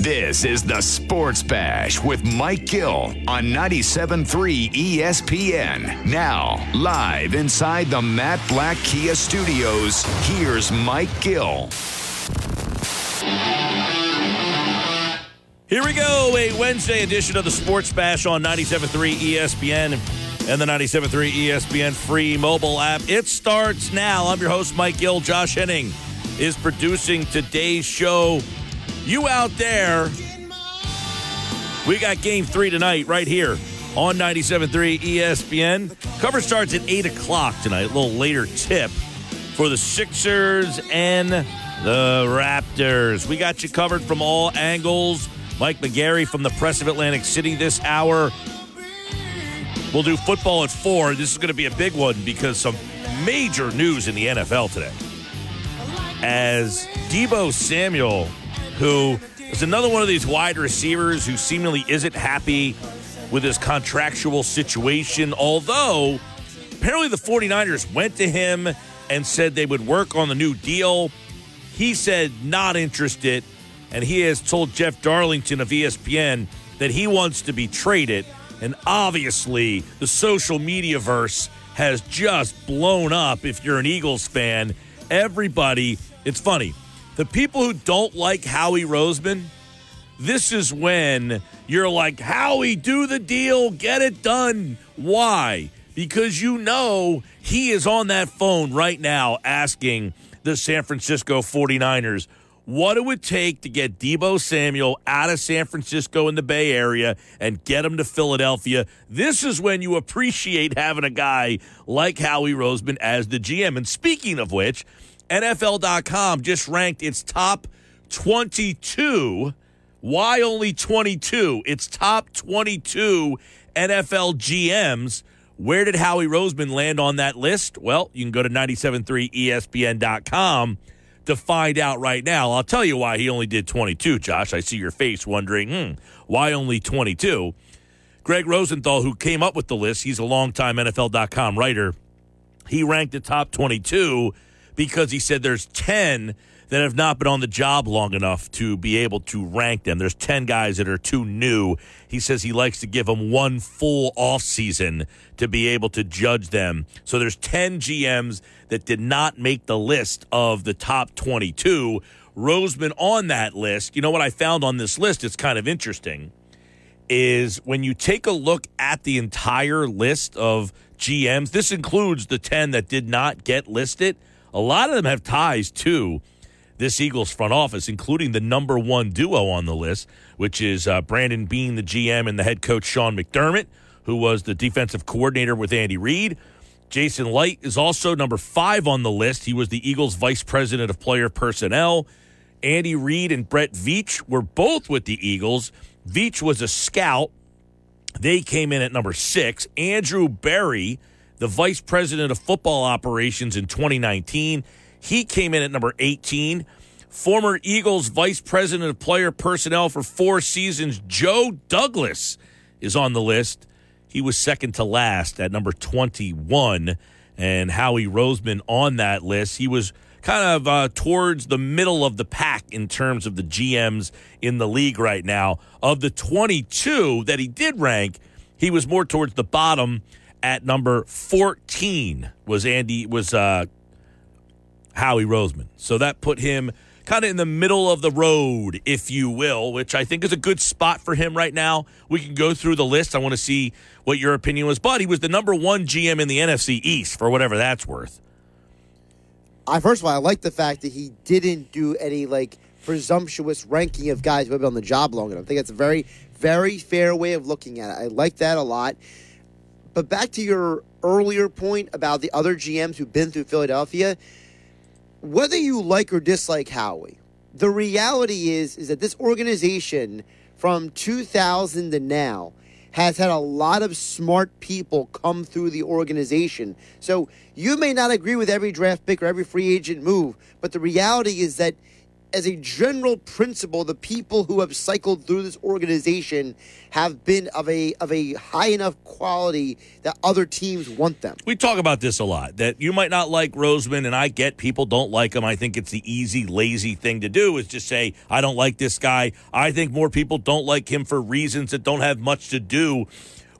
This is the Sports Bash with Mike Gill on 97.3 ESPN. Now, live inside the Matt Blatt Kia Studios, here's Mike Gill. Here we go, a Wednesday edition of the Sports Bash on 97.3 ESPN and the 97.3 ESPN free mobile app. It starts now. I'm your host, Mike Gill. Josh Henning is producing today's show. You out there, we got game three tonight right here on 97.3 ESPN. Cover starts at 8 o'clock tonight, a little later tip for the Sixers and the Raptors. We got you covered from all angles. Mike McGarry from the Press of Atlantic City this hour. We'll do football at 4. This is going to be a big one because some major news in the NFL today. As Deebo Samuel who is another one of these wide receivers who seemingly isn't happy with his contractual situation. Although, apparently, the 49ers went to him and said they would work on the new deal. He said not interested, and he has told Jeff Darlington of ESPN that he wants to be traded. And obviously, the social media verse has just blown up if you're an Eagles fan. Everybody, it's funny the people who don't like Howie Roseman, this is when you're like, Howie, do the deal, get it done. Why? Because you know he is on that phone right now asking the San Francisco 49ers what it would take to get Deebo Samuel out of San Francisco in the Bay Area and get him to Philadelphia. This is when you appreciate having a guy like Howie Roseman as the GM. And speaking of which, NFL.com just ranked its top 22. Why only 22? Its top 22 NFL GMs. Where did Howie Roseman land on that list? Well, you can go to 973ESPN.com to find out right now. I'll tell you why he only did 22, Josh. I see your face wondering, hmm, why only 22? Greg Rosenthal, who came up with the list, he's a longtime NFL.com writer. He ranked the top 22 because he said there's 10 that have not been on the job long enough to be able to rank them. There's 10 guys that are too new. He says he likes to give them one full off season to be able to judge them. So there's 10 GMs that did not make the list of the top 22. Roseman on that list. You know what I found on this list? It's kind of interesting. Is when you take a look at the entire list of GMs, this includes the 10 that did not get listed a lot of them have ties to this Eagles front office, including the number one duo on the list, which is uh, Brandon Beane, the GM, and the head coach Sean McDermott, who was the defensive coordinator with Andy Reid. Jason Licht is also number five on the list. He was the Eagles vice president of player personnel. Andy Reid and Brett Veach were both with the Eagles. Veach was a scout. They came in at number six. Andrew Berry the vice president of football operations in 2019. He came in at number 18. Former Eagles vice president of player personnel for four seasons, Joe Douglas, is on the list. He was second to last at number 21. And Howie Roseman on that list. He was kind of uh, towards the middle of the pack in terms of the GMs in the league right now. Of the 22 that he did rank, he was more towards the bottom at number 14 was Andy was uh, Howie Roseman. So that put him kind of in the middle of the road, if you will, which I think is a good spot for him right now. We can go through the list. I want to see what your opinion was. But he was the number one GM in the NFC East for whatever that's worth. I first of all, I like the fact that he didn't do any like presumptuous ranking of guys who have been on the job long enough. I think that's a very, very fair way of looking at it. I like that a lot. But back to your earlier point about the other GMs who've been through Philadelphia, whether you like or dislike Howie, the reality is is that this organization from 2000 to now has had a lot of smart people come through the organization. So you may not agree with every draft pick or every free agent move, but the reality is that as a general principle, the people who have cycled through this organization have been of a of a high enough quality that other teams want them. We talk about this a lot. That you might not like Roseman, and I get people don't like him. I think it's the easy, lazy thing to do is just say I don't like this guy. I think more people don't like him for reasons that don't have much to do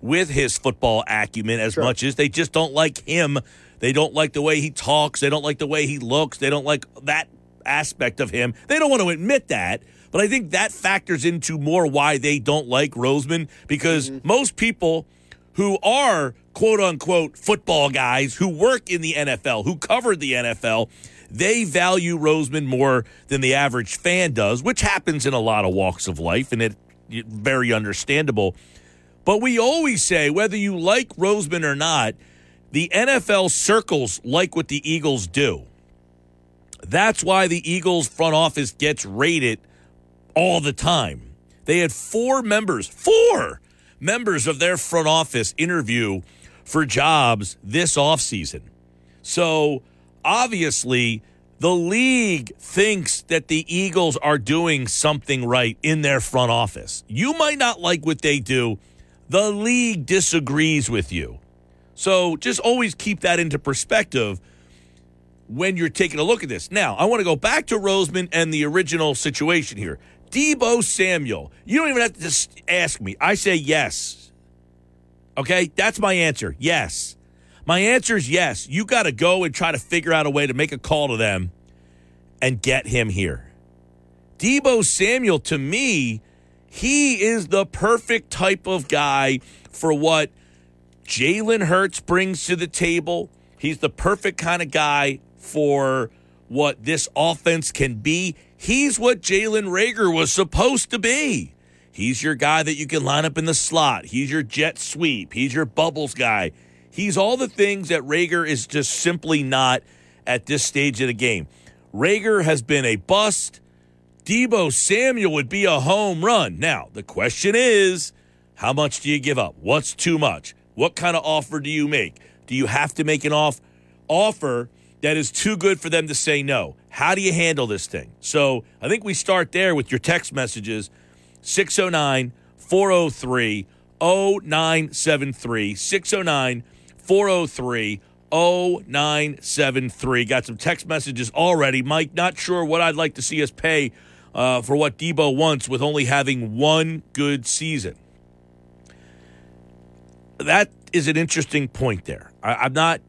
with his football acumen as Sure. much as they just don't like him. They don't like the way he talks. They don't like the way he looks. They don't like that aspect of him. They don't want to admit that, but I think that factors into more why they don't like Roseman because mm-hmm. most people who are quote unquote football guys who work in the NFL, who covered the NFL, they value Roseman more than the average fan does, which happens in a lot of walks of life and it it- very understandable. But we always say whether you like Roseman or not, the NFL circles like what the Eagles do. That's why the Eagles front office gets rated all the time. They had four members, four members of their front office interview for jobs this offseason. So obviously, the league thinks that the Eagles are doing something right in their front office. You might not like what they do, the league disagrees with you. So just always keep that into perspective when you're taking a look at this. Now, I want to go back to Roseman and the original situation here. Deebo Samuel, you don't even have to just ask me. I say yes. Okay? That's my answer. Yes. My answer is yes. You got to go and try to figure out a way to make a call to them and get him here. Deebo Samuel, to me, he is the perfect type of guy for what Jalen Hurts brings to the table. He's the perfect kind of guy for what this offense can be. He's what Jalen Reagor was supposed to be. He's your guy that you can line up in the slot. He's your jet sweep. He's your bubbles guy. He's all the things that Reagor is just simply not at this stage of the game. Reagor has been a bust. Deebo Samuel would be a home run. Now, the question is how much do you give up? What's too much? What kind of offer do you make? Do you have to make an off offer that is too good for them to say no? How do you handle this thing? So I think we start there with your text messages 609 403 0973. 609 403 0973. Got some text messages already. Mike, not sure what I'd like to see us pay uh, for what Deebo wants with only having one good season. That is an interesting point there. I, I'm not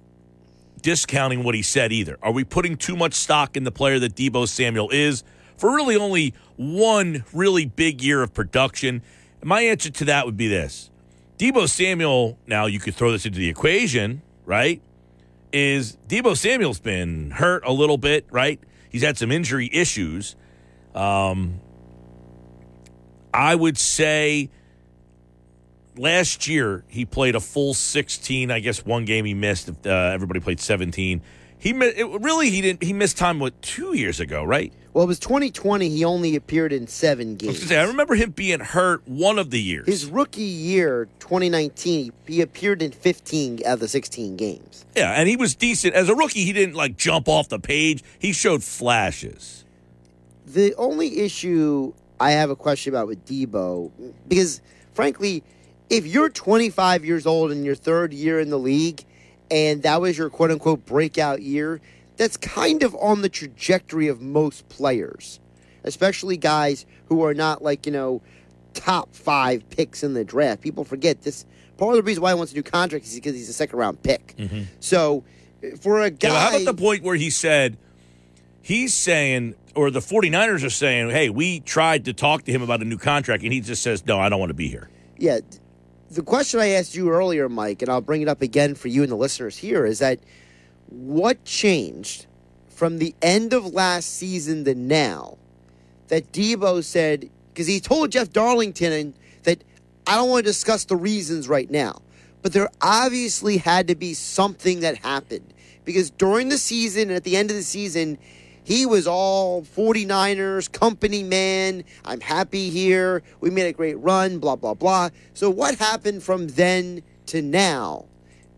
discounting what he said either. Are we putting too much stock in the player that Deebo Samuel is for really only one really big year of production? My answer to that would be this Deebo Samuel, now you could throw this into the equation, right? Is Deebo Samuel's been hurt a little bit, right? He's had some injury issues. Um, I would say last year he played a full 16 i guess one game he missed uh, everybody played 17 he it, really he didn't he missed time what two years ago right Well, it was 2020. He only appeared in seven games. gonna say, I remember him being hurt one of the years His rookie year, 2019, he appeared in 15 out of the 16 games. yeah and he was decent as a rookie he didn't like jump off the page he showed flashes The only issue I have a question about with Deebo, because frankly, if you're 25 years old in your third year in the league, and that was your quote unquote breakout year, that's kind of on the trajectory of most players, especially guys who are not like, you know, top five picks in the draft. People forget this. Part of the reason why he wants to do contract is because he's a second round pick. Mm-hmm. So for a guy. Yeah, how about the point where he said he's saying or the 49ers are saying hey we tried to talk to him about a new contract and he just says no i don't want to be here Yeah. The question I asked you earlier, Mike, and I'll bring it up again for you and the listeners here, is that what changed from the end of last season to now that Deebo said, because he told Jeff Darlington that I don't want to discuss the reasons right now, but there obviously had to be something that happened. Because during the season and at the end of the season, He was all 49ers, company man. I'm happy here. We made a great run, blah, blah, blah. So, what happened from then to now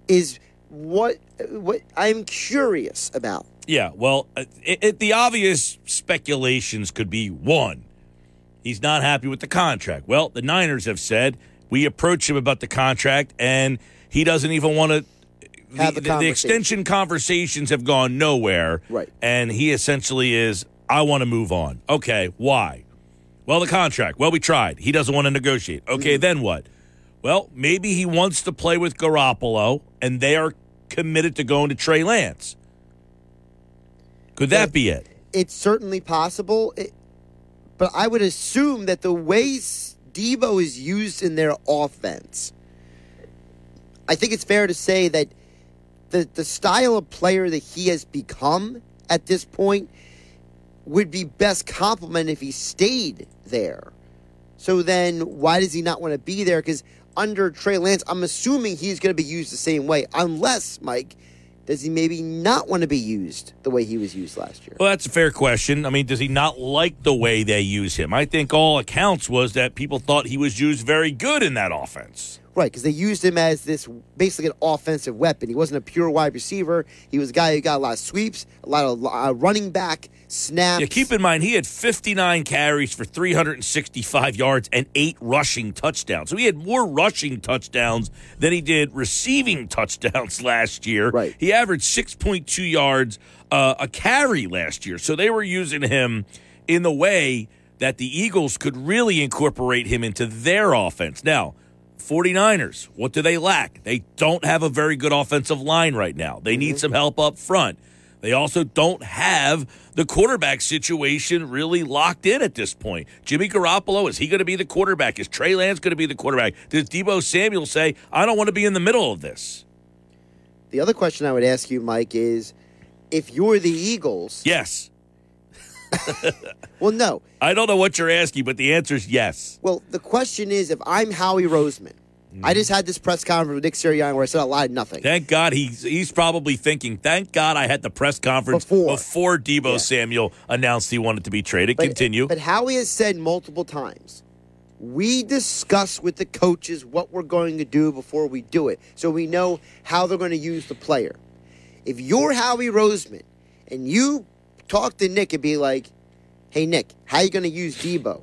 is what, what I'm curious about. Yeah, well, uh, it, it, the obvious speculations could be one, he's not happy with the contract. Well, the Niners have said we approach him about the contract, and he doesn't even want to. Have the, the the extension conversations have gone nowhere. Right. And he essentially is, I want to move on. Okay, why? Well, the contract. Well, we tried. He doesn't want to negotiate. Okay, mm-hmm. then what? Well, maybe he wants to play with Garoppolo, and they are committed to going to Trey Lance. Could that Yeah. be it? It's certainly possible, it, but I would assume that the way S- Deebo is used in their offense, I think it's fair to say that the the style of player that he has become at this point would be best complemented if he stayed there. So then, why does he not want to be there? Because under Trey Lance, I'm assuming he's going to be used the same way, unless Mike. Does he maybe not want to be used the way he was used last year? Well, that's a fair question. I mean, does he not like the way they use him? I think all accounts was that people thought he was used very good in that offense. Right, because they used him as this basically an offensive weapon. He wasn't a pure wide receiver. He was a guy who got a lot of sweeps, a lot of uh, running back snaps. Yeah, keep in mind he had 59 carries for 365 yards and eight rushing touchdowns. So he had more rushing touchdowns than he did receiving touchdowns last year. Right. He averaged 6.2 yards uh, a carry last year. So they were using him in the way that the Eagles could really incorporate him into their offense. Now, 49ers, what do they lack? They don't have a very good offensive line right now. They need mm-hmm. some help up front. They also don't have the quarterback situation really locked in at this point. Jimmy Garoppolo, is he going to be the quarterback? Is Trey Lance going to be the quarterback? Does Deebo Samuel say, I don't want to be in the middle of this? the other question I would ask you, Mike, is if you're the Eagles. Yes. Well, no. I don't know what you're asking, but the answer is yes. Well, the question is if I'm Howie Roseman. Mm-hmm. I just had this press conference with Nick Sirianni where I said a lot of nothing. Thank God he's he's probably thinking, thank God I had the press conference Before. before Deebo Yeah. Samuel announced he wanted to be traded. But- Continue. But Howie has said multiple times, we discuss with the coaches what we're going to do before we do it, so we know how they're going to use the player. If you're Howie Roseman and you talk to Nick and be like, "Hey Nick, how are you going to use Deebo?"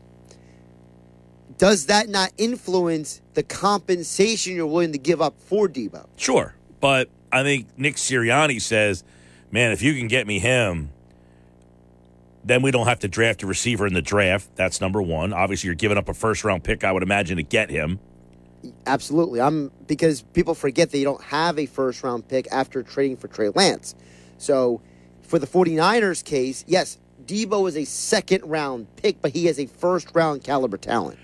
Does that not influence the compensation you're willing to give up for Deebo? Sure. But I think Nick Sirianni says, man, if you can get me him, then we don't have to draft a receiver in the draft. That's number one. Obviously, you're giving up a first round pick, I would imagine, to get him. Absolutely. I'm because people forget that you don't have a first round pick after trading for Trey Lance. So for the 49ers case, yes, Deebo is a second round pick, but he has a first round caliber talent.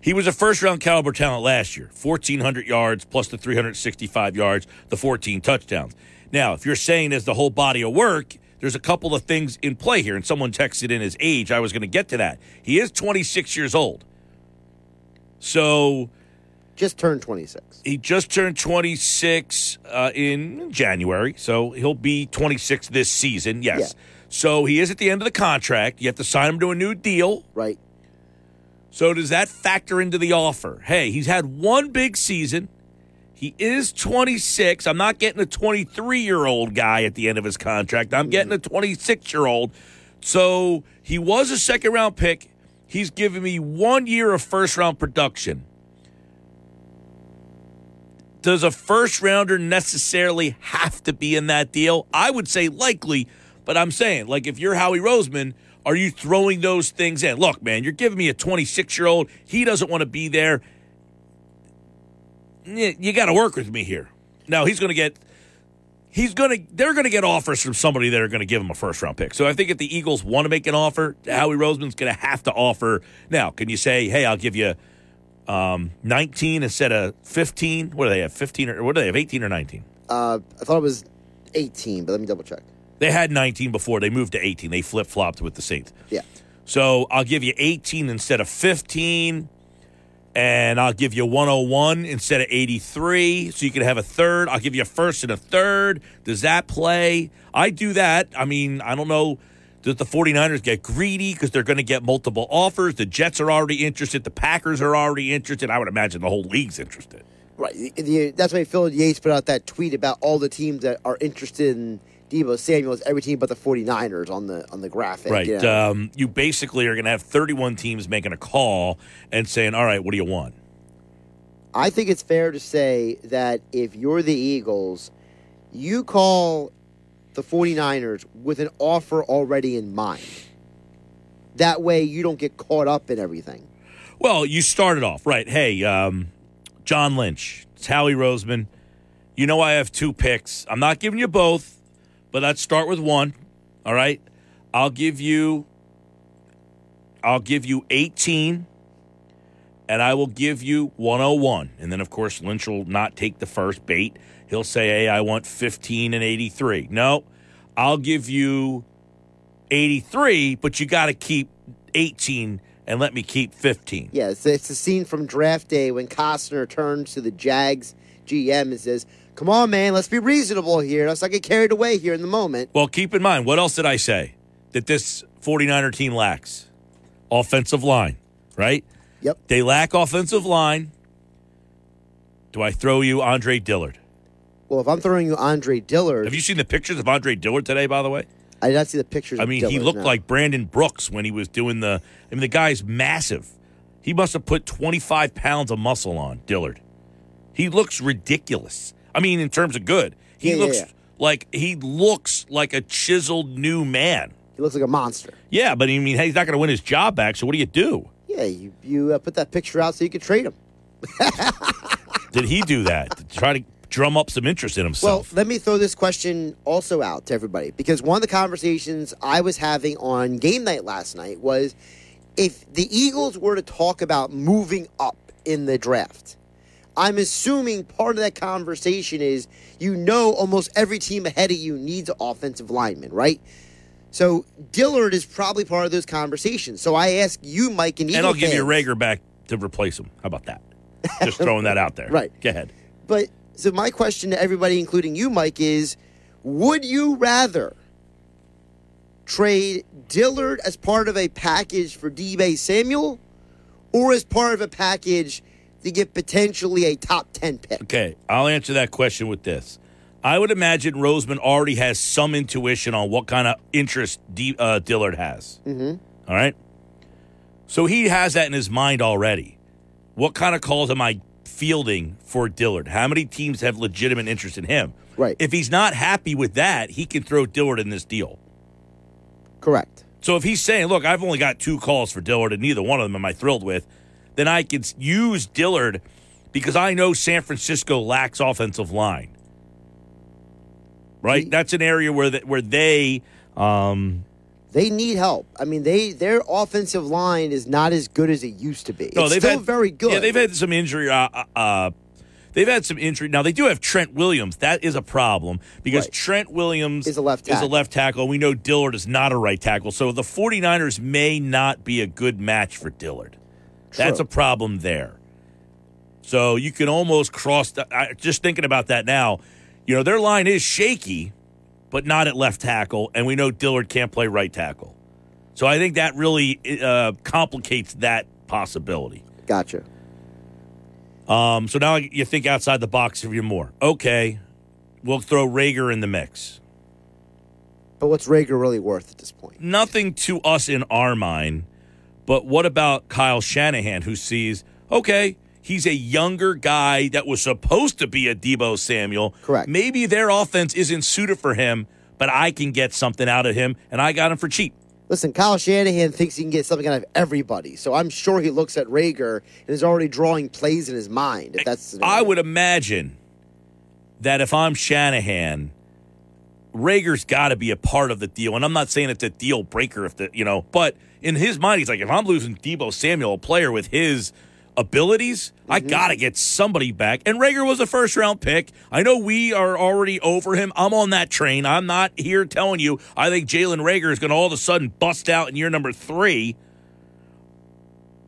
He was a first round caliber talent last year 1,400 yards plus the 365 yards, the 14 touchdowns. Now, if you're saying as the whole body of work, there's a couple of things in play here. And someone texted in his age. I was going to get to that. He is 26 years old. So Just turned 26. he just turned 26 uh, in January, so he'll be 26 this season. Yes. Yeah. So he is at the end of the contract. You have to sign him to a new deal. Right. So does that factor into the offer? Hey, he's had one big season. He is 26. I'm not getting a 23 year old guy at the end of his contract. I'm getting a 26 year old. So he was a second round pick. He's given me one year of first round production. Does a first rounder necessarily have to be in that deal? I would say likely, but I'm saying, like, if you're Howie Roseman, are you throwing those things in? Look, man, you're giving me a 26 year old. He doesn't want to be there. You, got to work with me here. Now, he's going to get. He's to. They're going to get offers from somebody that are going to give him a first round pick. So I think if the Eagles want to make an offer, Howie Roseman's going to have to offer. Now, can you say, "Hey, I'll give you um, 19 instead of 15"? What do they have? 15 or what do they have? 18 or 19? Uh, I thought it was 18, but let me double check. They had 19 before. They moved to 18. They flip flopped with the Saints. Yeah. So I'll give you 18 instead of 15, and I'll give you 101 instead of 83. So you can have a third. I'll give you a first and a third. Does that play? I do that. I mean, I don't know. Does the 49ers get greedy because they're going to get multiple offers? The Jets are already interested. The Packers are already interested. I would imagine the whole league's interested. Right. That's why Field Yates put out that tweet about all the teams that are interested in Deebo Samuel's every team but the 49ers on the on the graphic. Right. you know. Um, you basically are going to have 31 teams making a call and saying, all right, what do you want? I think it's fair to say that if you're the Eagles, you call the 49ers with an offer already in mind. That way you don't get caught up in everything. Well, you started off, right. Hey, um, John Lynch, it's Howie Roseman. You know I have two picks. I'm not giving you both, but let's start with one. All right. I'll give you I'll give you 18 and I will give you 101. And then of course Lynch will not take the first bait. He'll say, "Hey, I want 15 and 83." No. I'll give you 83, but you got to keep 18 and let me keep 15. Yeah, it's, it's a scene from draft day when Costner turns to the Jags GM and says, Come on, man, let's be reasonable here. Let's not get carried away here in the moment. Well, keep in mind, what else did I say that this 49er team lacks? Offensive line, right? Yep. They lack offensive line. Do I throw you Andre Dillard? Well, if I'm throwing you Andre Dillard, Have you seen the pictures of Andre Dillard today, by the way? I did not see the pictures. I mean, he looked no. like Brandon Brooks when he was doing the. I mean, the guy's massive. He must have put 25 pounds of muscle on Dillard. He looks ridiculous. I mean, in terms of good, he Yeah, yeah, looks yeah. like he looks like a chiseled new man. he looks like a monster. Yeah, but I mean, hey, he's not going to win his job back. So what do you do? Yeah, you you uh, put that picture out so you could trade him. Did he do that to try to drum up some interest in himself. Well, let me throw this question also out to everybody because one of the conversations I was having on game night last night was if the Eagles were to talk about moving up in the draft. I'm assuming part of that conversation is you know almost every team ahead of you needs an offensive lineman, right? So Dillard is probably part of those conversations. So I ask you, Mike, and, and I'll Eagle give you fans- Reagor back to replace him. How about that? Just throwing that out there. Right. Go ahead. But so my question to everybody, including you, Mike, is: Would you rather trade Dillard as part of a package for Deebo Samuel, or as part of a package to get potentially a top ten pick? Okay, I'll answer that question with this. I would imagine Roseman already has some intuition on what kind of interest D, uh, Dillard has. Mm-hmm. All right. So he has that in his mind already. What kind of calls am I fielding for Dillard? How many teams have legitimate interest in him? Right. If he's not happy with that, he can throw Dillard in this deal. Correct. So if he's saying, look, I've only got two calls for Dillard and neither one of them am I thrilled with, then I could s- use Dillard because I know San Francisco lacks offensive line. Right? He- That's an area where the, where they um They need help. I mean, they their offensive line is not as good as it used to be. no, it's they've still had, very good. Yeah, they've had some injury uh, uh, uh They've had some injury. Now they do have Trent Williams. That is a problem because Right. Trent Williams Is a left Is a tackle. left tackle. We know Dillard is not a right tackle. So the 49ers may not be a good match for Dillard. That's a problem there. So you can almost cross. The, I, just thinking about that now, you know their line is shaky, but not at left tackle, and we know Dillard can't play right tackle. So I think that really uh, complicates that possibility. Gotcha. Um, so now you think outside the box even more. Okay, we'll throw Reagor in the mix. But what's Reagor really worth at this point? Nothing to us in our mind, but what about Kyle Shanahan, who sees, okay, he's a younger guy that was supposed to be a Deebo Samuel. Correct. Maybe their offense isn't suited for him, but I can get something out of him, and I got him for cheap. Listen, Kyle Shanahan thinks he can get something out of everybody, so I'm sure he looks at Reagor and is already drawing plays in his mind. If that's, I would imagine that if I'm Shanahan, Reagor's got to be a part of the deal. And I'm not saying it's a deal breaker if the you know, but in his mind, he's like, if I'm losing Deebo Samuel, a player with his abilities, I mm-hmm. gotta get somebody back. And Reagor was a first round pick. I know we are already over him. I'm on that train. I'm not here telling you I think Jalen Reagor is gonna all of a sudden bust out in year number three.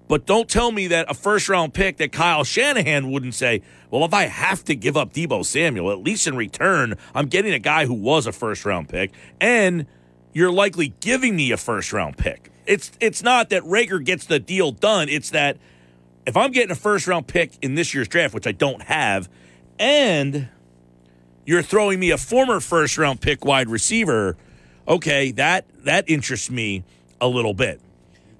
But don't tell me that a first round pick that Kyle Shanahan wouldn't say, well, if I have to give up Deebo Samuel, at least in return, I'm getting a guy who was a first round pick. And you're likely giving me a first round pick. It's it's not that Reagor gets the deal done. It's that if I'm getting a first round pick in this year's draft, which I don't have, and you're throwing me a former first round pick wide receiver, okay, that that interests me a little bit.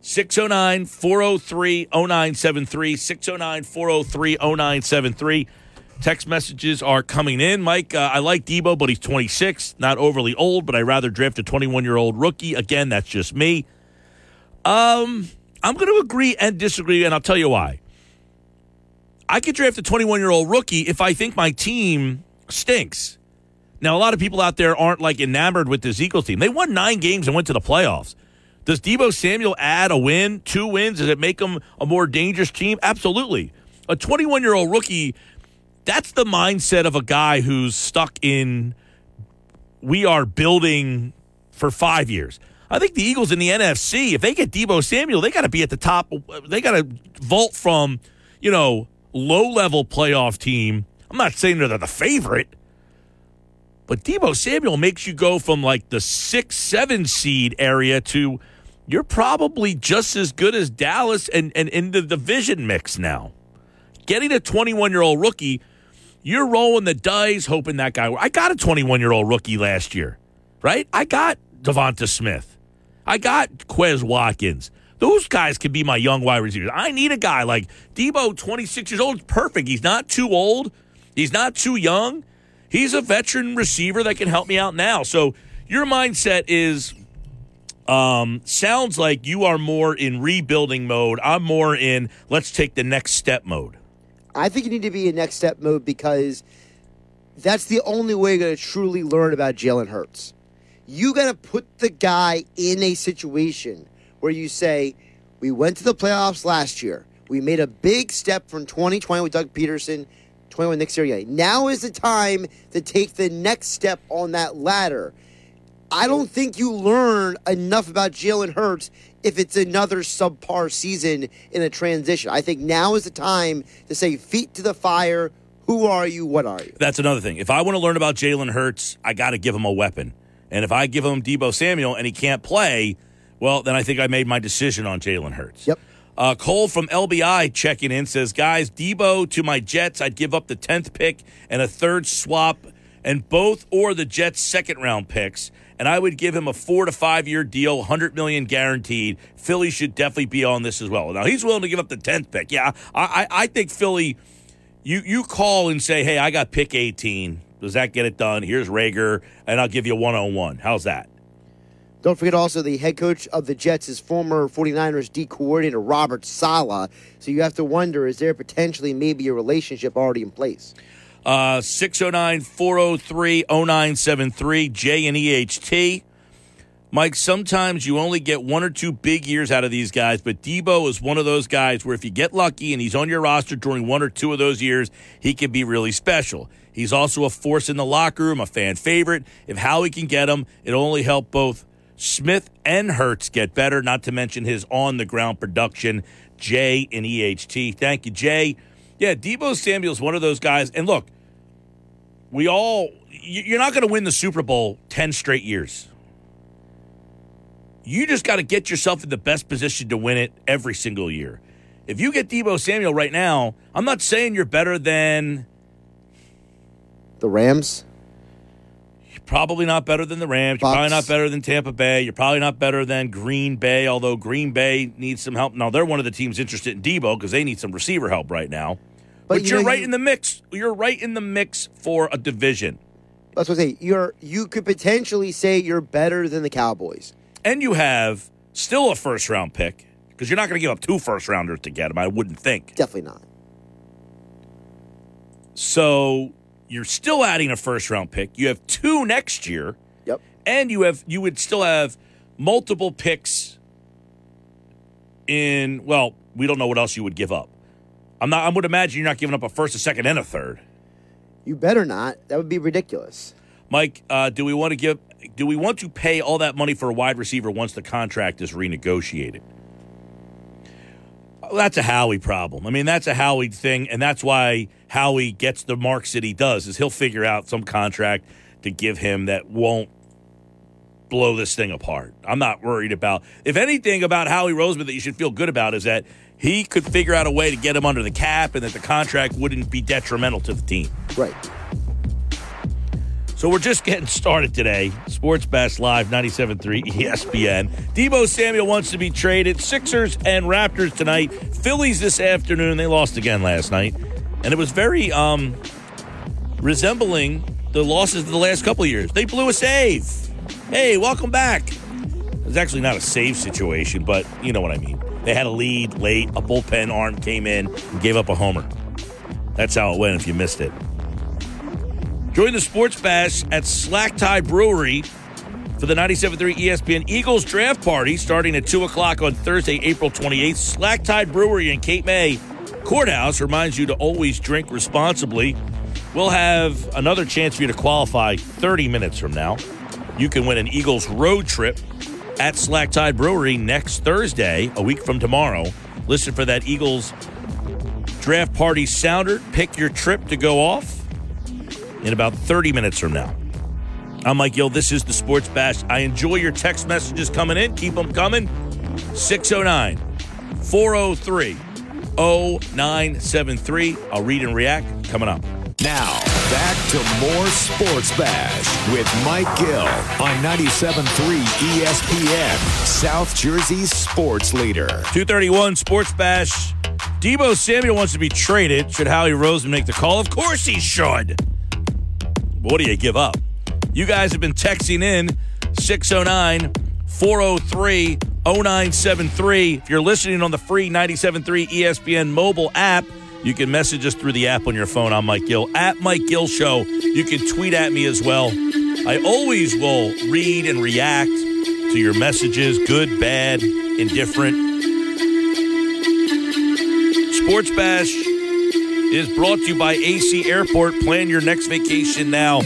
609 403 0973. 609 403 0973. Text messages are coming in. Mike, uh, I like Deebo, but he's 26, not overly old, but I'd rather draft a 21 year old rookie. Again, that's just me. Um, I'm going to agree and disagree, and I'll tell you why. I could draft a 21 year old rookie if I think my team stinks. Now, a lot of people out there aren't like enamored with this Eagles team. They won nine games and went to the playoffs. Does Deebo Samuel add a win, two wins? Does it make them a more dangerous team? Absolutely. A 21 year old rookie, that's the mindset of a guy who's stuck in we are building for five years. I think the Eagles in the NFC, if they get Deebo Samuel, they got to be at the top. They got to vault from, you know, low level playoff team. I'm not saying they're the favorite, but Deebo Samuel makes you go from like the six, seven seed area to you're probably just as good as Dallas and, and in the division mix now. Getting a 21 year old rookie, you're rolling the dice, hoping that guy. I got a 21 year old rookie last year, right? I got Devonta Smith. I got Quez Watkins. Those guys can be my young wide receivers. I need a guy like Deebo, 26 years old, perfect. He's not too old. He's not too young. He's a veteran receiver that can help me out now. So your mindset is um, sounds like you are more in rebuilding mode. I'm more in let's take the next step mode. I think you need to be in next step mode because that's the only way you're going to truly learn about Jalen Hurts. You got to put the guy in a situation where you say, We went to the playoffs last year. We made a big step from 2020 with Doug Pederson, 21 Nick Sirianni. Now is the time to take the next step on that ladder. I don't think you learn enough about Jalen Hurts if it's another subpar season in a transition. I think now is the time to say, feet to the fire. Who are you? What are you? That's another thing. If I want to learn about Jalen Hurts, I got to give him a weapon. And if I give him Deebo Samuel and he can't play, well, then I think I made my decision on Jalen Hurts. Yep. Uh, Cole from LBI checking in says, guys, Deebo to my Jets, I'd give up the 10th pick and a third swap and both or the Jets' second round picks. And I would give him a four to five year deal, 100 million guaranteed. Philly should definitely be on this as well. Now, he's willing to give up the 10th pick. Yeah, I, I, I think Philly, you, you call and say, hey, I got pick 18. Does that get it done? Here's Reagor, and I'll give you one on one. How's that? Don't forget also the head coach of the Jets is former 49ers D coordinator Robert Saleh. So you have to wonder is there potentially maybe a relationship already in place? Uh, 609 403 0973, J and EHT. Mike, sometimes you only get one or two big years out of these guys, but Deebo is one of those guys where if you get lucky and he's on your roster during one or two of those years, he can be really special. He's also a force in the locker room, a fan favorite. If Howie can get him, it'll only help both Smith and Hurts get better, not to mention his on the ground production. Jay and EHT. Thank you, Jay. Yeah, Deebo Samuel's one of those guys. And look, we all, you're not going to win the Super Bowl 10 straight years. You just got to get yourself in the best position to win it every single year. If you get Deebo Samuel right now, I'm not saying you're better than The Rams? You're probably not better than the Rams. You're Bucks. probably not better than Tampa Bay. You're probably not better than Green Bay, although Green Bay needs some help. Now, they're one of the teams interested in Deebo because they need some receiver help right now. But, But you you're know, right you- in the mix. You're right in the mix for a division. That's what I say. You're you could potentially say you're better than the Cowboys. And you have still a first round pick because you're not going to give up two first rounders to get him, I wouldn't think. Definitely not. So you're still adding a first round pick. You have two next year. Yep. and you have you would still have multiple picks in well we don't know what else you would give up i'm not i would imagine you're not giving up a first a second and a third You better not. That would be ridiculous. mike uh, do we want to give do we want to pay all that money for a wide receiver once the contract is renegotiated Well, that's a Howie problem. I mean, that's a Howie thing, and that's why Howie gets the marks that he does. Is he'll figure out some contract to give him that won't blow this thing apart. I'm not worried about. If anything about Howie Roseman that you should feel good about is that he could figure out a way to get him under the cap and that the contract wouldn't be detrimental to the team. Right. So we're just getting started today. Sports Bash Live 97.3 ESPN. Deebo Samuel wants to be traded. Sixers and Raptors tonight. Phillies this afternoon. They lost again last night. And it was very um, resembling the losses of the last couple years. They blew a save. Hey, welcome back. It was actually not a save situation, but you know what I mean. They had a lead late. A bullpen arm came in and gave up a homer. That's how it went if you missed it. Join the Sports Bash at Slack Tide Brewery for the 97.3 ESPN Eagles draft party starting at 2 o'clock on Thursday, April 28th. Slack Tide Brewery in Cape May Courthouse reminds you to always drink responsibly. We'll have another chance for you to qualify 30 minutes from now. You can win an Eagles road trip at Slack Tide Brewery next Thursday, a week from tomorrow. Listen for that Eagles draft party sounder. Pick your trip to go off in about 30 minutes from now. I'm Mike Gill. This is the Sports Bash. I enjoy your text messages coming in. Keep them coming. 609 403 0973. I'll read and react coming up. Now, back to more Sports Bash with Mike Gill on 97.3 ESPN, South Jersey's sports leader. 231 Sports Bash. Deebo Samuel wants to be traded. Should Howie Roseman make the call? Of course he should. What do you give up? You guys have been texting in 609 403 0973. If you're listening on the free 97.3 ESPN mobile app, you can message us through the app on your phone. I'm Mike Gill at Mike Gill Show. You can tweet at me as well. I always will read and react to your messages, good, bad, indifferent. Sports Bash is brought to you by AC Airport. Plan your next vacation now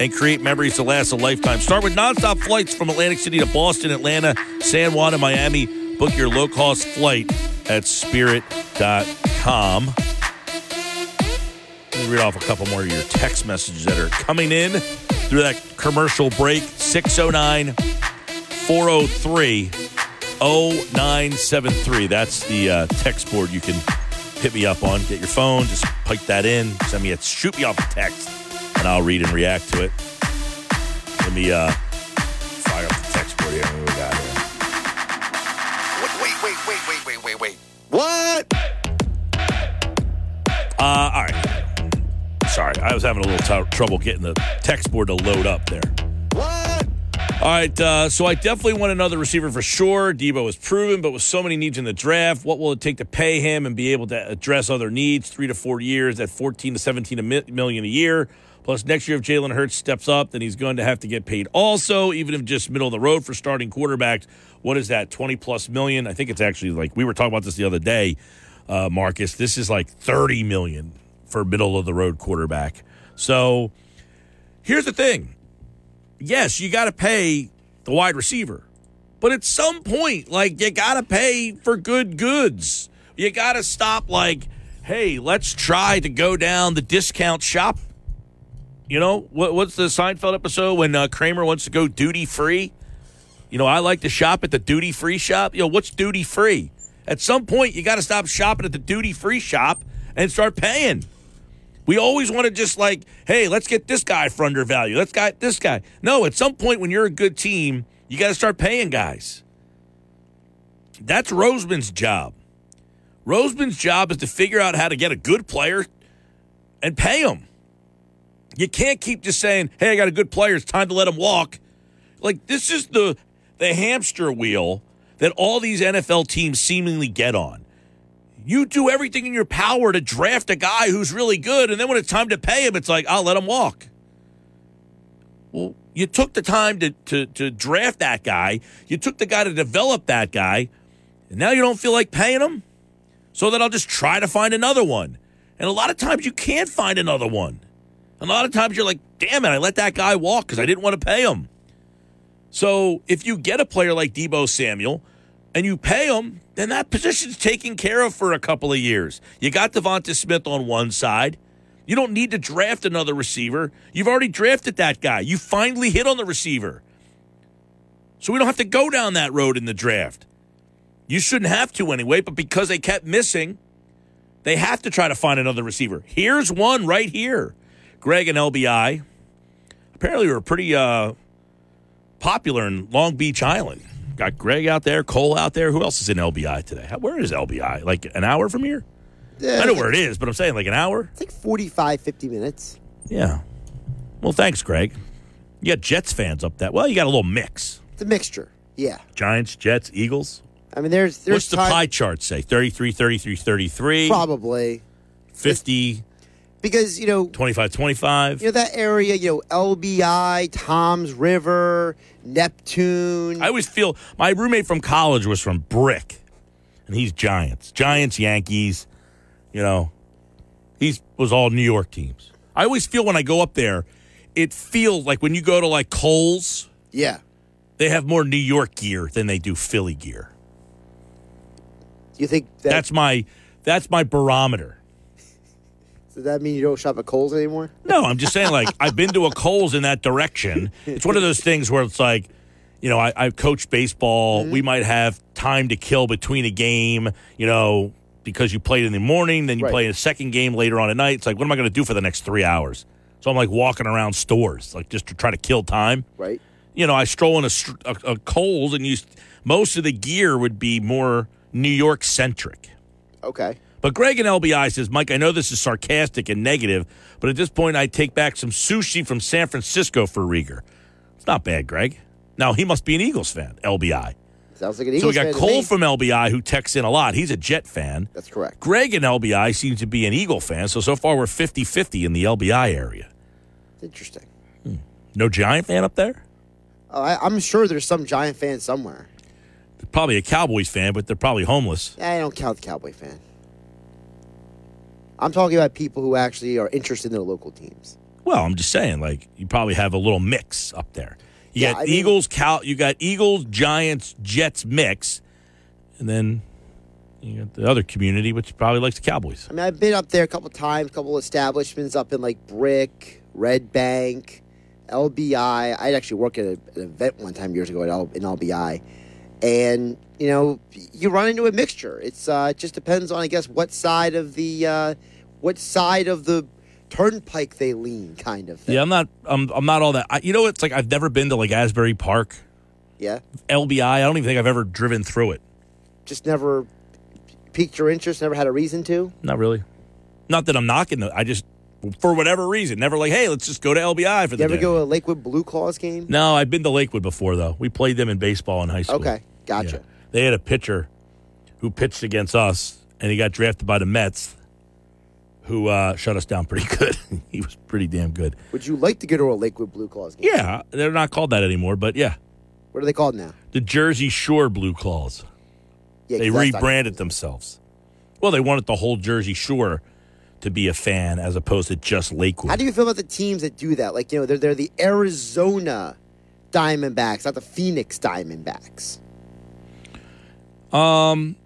and create memories to last a lifetime. Start with nonstop flights from Atlantic City to Boston, Atlanta, San Juan, and Miami. Book your low cost flight at spirit.com. Let me read off a couple more of your text messages that are coming in through that commercial break 609 403 0973. That's the uh, text board you can hit me up on. Get your phone, just pipe that in, send me a shoot me off a text, and I'll read and react to it. Let me uh, fire up the text board here. What we got here? Wait, wait, wait, wait, wait, wait, wait. What? Uh, all right. Sorry, I was having a little t- trouble getting the text board to load up there. What? All right, uh, so I definitely want another receiver for sure. Deebo is proven, but with so many needs in the draft, what will it take to pay him and be able to address other needs? Three to four years at 14 to 17 a mi- million a year. Plus, next year, if Jalen Hurts steps up, then he's going to have to get paid also, even if just middle of the road for starting quarterbacks. What is that, 20 plus million? I think it's actually like we were talking about this the other day, uh, Marcus. This is like 30 million for middle of the road quarterback. So here's the thing yes, you got to pay the wide receiver. But at some point, like, you got to pay for good goods. You got to stop, like, hey, let's try to go down the discount shop. You know, what, what's the Seinfeld episode when uh, Kramer wants to go duty free? You know, I like to shop at the duty free shop. You know, what's duty free? At some point, you got to stop shopping at the duty free shop and start paying. We always want to just like, hey, let's get this guy for undervalue. Let's get this guy. No, at some point when you're a good team, you got to start paying guys. That's Roseman's job. Roseman's job is to figure out how to get a good player and pay him. You can't keep just saying, "Hey, I got a good player. It's time to let him walk." Like this is the the hamster wheel that all these NFL teams seemingly get on. You do everything in your power to draft a guy who's really good, and then when it's time to pay him, it's like, I'll let him walk. Well, you took the time to, to, to draft that guy, you took the guy to develop that guy, and now you don't feel like paying him? So then I'll just try to find another one. And a lot of times you can't find another one. A lot of times you're like, damn it, I let that guy walk because I didn't want to pay him. So if you get a player like Deebo Samuel and you pay him, then that position's taken care of for a couple of years. You got Devonta Smith on one side. You don't need to draft another receiver. You've already drafted that guy. You finally hit on the receiver. So we don't have to go down that road in the draft. You shouldn't have to anyway, but because they kept missing, they have to try to find another receiver. Here's one right here. Greg and LBI apparently were pretty uh, popular in Long Beach Island. Got Greg out there, Cole out there. Who else is in LBI today? How- Where is LBI? Like an hour from here? Yeah, I know where it is, but I'm saying like an hour. It's like 45, 50 minutes. Yeah. Well, thanks, Greg. You got Jets fans up that. Well, you got a little mix. It's a mixture. Yeah. Giants, Jets, Eagles. I mean, there's there's What's the time- pie chart say? 33, 33, 33, Probably 50, because you know 25, 25. you know that area. You know LBI, Tom's River, Neptune. I always feel my roommate from college was from Brick, and he's Giants, Giants, Yankees. You know, he was all New York teams. I always feel when I go up there, it feels like when you go to like Kohl's, yeah. they have more New York gear than they do Philly gear. Do you think that, That's my that's my barometer. Does that mean you don't shop at Kohl's anymore? No, I'm just saying, like, I've been to a Kohl's in that direction. It's one of those things where it's like, you know, I, I coach baseball. Mm-hmm. We might have time to kill between a game, you know, because you played in the morning, then you Right. play a second game later on at night. It's like, what am I going to do for the next three hours? So I'm like walking around stores, like just to try to kill time. Right. You know, I stroll in a, a, a Kohl's and use most of the gear would be more New York centric. Okay. But Greg in LBI says, Mike, I know this is sarcastic and negative, but at this point, I take back some sushi from San Francisco for Reagor. It's not bad, Greg. Now, he must be an Eagles fan, LBI. Sounds like an Eagles so we got Cole from LBI who texts in a lot. He's a Jet fan. That's correct. Greg in LBI seems to be an Eagle fan. So, so far, we're 50 50 in the LBI area. Interesting. Hmm. No Giant fan up there? Oh, I, I'm sure there's some Giant fan somewhere. Probably a Cowboys fan, but they're probably homeless. I don't count the Cowboy fan. I'm talking about people who actually are interested in their local teams. Well, I'm just saying, like you probably have a little mix up there. You Yeah, got I mean- Eagles, Cow, you got Eagles, Giants, Jets mix, and then you got the other community, which probably likes the Cowboys. I mean, I've been up there a couple times, a couple establishments up in like Brick, Red Bank, LBI. I'd actually worked at a, an event one time years ago at L, in LBI, and you know, you run into a mixture. It's uh, it just depends on, I guess, what side of the uh, what side of the turnpike they lean, kind of. Thing. Yeah, I'm not. I'm. I'm not all that. I, you know, it's like I've never been to like Asbury Park, Yeah. LBI. I don't even think I've ever driven through it. Just never piqued your interest. Never had a reason to. Not really. Not that I'm knocking. The, I just, for whatever reason, never like, hey, let's just go to LBI for the You ever day. go to a Lakewood Blue Claws game? No, I've been to Lakewood before though. We played them in baseball in high school. Okay, gotcha. Yeah. They had a pitcher who pitched against us, and he got drafted by the Mets, who uh, shut us down pretty good. he was pretty damn good. Would you like to go to a Lakewood Blue Claws game? Yeah, they're not called that anymore, but yeah, What are they called now? the Jersey Shore Blue Claws. Yeah, They 'cause that's not- rebranded themselves. Well, they wanted the whole Jersey Shore to be a fan as opposed to just Lakewood. How do you feel about the teams that do that? Like, you know, they're, they're the Arizona Diamondbacks, not the Phoenix Diamondbacks. Um,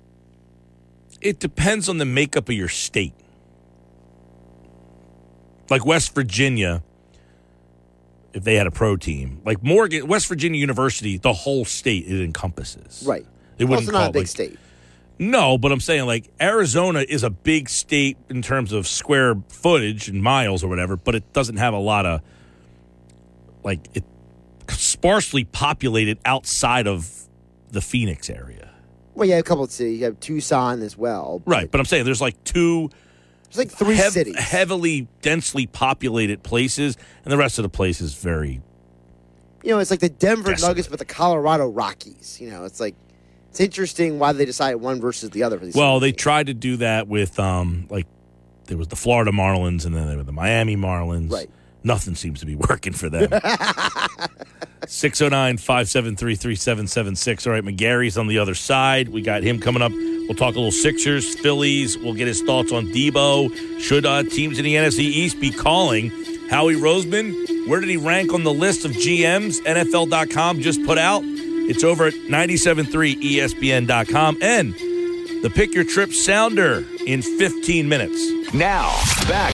it depends on the makeup of your state. Like West Virginia, if they had a pro team, like Morgan, West Virginia University, the whole state it encompasses. Right. They wouldn't call not a big like- state. No, but I'm saying like Arizona is a big state in terms of square footage and miles or whatever, but it doesn't have a lot of like it sparsely populated outside of the Phoenix area. Well, you have a couple of cities. You have Tucson as well. but Right, but I'm saying there's like two There's like three hev- cities. heavily densely populated places, and the rest of the place is very. you know, it's like the Denver Desolate. Nuggets, but the Colorado Rockies. You know, it's like, it's interesting why they decided one versus the other for these Well, they teams. tried to do that with um like there was the Florida Marlins, and then there were the Miami Marlins. Right. Nothing seems to be working for them. 609 573 3776. All right, McGarry's on the other side. We got him coming up. We'll talk a little Sixers, Phillies. We'll get his thoughts on Deebo. Should uh, teams in the NFC East be calling Howie Roseman? Where did he rank on the list of GMs NFL.com just put out? It's over at 973ESPN.com and the Pick Your Trip Sounder in 15 minutes. Now, back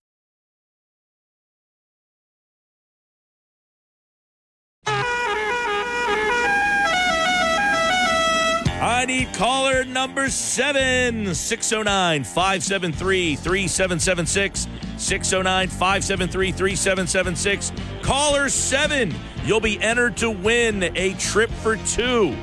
I need caller number seven, 609 573 3776. 609 573 3776. Caller seven, you'll be entered to win a trip for two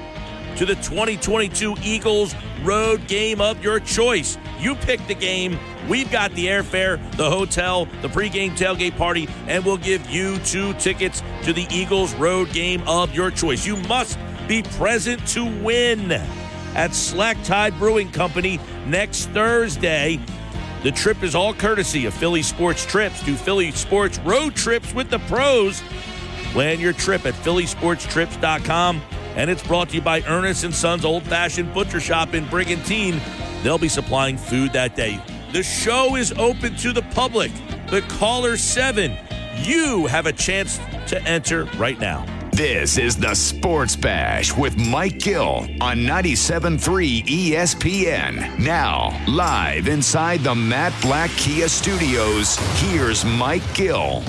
to the 2022 Eagles road game of your choice. You pick the game. We've got the airfare, the hotel, the pregame tailgate party, and we'll give you two tickets to the Eagles road game of your choice. You must be present to win at Slack Tide Brewing Company next Thursday. The trip is all courtesy of Philly Sports Trips. Do Philly Sports road trips with the pros. Plan your trip at phillysportstrips.com. And it's brought to you by Ernest and Sons Old Fashioned Butcher Shop in Brigantine. They'll be supplying food that day. The show is open to the public. The caller seven. You have a chance to enter right now. This is the Sports Bash with Mike Gill on 97.3 ESPN. Now, live inside the Matt Blatt Kia Studios, here's Mike Gill.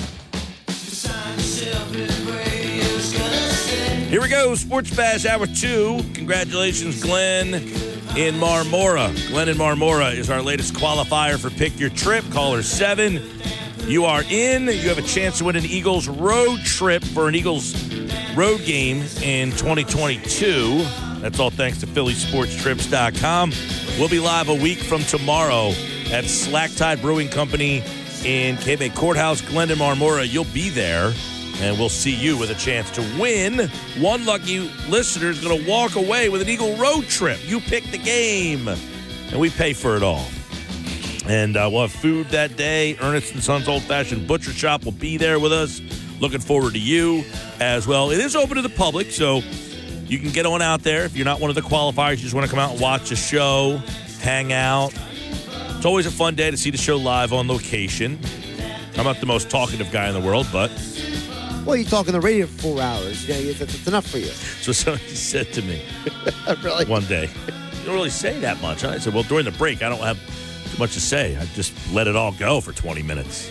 Here we go, Sports Bash Hour 2. Congratulations, Glenn in Marmora. Glenn in Marmora is our latest qualifier for Pick Your Trip. Caller 7. You are in. You have a chance to win an Eagles road trip for an Eagles road game in 2022. That's all thanks to PhillySportsTrips.com. We'll be live a week from tomorrow at Slack Tide Brewing Company in May Courthouse, Glendon, Marmora. You'll be there, and we'll see you with a chance to win. One lucky listener is going to walk away with an Eagle road trip. You pick the game, and we pay for it all. And uh, we'll have food that day. Ernest and Sons Old Fashioned Butcher Shop will be there with us. Looking forward to you as well. It is open to the public, so you can get on out there if you're not one of the qualifiers. You just want to come out and watch a show, hang out. It's always a fun day to see the show live on location. I'm not the most talkative guy in the world, but Well, you talk on the radio for four hours. Yeah, it's, it's enough for you. so somebody said to me really? one day, "You don't really say that much." Huh? I said, "Well, during the break, I don't have too much to say. I just let it all go for 20 minutes."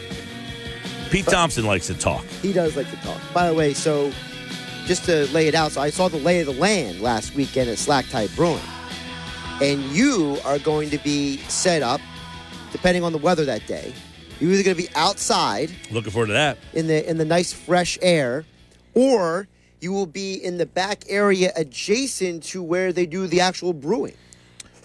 Pete uh, Thompson likes to talk. He does like to talk. By the way, so just to lay it out, so I saw the lay of the land last weekend at Slack Tide Brewing. And you are going to be set up, depending on the weather that day. You're either going to be outside Looking forward to that. in the in the nice fresh air, or you will be in the back area adjacent to where they do the actual brewing.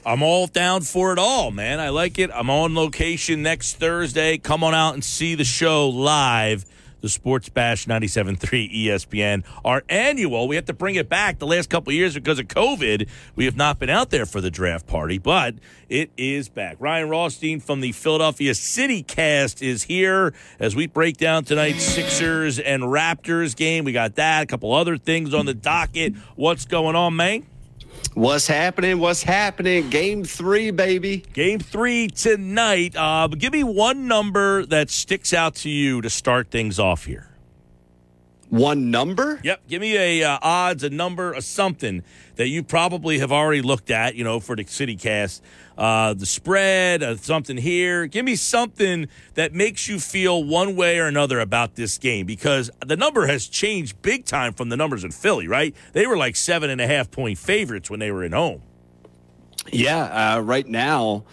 I'm all down for it all, man. I like it. I'm on location next Thursday. Come on out and see the show live. The Sports Bash 97.3 ESPN. Our annual, we have to bring it back the last couple years because of COVID. We have not been out there for the draft party, but it is back. Ryan Rothstein from the Philadelphia City cast is here as we break down tonight's Sixers and Raptors game. We got that, a couple other things on the docket. What's going on, man? What's happening? What's happening? Game three, baby. Game three tonight. Uh, give me one number that sticks out to you to start things off here. One number? Yep. Give me a uh, odds, a number, a something that you probably have already looked at. You know, for the city cast, uh, the spread, uh, something here. Give me something that makes you feel one way or another about this game because the number has changed big time from the numbers in Philly. Right? They were like seven and a half point favorites when they were in home. Yeah, uh, right now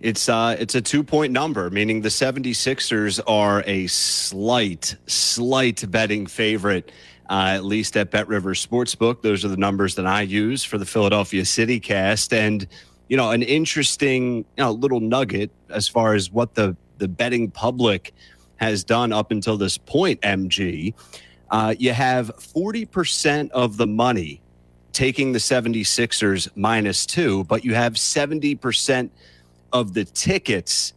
it's uh, it's a two point number, meaning the 76ers are a slight, slight betting favorite. Uh, at least at Bet River Sportsbook, those are the numbers that I use for the Philadelphia City cast. And you know, an interesting you know, little nugget as far as what the the betting public has done up until this point. MG, uh, you have forty percent of the money taking the 76ers minus two, but you have 70% of the tickets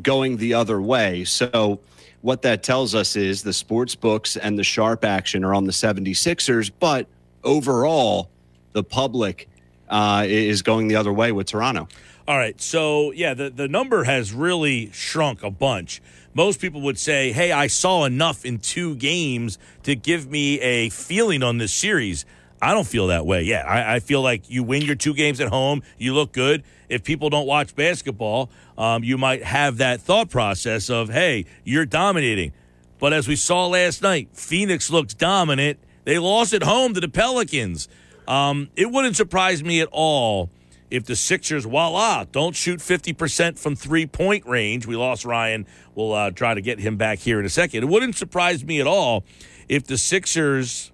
going the other way. So, what that tells us is the sports books and the sharp action are on the 76ers, but overall, the public uh, is going the other way with Toronto. All right. So, yeah, the, the number has really shrunk a bunch. Most people would say, hey, I saw enough in two games to give me a feeling on this series. I don't feel that way yet. I, I feel like you win your two games at home, you look good. If people don't watch basketball, um, you might have that thought process of, hey, you're dominating. But as we saw last night, Phoenix looked dominant. They lost at home to the Pelicans. Um, it wouldn't surprise me at all if the Sixers, voila, don't shoot 50% from three point range. We lost Ryan. We'll uh, try to get him back here in a second. It wouldn't surprise me at all if the Sixers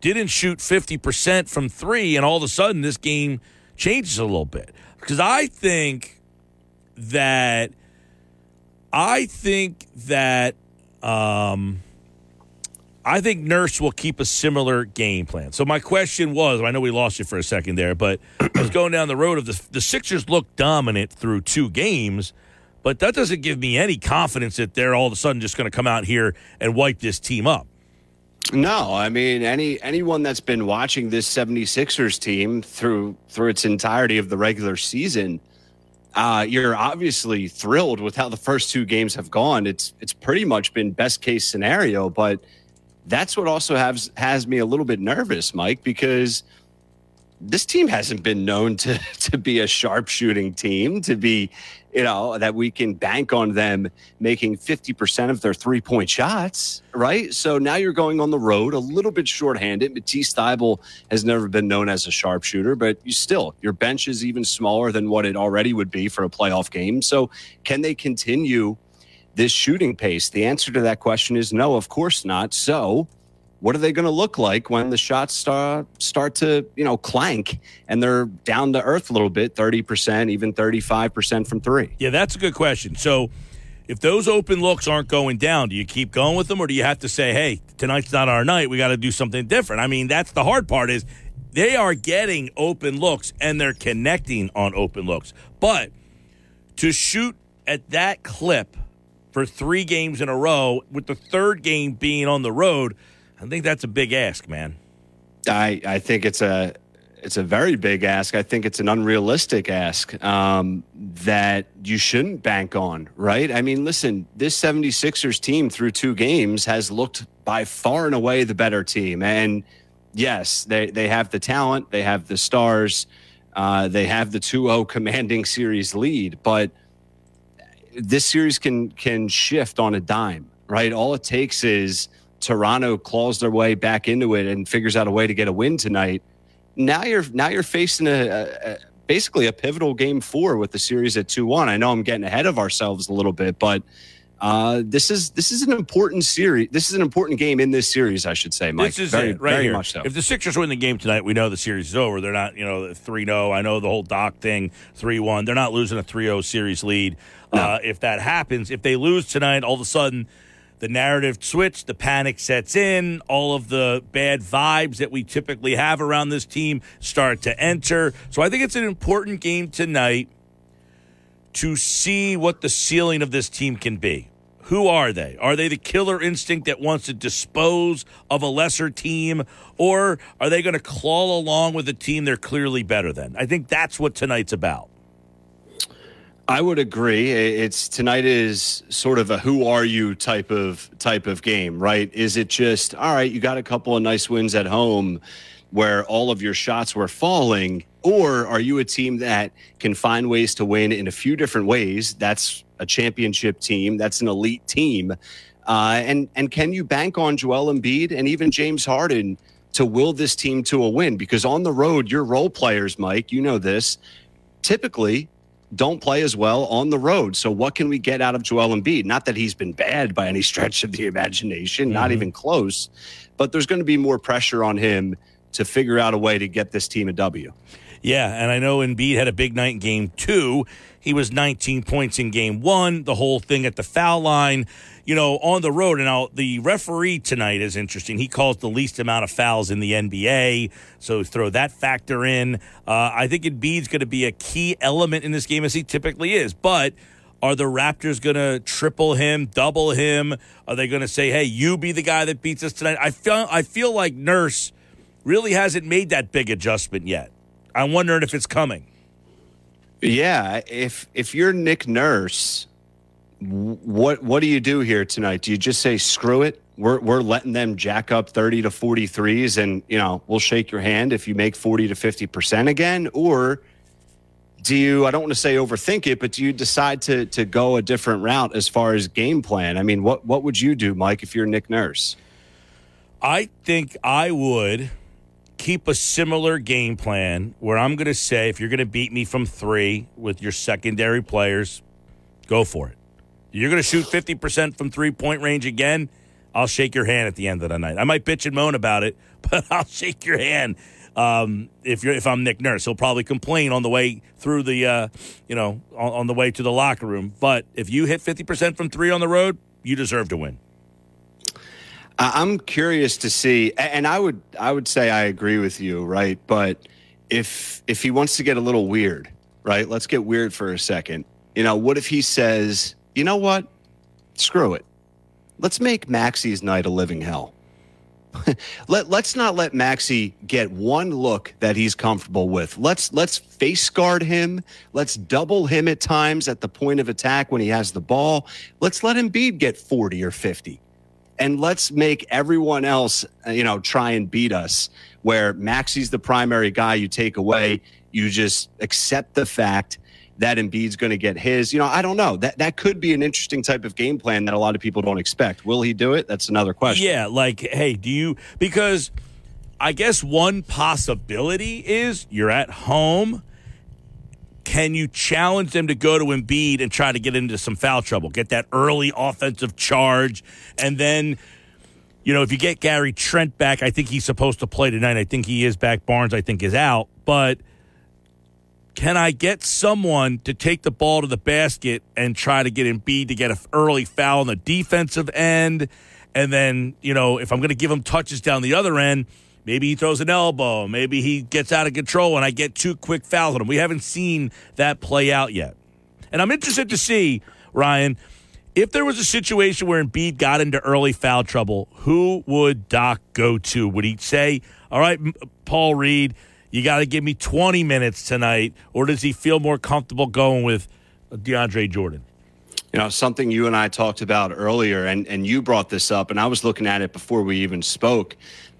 didn't shoot 50% from three and all of a sudden this game changes a little bit. Because I think that, I think that, um, I think Nurse will keep a similar game plan. So my question was, I know we lost you for a second there, but I was going down the road of the the Sixers look dominant through two games, but that doesn't give me any confidence that they're all of a sudden just going to come out here and wipe this team up. No, I mean any anyone that's been watching this 76ers team through through its entirety of the regular season, uh, you're obviously thrilled with how the first two games have gone. It's it's pretty much been best case scenario, but that's what also has has me a little bit nervous, Mike, because this team hasn't been known to to be a sharpshooting team, to be, you know, that we can bank on them making 50% of their three-point shots, right? So now you're going on the road a little bit shorthanded. Matisse Thybulle has never been known as a sharpshooter, but you still your bench is even smaller than what it already would be for a playoff game. So can they continue this shooting pace? The answer to that question is no, of course not. So what are they going to look like when the shots start start to you know clank and they're down to earth a little bit 30% even 35% from three Yeah, that's a good question. So, if those open looks aren't going down, do you keep going with them, or do you have to say, "Hey, tonight's not our night. We got to do something different"? I mean, that's the hard part is they are getting open looks and they're connecting on open looks, but to shoot at that clip for three games in a row, with the third game being on the road, I think that's a big ask, man. I, I think it's a it's a very big ask. I think it's an unrealistic ask um, that you shouldn't bank on, right? I mean, listen, this 76ers team through two games has looked by far and away the better team. And yes, they, they have the talent, they have the stars, uh, they have the 2 0 commanding series lead, but this series can can shift on a dime, right? All it takes is Toronto claws their way back into it and figures out a way to get a win tonight. Now you're now you're facing a, a, a basically a pivotal game four with the series at two one. I know I'm getting ahead of ourselves a little bit, but uh, this is this is an important series. This is an important game in this series, I should say, Mike. This is very, it, right very here. much so. If the Sixers win the game tonight, we know the series is over. They're not, you know, 3 0. I know the whole Doc thing, 3 1. They're not losing a 3 0 series lead. Uh, if that happens, if they lose tonight, all of a sudden the narrative switch, the panic sets in, all of the bad vibes that we typically have around this team start to enter. So I think it's an important game tonight to see what the ceiling of this team can be. Who are they? Are they the killer instinct that wants to dispose of a lesser team, or are they going to claw along with a team they're clearly better than? I think that's what tonight's about. I would agree. It's tonight is sort of a who are you type of type of game, right? Is it just all right, you got a couple of nice wins at home where all of your shots were falling or are you a team that can find ways to win in a few different ways? That's a championship team, that's an elite team. Uh, and and can you bank on Joel Embiid and even James Harden to will this team to a win? Because on the road, your role players, Mike, you know this, typically don't play as well on the road. So what can we get out of Joel Embiid? Not that he's been bad by any stretch of the imagination, mm-hmm. not even close, but there's going to be more pressure on him to figure out a way to get this team a W. Yeah, and I know Embiid had a big night in game two. He was 19 points in game one, the whole thing at the foul line, you know, on the road. And now the referee tonight is interesting. He calls the least amount of fouls in the NBA. So throw that factor in. Uh, I think Embiid's going to be a key element in this game as he typically is. But are the Raptors going to triple him, double him? Are they going to say, "Hey, you be the guy that beats us tonight"? I feel I feel like Nurse really hasn't made that big adjustment yet. I'm wondering if it's coming. Yeah, if if you're Nick Nurse, what what do you do here tonight? Do you just say screw it? We're we're letting them jack up 30 to 43s and, you know, we'll shake your hand if you make 40 to 50% again or do you I don't want to say overthink it, but do you decide to to go a different route as far as game plan? I mean, what what would you do, Mike, if you're Nick Nurse? I think I would keep a similar game plan where I'm going to say if you're going to beat me from three with your secondary players, go for it. You're going to shoot 50% from three point range again. I'll shake your hand at the end of the night. I might bitch and moan about it, but I'll shake your hand. Um, if you're if I'm Nick Nurse, he'll probably complain on the way through the uh, you know on, on the way to the locker room. But if you hit 50% from three on the road, you deserve to win. I'm curious to see, and I would I would say I agree with you, right? But if if he wants to get a little weird, right? Let's get weird for a second. You know, what if he says, you know what? Screw it. Let's make Maxey's night a living hell. let let's not let Maxey get one look that he's comfortable with. Let's let's face guard him. Let's double him at times at the point of attack when he has the ball. Let's let Embiid get 40 or 50 and let's make everyone else, uh, you know, try and beat us. Where Maxey's the primary guy you take away, you just accept the fact that Embiid's going to get his. You know, I don't know. That that could be an interesting type of game plan that a lot of people don't expect. Will he do it? That's another question. Yeah, like, hey, do you because I guess one possibility is you're at home can you challenge them to go to Embiid and try to get into some foul trouble? Get that early offensive charge. And then, you know, if you get Gary Trent back, I think he's supposed to play tonight. I think he is back. Barnes, I think, is out. But can I get someone to take the ball to the basket and try to get Embiid to get an early foul on the defensive end? And then, you know, if I'm going to give him touches down the other end, Maybe he throws an elbow. Maybe he gets out of control and I get two quick fouls on him. We haven't seen that play out yet. And I'm interested to see, Ryan, if there was a situation where Embiid got into early foul trouble, who would Doc go to? Would he say, all right, Paul Reed, you got to give me 20 minutes tonight? Or does he feel more comfortable going with DeAndre Jordan? You know, something you and I talked about earlier, and, and you brought this up, and I was looking at it before we even spoke.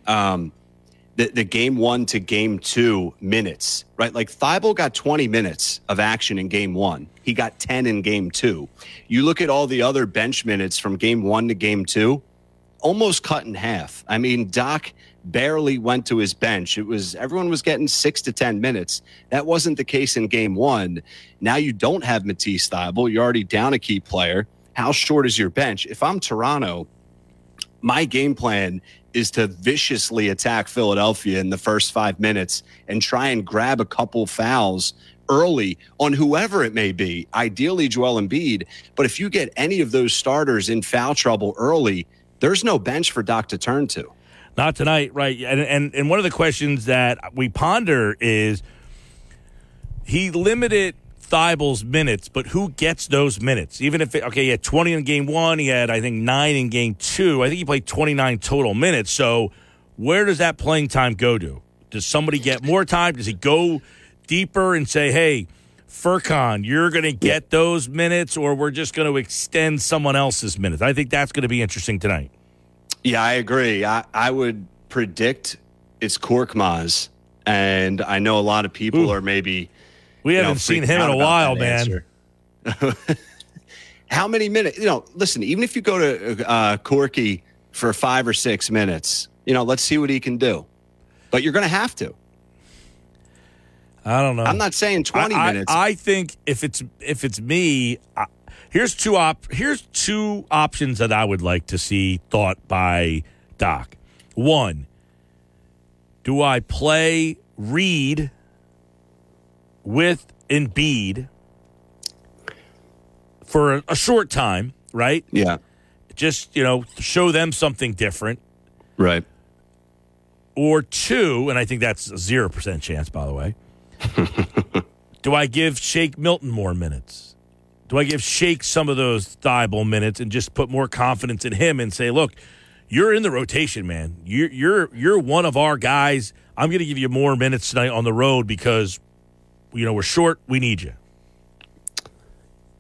Um, the, the game one to game two minutes, right? Like Thybulle got 20 minutes of action in game one. He got 10 in game two. You look at all the other bench minutes from game one to game two, almost cut in half. I mean, Doc barely went to his bench. It was everyone was getting six to 10 minutes. That wasn't the case in game one. Now you don't have Matisse Thybulle. You're already down a key player. How short is your bench? If I'm Toronto, my game plan is to viciously attack Philadelphia in the first five minutes and try and grab a couple fouls early on whoever it may be, ideally Joel Embiid. But if you get any of those starters in foul trouble early, there's no bench for Doc to turn to. Not tonight, right? And and, and one of the questions that we ponder is he limited Thybulle's minutes, but who gets those minutes? Even if, it, okay, he had 20 in game one, he had, I think, nine in game two. I think he played 29 total minutes. So where does that playing time go to? Does somebody get more time? Does he go deeper and say, hey, Furkan, you're going to get those minutes, or we're just going to extend someone else's minutes? I think that's going to be interesting tonight. Yeah, I agree. I, I would predict it's Korkmaz. And I know a lot of people Ooh. are maybe we haven't know, seen him in a while, man. How many minutes? You know, listen, even if you go to uh, Corky for five or six minutes, you know, let's see what he can do. But you're going to have to. I don't know. I'm not saying 20 I, minutes. I, I, think if it's if it's me, I, here's two op here's two options that I would like to see thought by Doc. One, do I play Reed with Embiid for a, short time, right? Yeah. Just, you know, show them something different. Right. Or two, and I think that's a 0% chance, by the way. Do I give Shake Milton more minutes? Do I give Shake some of those Thybulle minutes and just put more confidence in him and say, look, you're in the rotation, man. You're you're you're one of our guys. I'm going to give you more minutes tonight on the road because you know, we're short. We need you.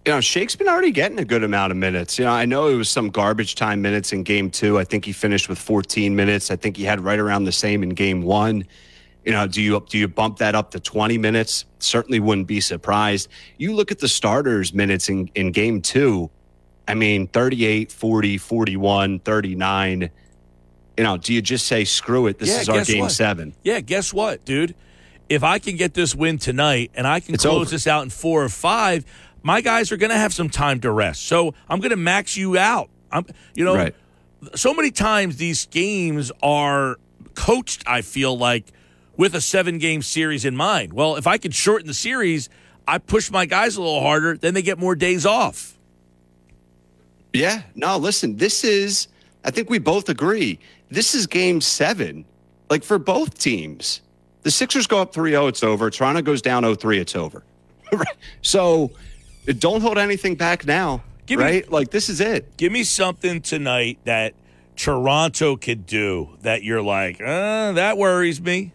you know, Shake's been already getting a good amount of minutes. You know, I know it was some garbage time minutes in game two. I think he finished with 14 minutes. I think he had right around the same in game one. You know, do you do you bump that up to 20 minutes? Certainly wouldn't be surprised. You look at the starters minutes in, in game two. I mean, 38, 40, 41, 39. You know, do you just say, screw it? This Yeah, is our game what? seven. Yeah, guess what, dude? If I can get this win tonight and I can It's close over. this out in four or five, my guys are going to have some time to rest. So I'm going to max you out. I'm, you know, Right. so many times these games are coached. I feel like with a seven game series in mind. Well, if I can shorten the series, I push my guys a little harder. Then they get more days off. Yeah. No, listen, this is, I think we both agree, this is game seven, like for both teams. The Sixers go up 3 0, it's over. Toronto goes down 0 3, it's over. Right. so don't hold anything back now. Give me- right? like, this is it. Give me something tonight that Toronto could do that you're like, uh, that worries me.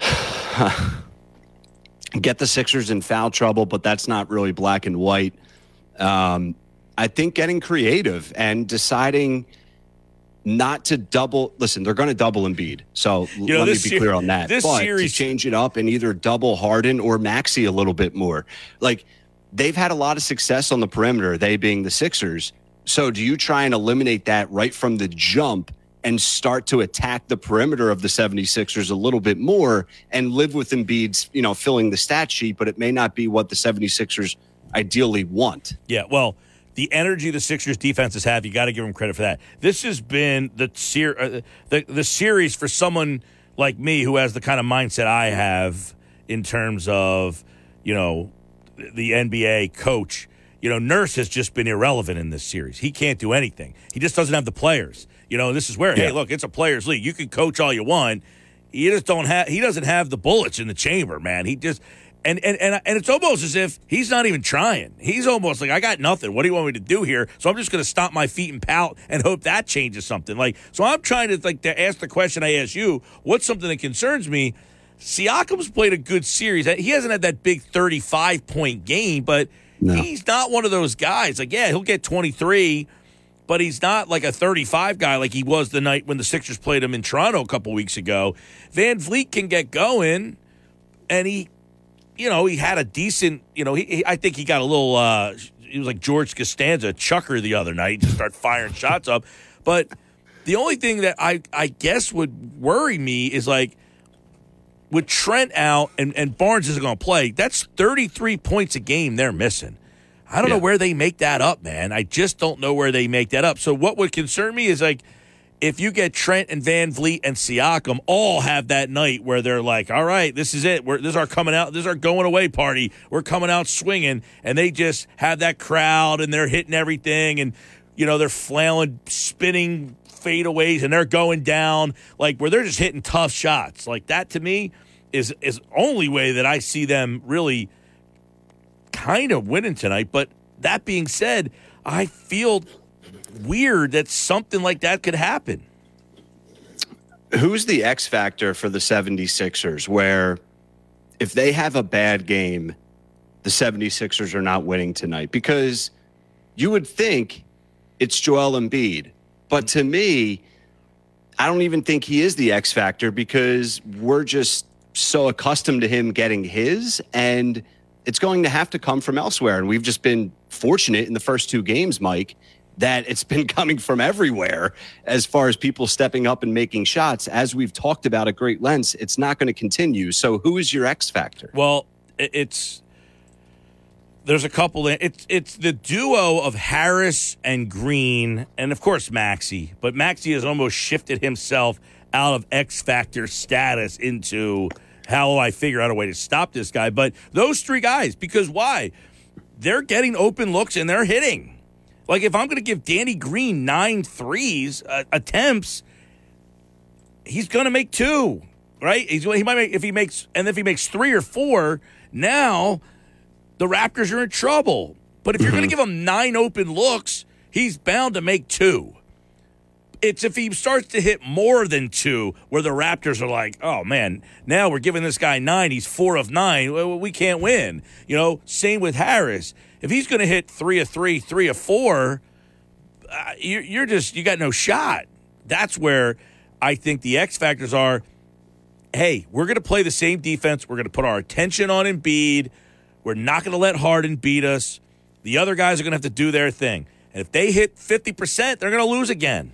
Get the Sixers in foul trouble, but that's not really black and white. Um, I think getting creative and deciding not to double. Listen, they're going to double Embiid, so You know, let me be ser- clear on that. this but series- to change it up and either double Harden or Maxey a little bit more. Like they've had a lot of success on the perimeter, they being the Sixers. So do you try and eliminate that right from the jump? And start to attack the perimeter of the 76ers a little bit more and live with Embiid's, you know, filling the stat sheet, but it may not be what the 76ers ideally want. Yeah, well, the energy the Sixers defenses have, you got to give them credit for that. This has been the ser- uh, the the series for someone like me who has the kind of mindset I have in terms of, you know, the NBA coach. You know, Nurse has just been irrelevant in this series. He can't do anything. He just doesn't have the players. You know, this is where, hey, look, it's a players' league. You can coach all you want. You just don't have. He doesn't have the bullets in the chamber, man. He just and and and and it's almost as if he's not even trying. He's almost like, I got nothing. What do you want me to do here? So I'm just going to stomp my feet and pout and hope that changes something. Like, so I'm trying to like to ask the question I asked you. What's something that concerns me? Siakam's played a good series. He hasn't had that big 35 point game, but No. he's not one of those guys. Like, yeah, he'll get 23 but he's not like a 35 guy like he was the night when the Sixers played him in Toronto a couple weeks ago. VanVleet can get going, and he, you know, he had a decent, you know, he, he I think he got a little, uh, he was like George Costanza chucker the other night, just start firing shots up. But the only thing that I, I guess would worry me is like, with Trent out and, and Barnes isn't going to play, that's 33 points a game they're missing. I don't know where they make that up, man. I just don't know where they make that up. So what would concern me is like if you get Trent and VanVleet and Siakam all have that night where they're like, "All right, this is it. We're this is our coming out. This is our going away party. We're coming out swinging," and they just have that crowd and they're hitting everything and you know they're flailing, spinning fadeaways and they're going down like where they're just hitting tough shots. Like that to me is is only way that I see them really kind of winning tonight. But that being said, I feel weird that something like that could happen. Who's the X factor for the 76ers where if they have a bad game, the 76ers are not winning tonight? Because you would think it's Joel Embiid. But to me, I don't even think he is the X factor because we're just so accustomed to him getting his and it's going to have to come from elsewhere. And we've just been fortunate in the first two games, Mike, that it's been coming from everywhere as far as people stepping up and making shots. As we've talked about at great lengths, it's not going to continue. So who is your X factor? Well, it's there's a couple. It's it's the duo of Harris and Green, and of course Maxey. But Maxey has almost shifted himself out of X Factor status into how do I figure out a way to stop this guy? But those three guys, because why? They're getting open looks and they're hitting. Like if I'm going to give Danny Green nine threes uh, attempts, he's going to make two, right? He's he might make if he makes and if he makes three or four, now the Raptors are in trouble. But if you're going to give him nine open looks, he's bound to make two. It's if he starts to hit more than two, where the Raptors are like, oh man, now we're giving this guy nine. He's four of nine. We can't win. You know, same with Harris. If he's going to hit three of three, three of four, uh, you're, you're just you got no shot. That's where I think the X factors are. Hey, we're going to play the same defense. We're going to put our attention on Embiid. We're not going to let Harden beat us. The other guys are going to have to do their thing. And if they hit 50%, they're going to lose again.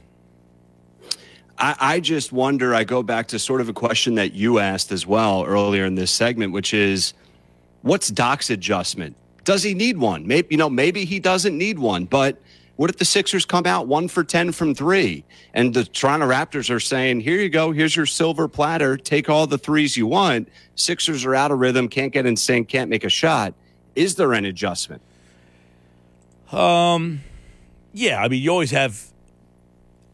I, I just wonder. I go back to sort of a question that you asked as well earlier in this segment, which is, what's Doc's adjustment? Does he need one? Maybe you know, maybe he doesn't need one. But what if the Sixers come out one for ten from three, and the Toronto Raptors are saying, "Here you go, here's your silver platter. Take all the threes you want." Sixers are out of rhythm, can't get in sync, can't make a shot. Is there an adjustment? Um, yeah. I mean, you always have.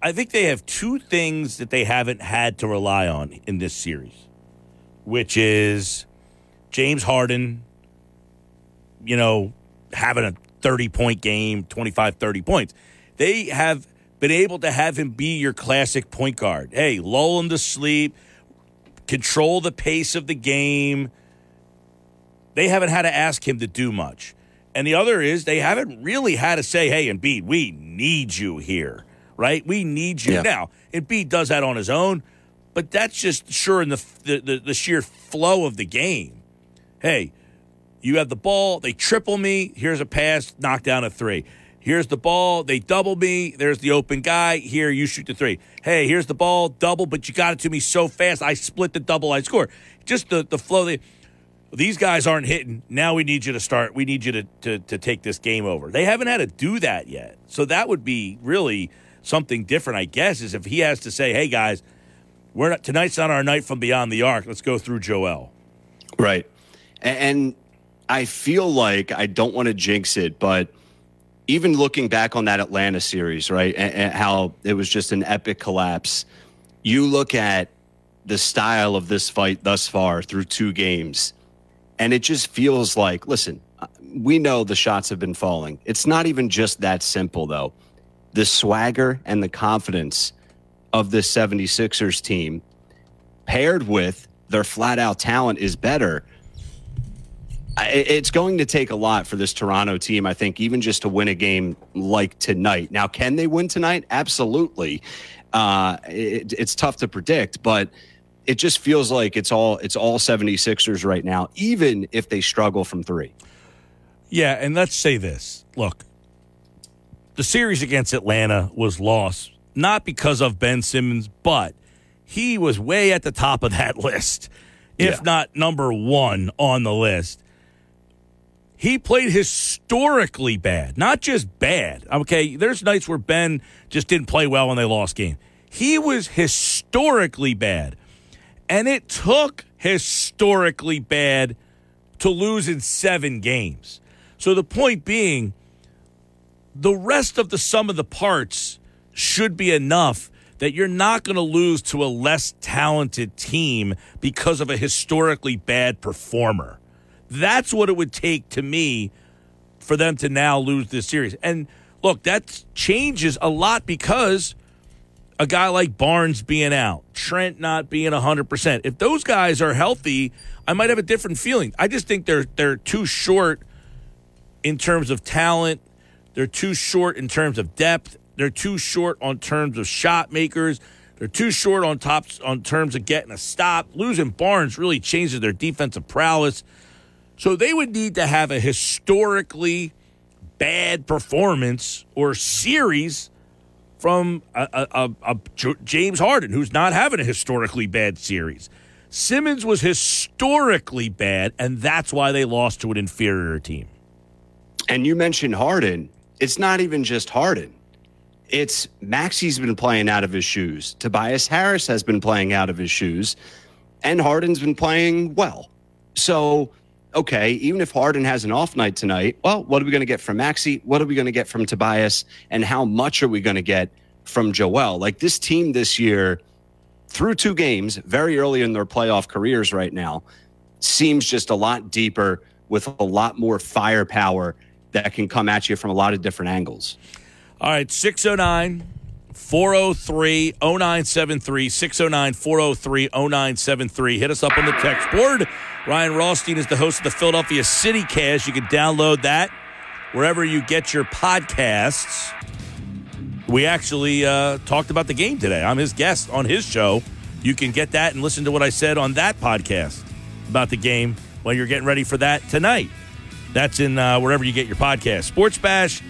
I think they have two things that they haven't had to rely on in this series, which is James Harden, you know, having a 30 point game, 25, 30 points. They have been able to have him be your classic point guard. Hey, lull him to sleep, control the pace of the game. They haven't had to ask him to do much. And the other is they haven't really had to say, hey, Embiid, we need you here, right? We need you. Yeah. Now, Embiid does that on his own, but that's just sure in the, the, the, the sheer flow of the game. Hey, you have the ball, they triple me, here's a pass, knock down a three. Here's the ball, they double me, there's the open guy, here you shoot the three. Hey, here's the ball, double, but you got it to me so fast, I split the double, I score. Just the, the flow. They, these guys aren't hitting. Now we need you to start. We need you to, to, to take this game over. They haven't had to do that yet. So that would be really something different, I guess, is if he has to say, hey, guys, we're not, tonight's not our night from beyond the arc. Let's go through Joel. Right. And I feel like I don't want to jinx it, but even looking back on that Atlanta series, right, and, and how it was just an epic collapse, you look at the style of this fight thus far through two games, and it just feels like, listen, uh, we know the shots have been falling. It's not even just that simple, though. The swagger and the confidence of this 76ers team paired with their flat out talent is better. It's going to take a lot for this Toronto team, I think, even just to win a game like tonight. Now, can they win tonight? Absolutely. Uh, it, it's tough to predict, but it just feels like it's all it's all 76ers right now, even if they struggle from three. Yeah, and let's say this. Look, the series against Atlanta was lost not because of Ben Simmons, but he was way at the top of that list, if Yeah. not number one on the list. He played historically bad, not just bad. Okay, there's nights where Ben just didn't play well when they lost game. He was historically bad. And it took historically bad to lose in seven games. So the point being, the rest of the sum of the parts should be enough that you're not going to lose to a less talented team because of a historically bad performer. That's what it would take to me for them to now lose this series. And look, that changes a lot because a guy like Barnes being out, Trent not being 100%. If those guys are healthy, I might have a different feeling. I just think they're they're too short in terms of talent. They're too short in terms of depth. They're too short on terms of shot makers. They're too short on tops on terms of getting a stop. Losing Barnes really changes their defensive prowess. So they would need to have a historically bad performance or series from a, a, a, a James Harden, who's not having a historically bad series. Simmons was historically bad, and that's why they lost to an inferior team. And you mentioned Harden. It's not even just Harden. It's Maxey's been playing out of his shoes. Tobias Harris has been playing out of his shoes. And Harden's been playing well. So, okay, even if Harden has an off night tonight, well, what are we going to get from Maxey? What are we going to get from Tobias? And how much are we going to get from Joel? Like this team this year, through two games, very early in their playoff careers right now, seems just a lot deeper with a lot more firepower that can come at you from a lot of different angles. All right, 609 403 0973. 609 403 0973. Hit us up on the text board. Ryan Rothstein is the host of the Philadelphia City Cast. You can download that wherever you get your podcasts. We actually uh, talked about the game today. I'm his guest on his show. You can get that and listen to what I said on that podcast about the game while you're getting ready for that tonight. That's in uh, wherever you get your podcast. Sports Bash.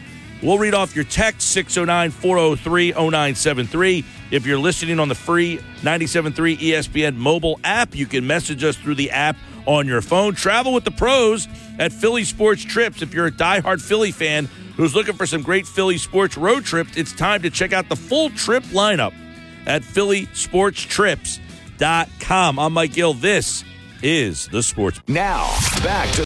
We'll read off your text 609 403 0973. If you're listening on the free 97.3 ESPN mobile app, you can message us through the app on your phone. Travel with the pros at Philly Sports Trips. If you're a diehard Philly fan who's looking for some great Philly sports road trips, it's time to check out the full trip lineup at phillysportstrips.com. I'm Mike Gill. This is the Sports. Now, back to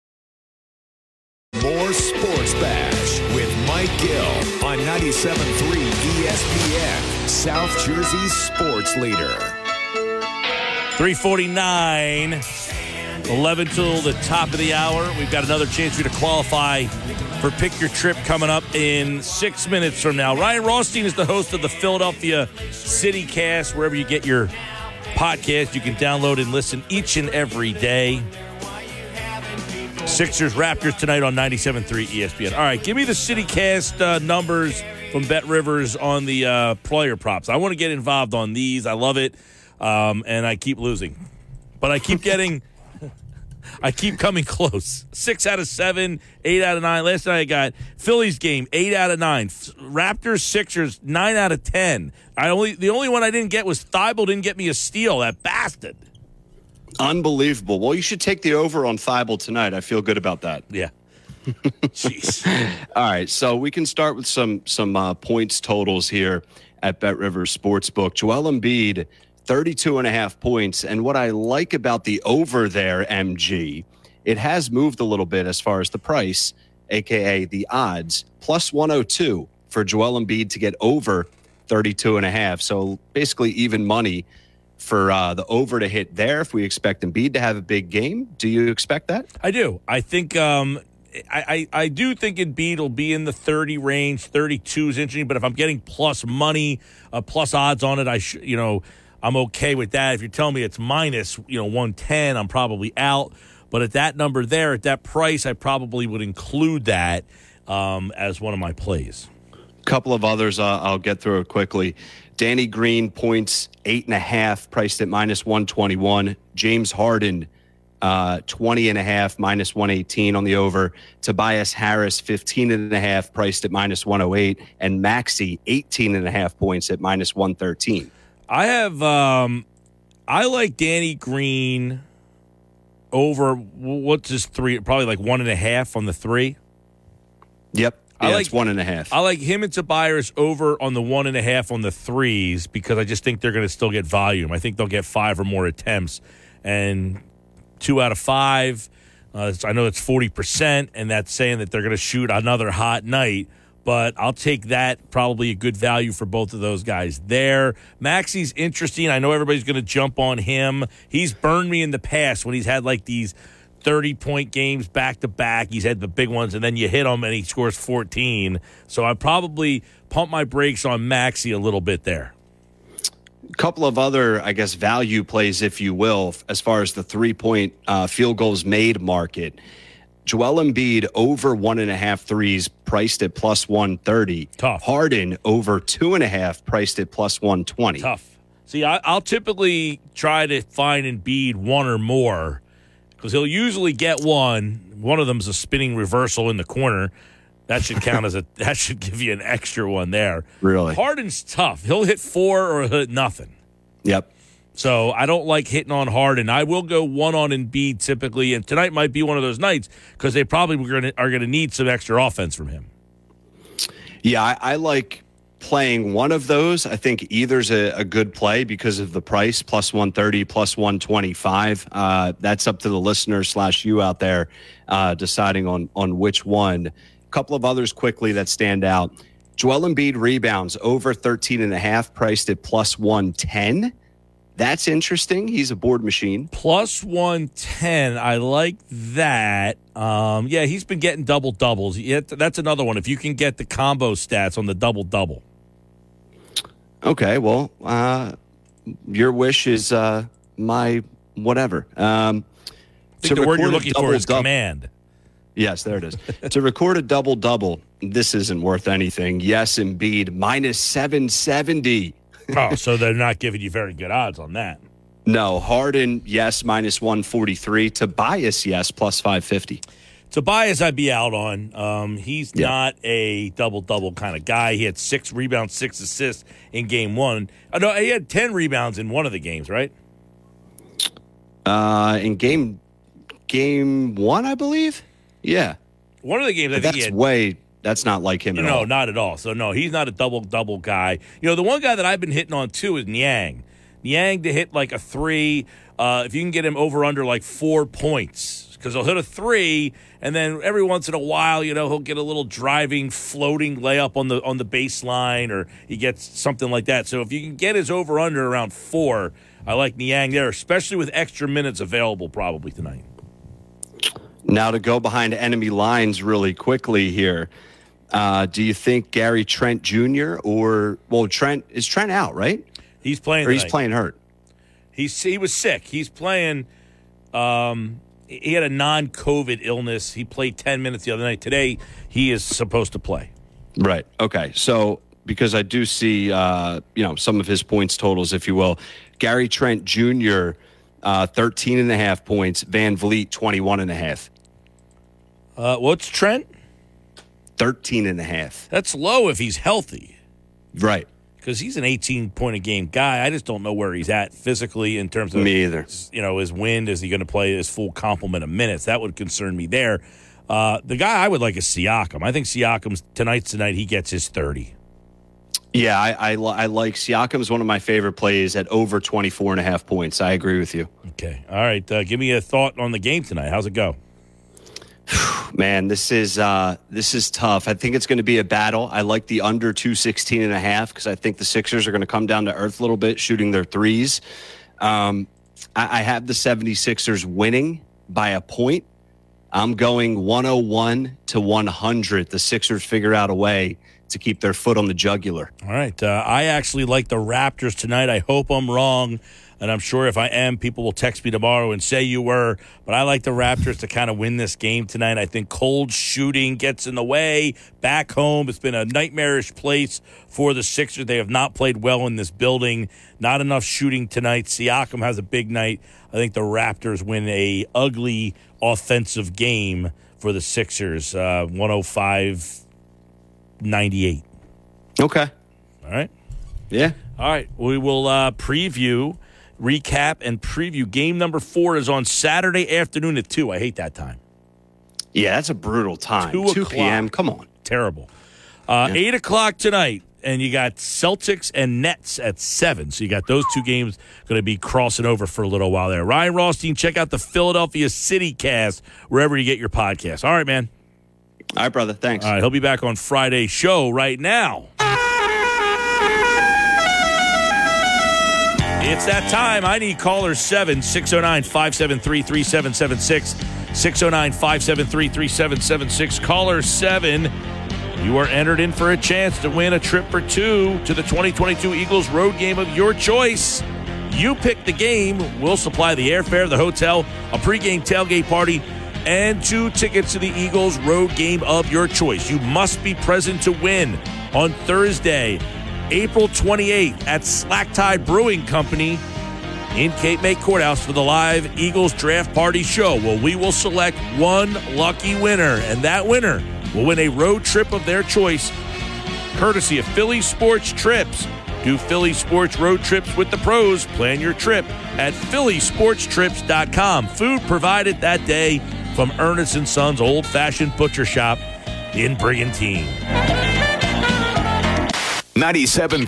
More Sports Bash with Mike Gill on 97.3 ESPN, South Jersey's sports leader. 349, 11 till the top of the hour. We've got another chance for you to qualify for Pick Your Trip coming up in six minutes from now. Ryan Rothstein is the host of the Philadelphia City Cast. Wherever you get your podcast, you can download and listen each and every day. Sixers Raptors tonight on 97.3 ESPN. All right, give me the CityCast uh, numbers from Bet Rivers on the uh, player props. I want to get involved on these. I love it, um, and I keep losing, but I keep getting. I keep coming close. Six out of seven, eight out of nine. Last night I got Phillies game, eight out of nine. Raptors, Sixers, nine out of ten. I only the only one I didn't get was Thybulle didn't get me a steal. That bastard. Unbelievable. Well, you should take the over on Thybulle tonight. I feel good about that. Yeah. Jeez. All right, so we can start with some some uh, points totals here at Bet Rivers Sportsbook. Joel Embiid, 32 and a half points. And what I like about the over there, MG, it has moved a little bit as far as the price, aka the odds, plus 102 for Joel Embiid to get over 32 and a half. So basically even money for uh, the over to hit there if we expect Embiid to have a big game. Do you expect that? I do. I think um, I, I, I do think Embiid will be in the 30 range. 32 is interesting, but if I'm getting plus money, uh, plus odds on it, I sh- you know I'm okay with that. If you're telling me it's minus you know 110, I'm probably out. But at that number there, at that price, I probably would include that um, as one of my plays. A couple of others uh, I'll get through it quickly. Danny Green points eight and a half, priced at minus 121. James Harden, uh, 20 and a half, minus 118 on the over. Tobias Harris, 15 and a half, priced at minus 108. And Maxey, 18 and a half points at minus 113. I have um I like Danny Green over what's his three probably like one and a half on the three. Yep. I like- it's one and a half. I like him and Tobias over on the one and a half on the threes because I just think they're going to still get volume. I think they'll get five or more attempts, and two out of five. Uh, I know it's forty percent, and that's saying that they're going to shoot another hot night. But I'll take that. Probably a good value for both of those guys there. Maxey's interesting. I know everybody's going to jump on him. He's burned me in the past when he's had like these 30 point games back to back. He's had the big ones, and then you hit him and he scores 14. So I probably pump my brakes on Maxey a little bit there. A couple of other, I guess, value plays, if you will, as far as the three point uh, field goals made market. Joel Embiid over one and a half threes, priced at plus 130. Tough. Harden over two and a half, priced at plus 120. Tough. See, I, I'll typically try to find Embiid one or more because he'll usually get one. One of them's a spinning reversal in the corner. That should count as a. That should give you an extra one there. Really? Harden's tough. He'll hit four or hit nothing. Yep. So I don't like hitting on Harden. I will go one on and Embiid typically, and tonight might be one of those nights because they probably are going to are going to need some extra offense from him. Yeah, I, I like playing one of those. I think either's a, a good play because of the price, plus 130, plus 125. Uh, that's up to the listener slash you out there uh, deciding on, on which one. A couple of others quickly that stand out. Joel Embiid rebounds over 13 and a half, priced at plus 110. That's interesting. He's a board machine. Plus 110. I like that. Um, yeah, he's been getting double doubles. That's another one. If you can get the combo stats on the double double. Okay, well, uh, your wish is uh, my whatever. Um, I think the word you're looking for is dou- command. Yes, there it is. to record a double double, this isn't worth anything. Yes, Embiid minus 770. oh, so they're not giving you very good odds on that. No, Harden, yes, minus 143. Tobias, yes, plus 550. Tobias, I'd be out on. Um, he's Yeah. not a double double kind of guy. He had six rebounds, six assists in game one. Uh, no, he had 10 rebounds in one of the games, right? Uh, in game game one, I believe. Yeah, One of the games, I think he that's had way. That's not like him at all. No, all. not at all. So no, he's not a double double guy. You know, the one guy that I've been hitting on too is Niang. Niang to hit like a three. Uh, if you can get him over under like four points, because he'll hit a three, and then every once in a while, you know, he'll get a little driving, floating layup on the on the baseline, or he gets something like that. So if you can get his over under around four, I like Niang there, especially with extra minutes available probably tonight. Now to go behind enemy lines really quickly here. Uh, do you think Gary Trent Jr. or well Trent is Trent out right He's playing. or he's playing hurt? He's he was sick. He's playing. Um, he had a non-COVID illness. He played ten minutes the other night. Today he is supposed to play. Right. Okay. So because I do see, uh, you know, some of his points totals, if you will. Gary Trent Jr., uh, 13 and a half points. VanVleet, 21 and a half. Uh, what's Trent? 13 and a half. That's low if he's healthy Right. Because he's an 18 point a game guy. I just don't know where he's at physically in terms of Me either. You know, his wind. Is he going to play his full complement of minutes? That would concern me there. Uh, the guy I would like is Siakam. I think Siakam's tonight's tonight. He gets his 30. Yeah, I, I, I like Siakam's one of my favorite plays at over 24 and a half points. I agree with you. Okay. All right. Uh, give me a thought on the game tonight. How's it go? Man, this is uh, this is tough. I think it's going to be a battle. I like the under 216 and a half because I think the Sixers are going to come down to earth a little bit, shooting their threes. Um, I, I have the 76ers winning by a point. I'm going 101 to 100. The Sixers figure out a way to keep their foot on the jugular. All right. Uh, I actually like the Raptors tonight. I hope I'm wrong. And I'm sure if I am, people will text me tomorrow and say you were. But I like the Raptors to kind of win this game tonight. I think cold shooting gets in the way. Back home, it's been a nightmarish place for the Sixers. They have not played well in this building. Not enough shooting tonight. Siakam has a big night. I think the Raptors win a ugly offensive game for the Sixers, uh, 105 98. Okay. All right. Yeah. All right, we will uh, preview, recap, and preview. Game number four is on Saturday afternoon at two. I hate that time. Yeah, that's a brutal time. Two 2 o'clock. p.m. Come on. Terrible. Uh, Eight o'clock tonight, and you got Celtics and Nets at seven. So you got those two games going to be crossing over for a little while there. Ryan Rothstein, check out the Philadelphia City Cast wherever you get your podcast. All right, man. All right, brother. Thanks. All right, he'll be back on Friday's show right now. It's that time. I need caller 7 609 573 3776. 609 573 3776. Caller 7. You are entered in for a chance to win a trip or two to the 2022 Eagles road game of your choice. You pick the game. We'll supply the airfare, the hotel, a pregame tailgate party, and two tickets to the Eagles road game of your choice. You must be present to win on Thursday, April 28th at Slack Tide Brewing Company in Cape May Courthouse for the live Eagles Draft Party show. Well, we will select one lucky winner, and that winner will win a road trip of their choice, courtesy of Philly Sports Trips. Do Philly Sports road trips with the pros. Plan your trip at phillysportstrips.com. Food provided that day from Ernest and Sons Old Fashioned Butcher Shop in Brigantine. 97.3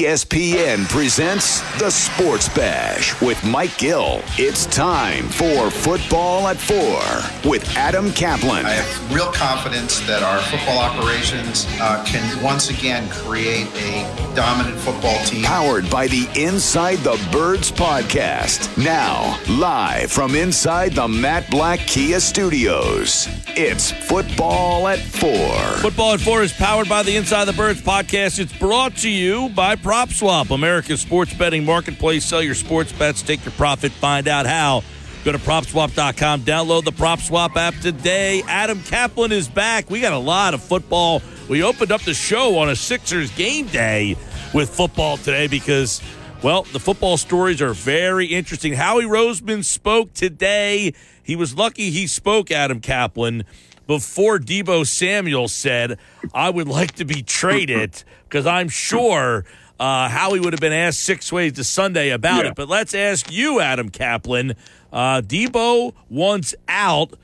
ESPN presents The Sports Bash with Mike Gill. It's time for Football at Four with Adam Kaplan. I have real confidence that our football operations uh, can once again create a dominant football team. Powered by the Inside the Birds podcast. Now, live from inside the Matt Blatt Kia studios. It's Football at Four. Football at Four is powered by the Inside the Birds podcast. It's brought to you by PropSwap, America's sports betting marketplace. Sell your sports bets, take your profit, find out how. Go to propswap.com, download the PropSwap app today. Adam Kaplan is back. We got a lot of football. We opened up the show on a Sixers game day with football today because, well, the football stories are very interesting. Howie Roseman spoke today. He was lucky he spoke, Adam Kaplan, before Deebo Samuel said, I would like to be traded because I'm sure uh, Howie would have been asked six ways to Sunday about Yeah. it. But let's ask you, Adam Kaplan. Uh, Deebo wants out.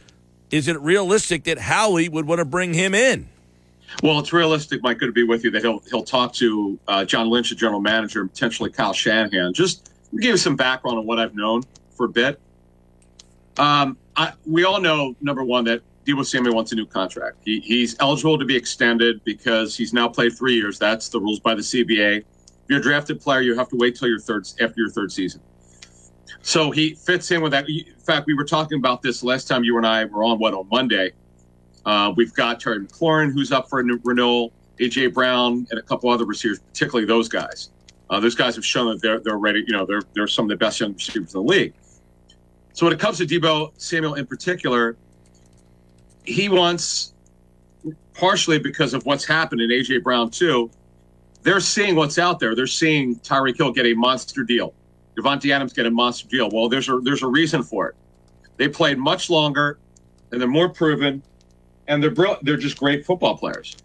Is it realistic that Howie would want to bring him in? Well, it's realistic, Mike. Good to be with you. That he'll he'll talk to uh, John Lynch, the general manager, and potentially Kyle Shanahan. Just give you some background on what I've known for a bit. Um, I, we all know number one that Deebo Samuel wants a new contract. He, he's eligible to be extended because he's now played three years. That's the rules by the CBA. If you're a drafted player, you have to wait till your third after your third season. So he fits in with that. In fact, we were talking about this last time you and I were on what on Monday. Uh, we've got Terry McLaurin, who's up for a new renewal, AJ Brown, and a couple other receivers, particularly those guys. Uh, those guys have shown that they're they're ready. You know, they're they're some of the best young receivers in the league. So when it comes to Deebo Samuel in particular, he wants partially because of what's happened in AJ Brown too. They're seeing what's out there. They're seeing Tyreek Hill get a monster deal. Davante Adams get a monster deal. Well, there's a there's a reason for it. They played much longer, and they're more proven, and they're they're just great football players.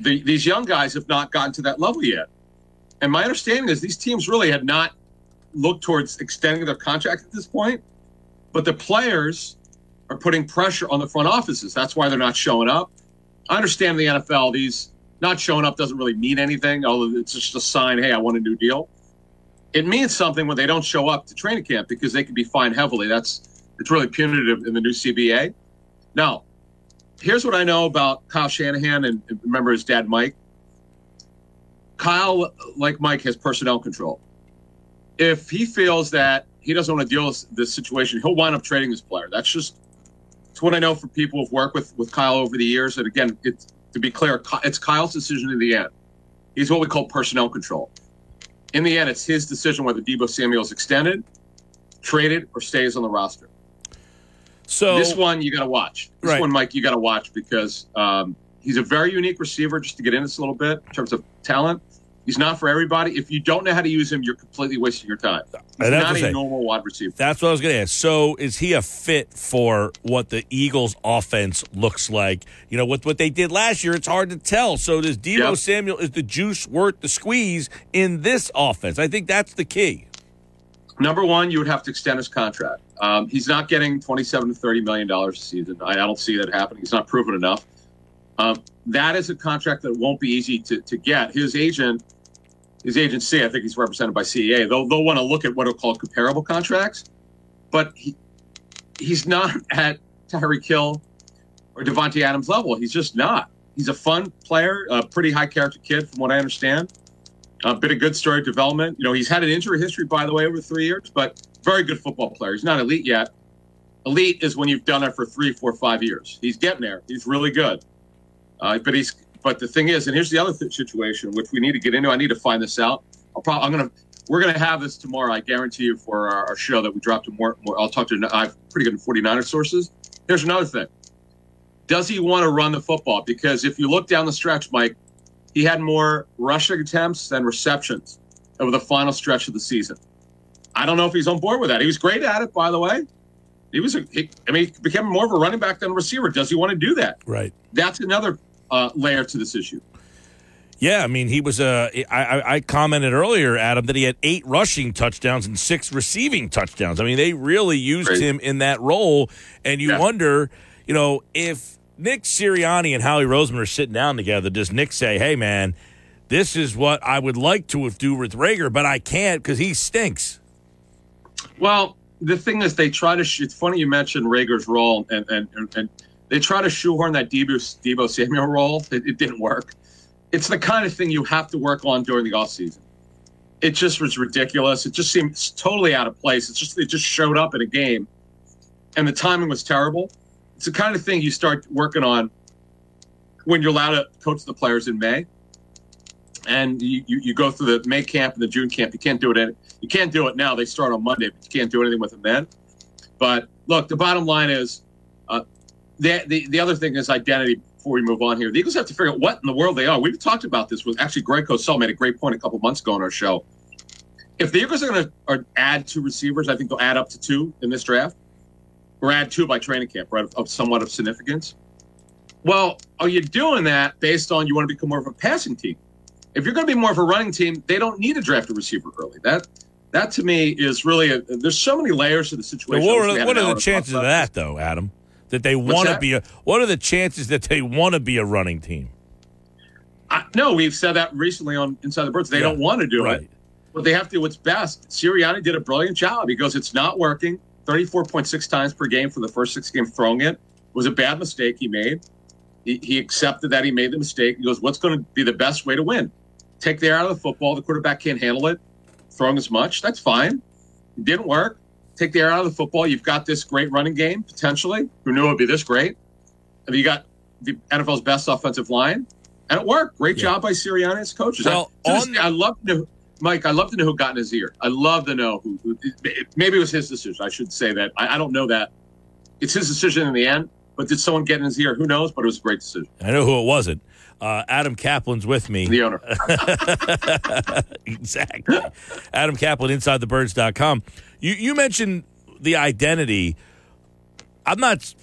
The, these young guys have not gotten to that level yet. And my understanding is these teams really had not looked towards extending their contract at this point, but the players are putting pressure on the front offices. That's why they're not showing up. I understand the NFL; these not showing up doesn't really mean anything, although it's just a sign. Hey, I want a new deal it means something when they don't show up to training camp because they can be fined heavily. That's it's really punitive in the new CBA. Now, here's what I know about Kyle Shanahan and and remember his dad Mike. Kyle, like Mike, has personnel control. If he feels that he doesn't want to deal with this situation, he'll wind up trading this player. That's just it's what I know from people who've worked with with Kyle over the years. And again, it's to be clear, it's Kyle's decision in the end. He's what we call personnel control in the end, it's his decision whether Deebo Samuel is extended, traded, or stays on the roster. So this one you got to watch. This Right. one, Mike, you got to watch because um, he's a very unique receiver. Just to get into this a little bit in terms of talent, he's not for everybody. If you don't know how to use him, you're completely wasting your time. He's that's not a normal wide receiver. That's what I was going to ask. So, is he a fit for what the Eagles' offense looks like? You know, with what they did last year, it's hard to tell. So, does Deebo Yep. Samuel is the juice worth the squeeze in this offense? I think that's the key. Number one, you would have to extend his contract. Um, he's not getting twenty-seven to thirty million dollars a season. I, I don't see that happening. He's not proven enough. Um, that is a contract that won't be easy to, to get. His agent, his agency, I think he's represented by CEA. They'll they'll want to look at what are called comparable contracts, but he, he's not at Tyreek Hill or Davante Adams level. He's just not. He's a fun player, a pretty high character kid, from what I understand a bit of good story development. You know, he's had an injury history, by the way, over three years, but very good football player. He's not elite yet. Elite is when you've done it for three, four, five years. He's getting there. He's really good. Uh, but he's but the thing is, and here's the other th- situation which we need to get into. I need to find this out. I'll probably I'm gonna we're gonna have this tomorrow. I guarantee you for our, our show that we dropped to more, more. I'll talk to I have pretty good 49er sources. Here's another thing. Does he want to run the football? Because if you look down the stretch, Mike, he had more rushing attempts than receptions over the final stretch of the season. I don't know if he's on board with that. He was great at it, by the way. He was, a, he, I mean, he became more of a running back than a receiver. Does he want to do that? Right. That's another uh, layer to this issue. Yeah, I mean, he was. Uh, I, I- commented earlier, Adam, that he had eight rushing touchdowns and six receiving touchdowns. I mean, they really used Crazy. him in that role, and you Yeah. wonder, you know, if Nick Sirianni and Howie Roseman are sitting down together, does Nick say, "Hey, man, this is what I would like to do with Reagor, but I can't because he stinks." Well, the thing is, they try to. Sh- it's funny you mentioned Reagor's role, and and, and, and they try to shoehorn that Deebo, Deebo Samuel role. It, it didn't work. It's the kind of thing you have to work on during the offseason. It just was ridiculous. It just seemed totally out of place. It's just it just showed up in a game, and the timing was terrible. It's the kind of thing you start working on when you're allowed to coach the players in May, and you, you, you go through the May camp and the June camp. You can't do it. Any, you can't do it now. They start on Monday, but you can't do anything with them then. But look, the bottom line is, the, the the other thing is identity. Before we move on here, the Eagles have to figure out what in the world they are. We've talked about this. With actually, Greg Cosell made a great point a couple months ago on our show. If the Eagles are going to add two receivers, I think they'll add up to two in this draft, or add two by training camp, right? Of, of somewhat of significance. Well, are you doing that based on you want to become more of a passing team? If you're going to be more of a running team, they don't need to draft a receiver early. That that to me is really a, there's so many layers to the situation. what I wish we are, what are the chances of that, though, Adam? That they want to be a. What are the chances that they want to be a running team? I, no, we've said that recently on Inside the Birds. They Yeah, don't want to do right. it, but they have to do what's best. Sirianni did a brilliant job. He goes, "It's not working." Thirty-four point six times per game for the first six games throwing it was a bad mistake he made. He, he accepted that he made the mistake. He goes, "What's going to be the best way to win? Take the air out of the football. The quarterback can't handle it, throwing as much. That's fine. It didn't work. Take the air out of the football. You've got this great running game potentially. Who knew it would be this great? And you got the NFL's best offensive line, and it worked. Great Yeah. job by Sirianni and his coaches. Well, I, on- I love to know, Mike. I love to know who got in his ear. I love to know who. who maybe it was his decision. I should say that. I, I don't know that. It's his decision in the end. But did someone get in his ear? Who knows? But it was a great decision. I know who it wasn't. Uh, Adam Kaplan's with me. The owner. exactly. Adam Kaplan, InsideTheBirds.com. You you mentioned the identity. I'm not.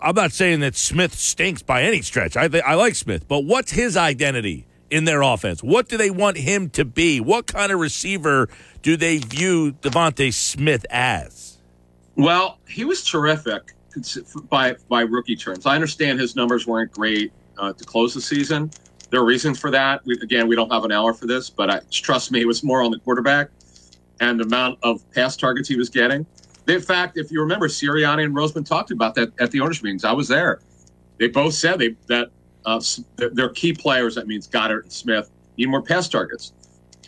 I'm not saying that Smith stinks by any stretch. I I like Smith, but what's his identity in their offense? What do they want him to be? What kind of receiver do they view DeVonta Smith as? Well, he was terrific by by rookie terms. I understand his numbers weren't great uh, to close the season. There are reasons for that. We, again, we don't have an hour for this, but I, trust me, it was more on the quarterback and the amount of pass targets he was getting. In fact, if you remember, Sirianni and Roseman talked about that at the owners' meetings. I was there. They both said they that uh, their key players, that means Goedert and Smith, need more pass targets.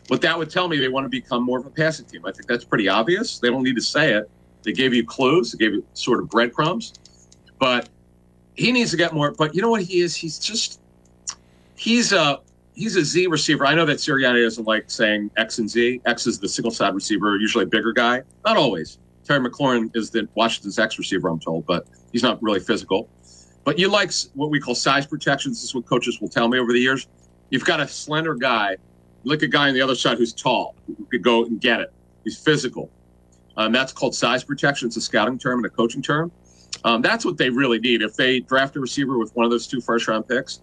What that would tell me, they want to become more of a passing team. I think that's pretty obvious. They don't need to say it. They gave you clues. They gave you sort of breadcrumbs. But he needs to get more. But you know what he is? He's just he's a he's a Z receiver. I know that Sirianni doesn't like saying X and Z. X is the single side receiver, usually a bigger guy. Not always. Terry McLaurin is the Washington's X receiver, I'm told, but he's not really physical. But you like what we call size protections. This is what coaches will tell me over the years. You've got a slender guy, like a guy on the other side who's tall, who could go and get it. He's physical. Um, that's called size protection. It's a scouting term and a coaching term. Um, that's what they really need. If they draft a receiver with one of those two first round picks,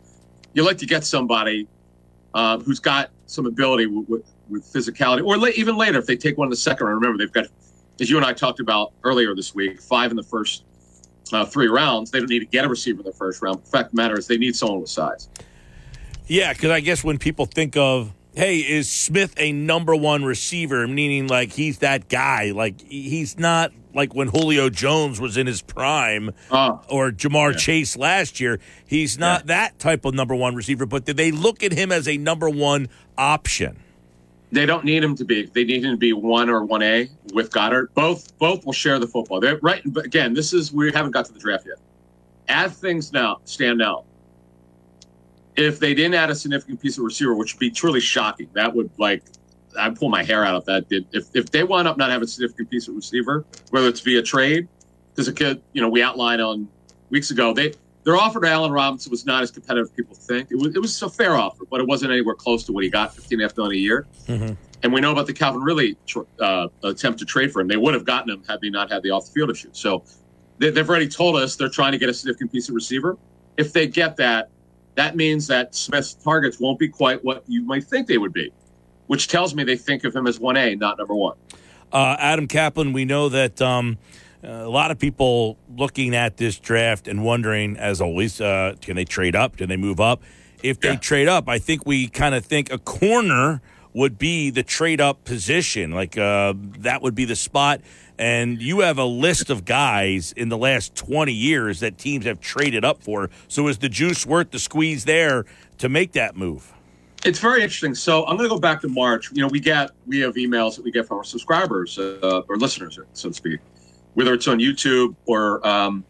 you like to get somebody uh, who's got some ability with, with, with physicality, or la- even later if they take one in the second round. Remember, they've got, as you and I talked about earlier this week, five in the first uh, three rounds. They don't need to get a receiver in the first round. The fact of the matter is, they need someone with size. Yeah, because I guess when people think of, hey, is Smith a number one receiver, meaning like he's that guy, like he's not like when Julio Jones was in his prime Uh, or Ja'Marr Chase last year. He's not that type of number one receiver, but did they look at him as a number one option? they don't need him to be. They need him to be one or one A with Goedert. Both both will share the football. They're right. But again, this is we haven't got to the draft yet. As things now stand now, if they didn't add a significant piece of receiver, which would be truly shocking, that would like I'd pull my hair out if that did. If if they wound up not having a significant piece of receiver, whether it's via trade, because a kid, you know, we outlined on weeks ago, they their offer to Allen Robinson was not as competitive as people think. It was it was a fair offer, but it wasn't anywhere close to what he got, fifteen and a half million a year. And we know about the Calvin Ridley tr- uh, attempt to trade for him. They would have gotten him had they not had the off the field issue. So They, they've already told us they're trying to get a significant piece of receiver. If they get that, that means that Smith's targets won't be quite what you might think they would be, which tells me they think of him as 1A, not number one. Uh, Adam Kaplan, we know that um, a lot of people looking at this draft and wondering, as always, uh, can they trade up? Can they move up? If they Yeah. trade up, I think we kind of think a corner would be the trade up position. Like uh, that would be the spot. And you have a list of guys in the last 20 years that teams have traded up for. So is the juice worth the squeeze there to make that move? It's very interesting. So I'm going to go back to March. You know, we get we have emails that we get from our subscribers uh, or listeners, so to speak, whether it's on YouTube or um,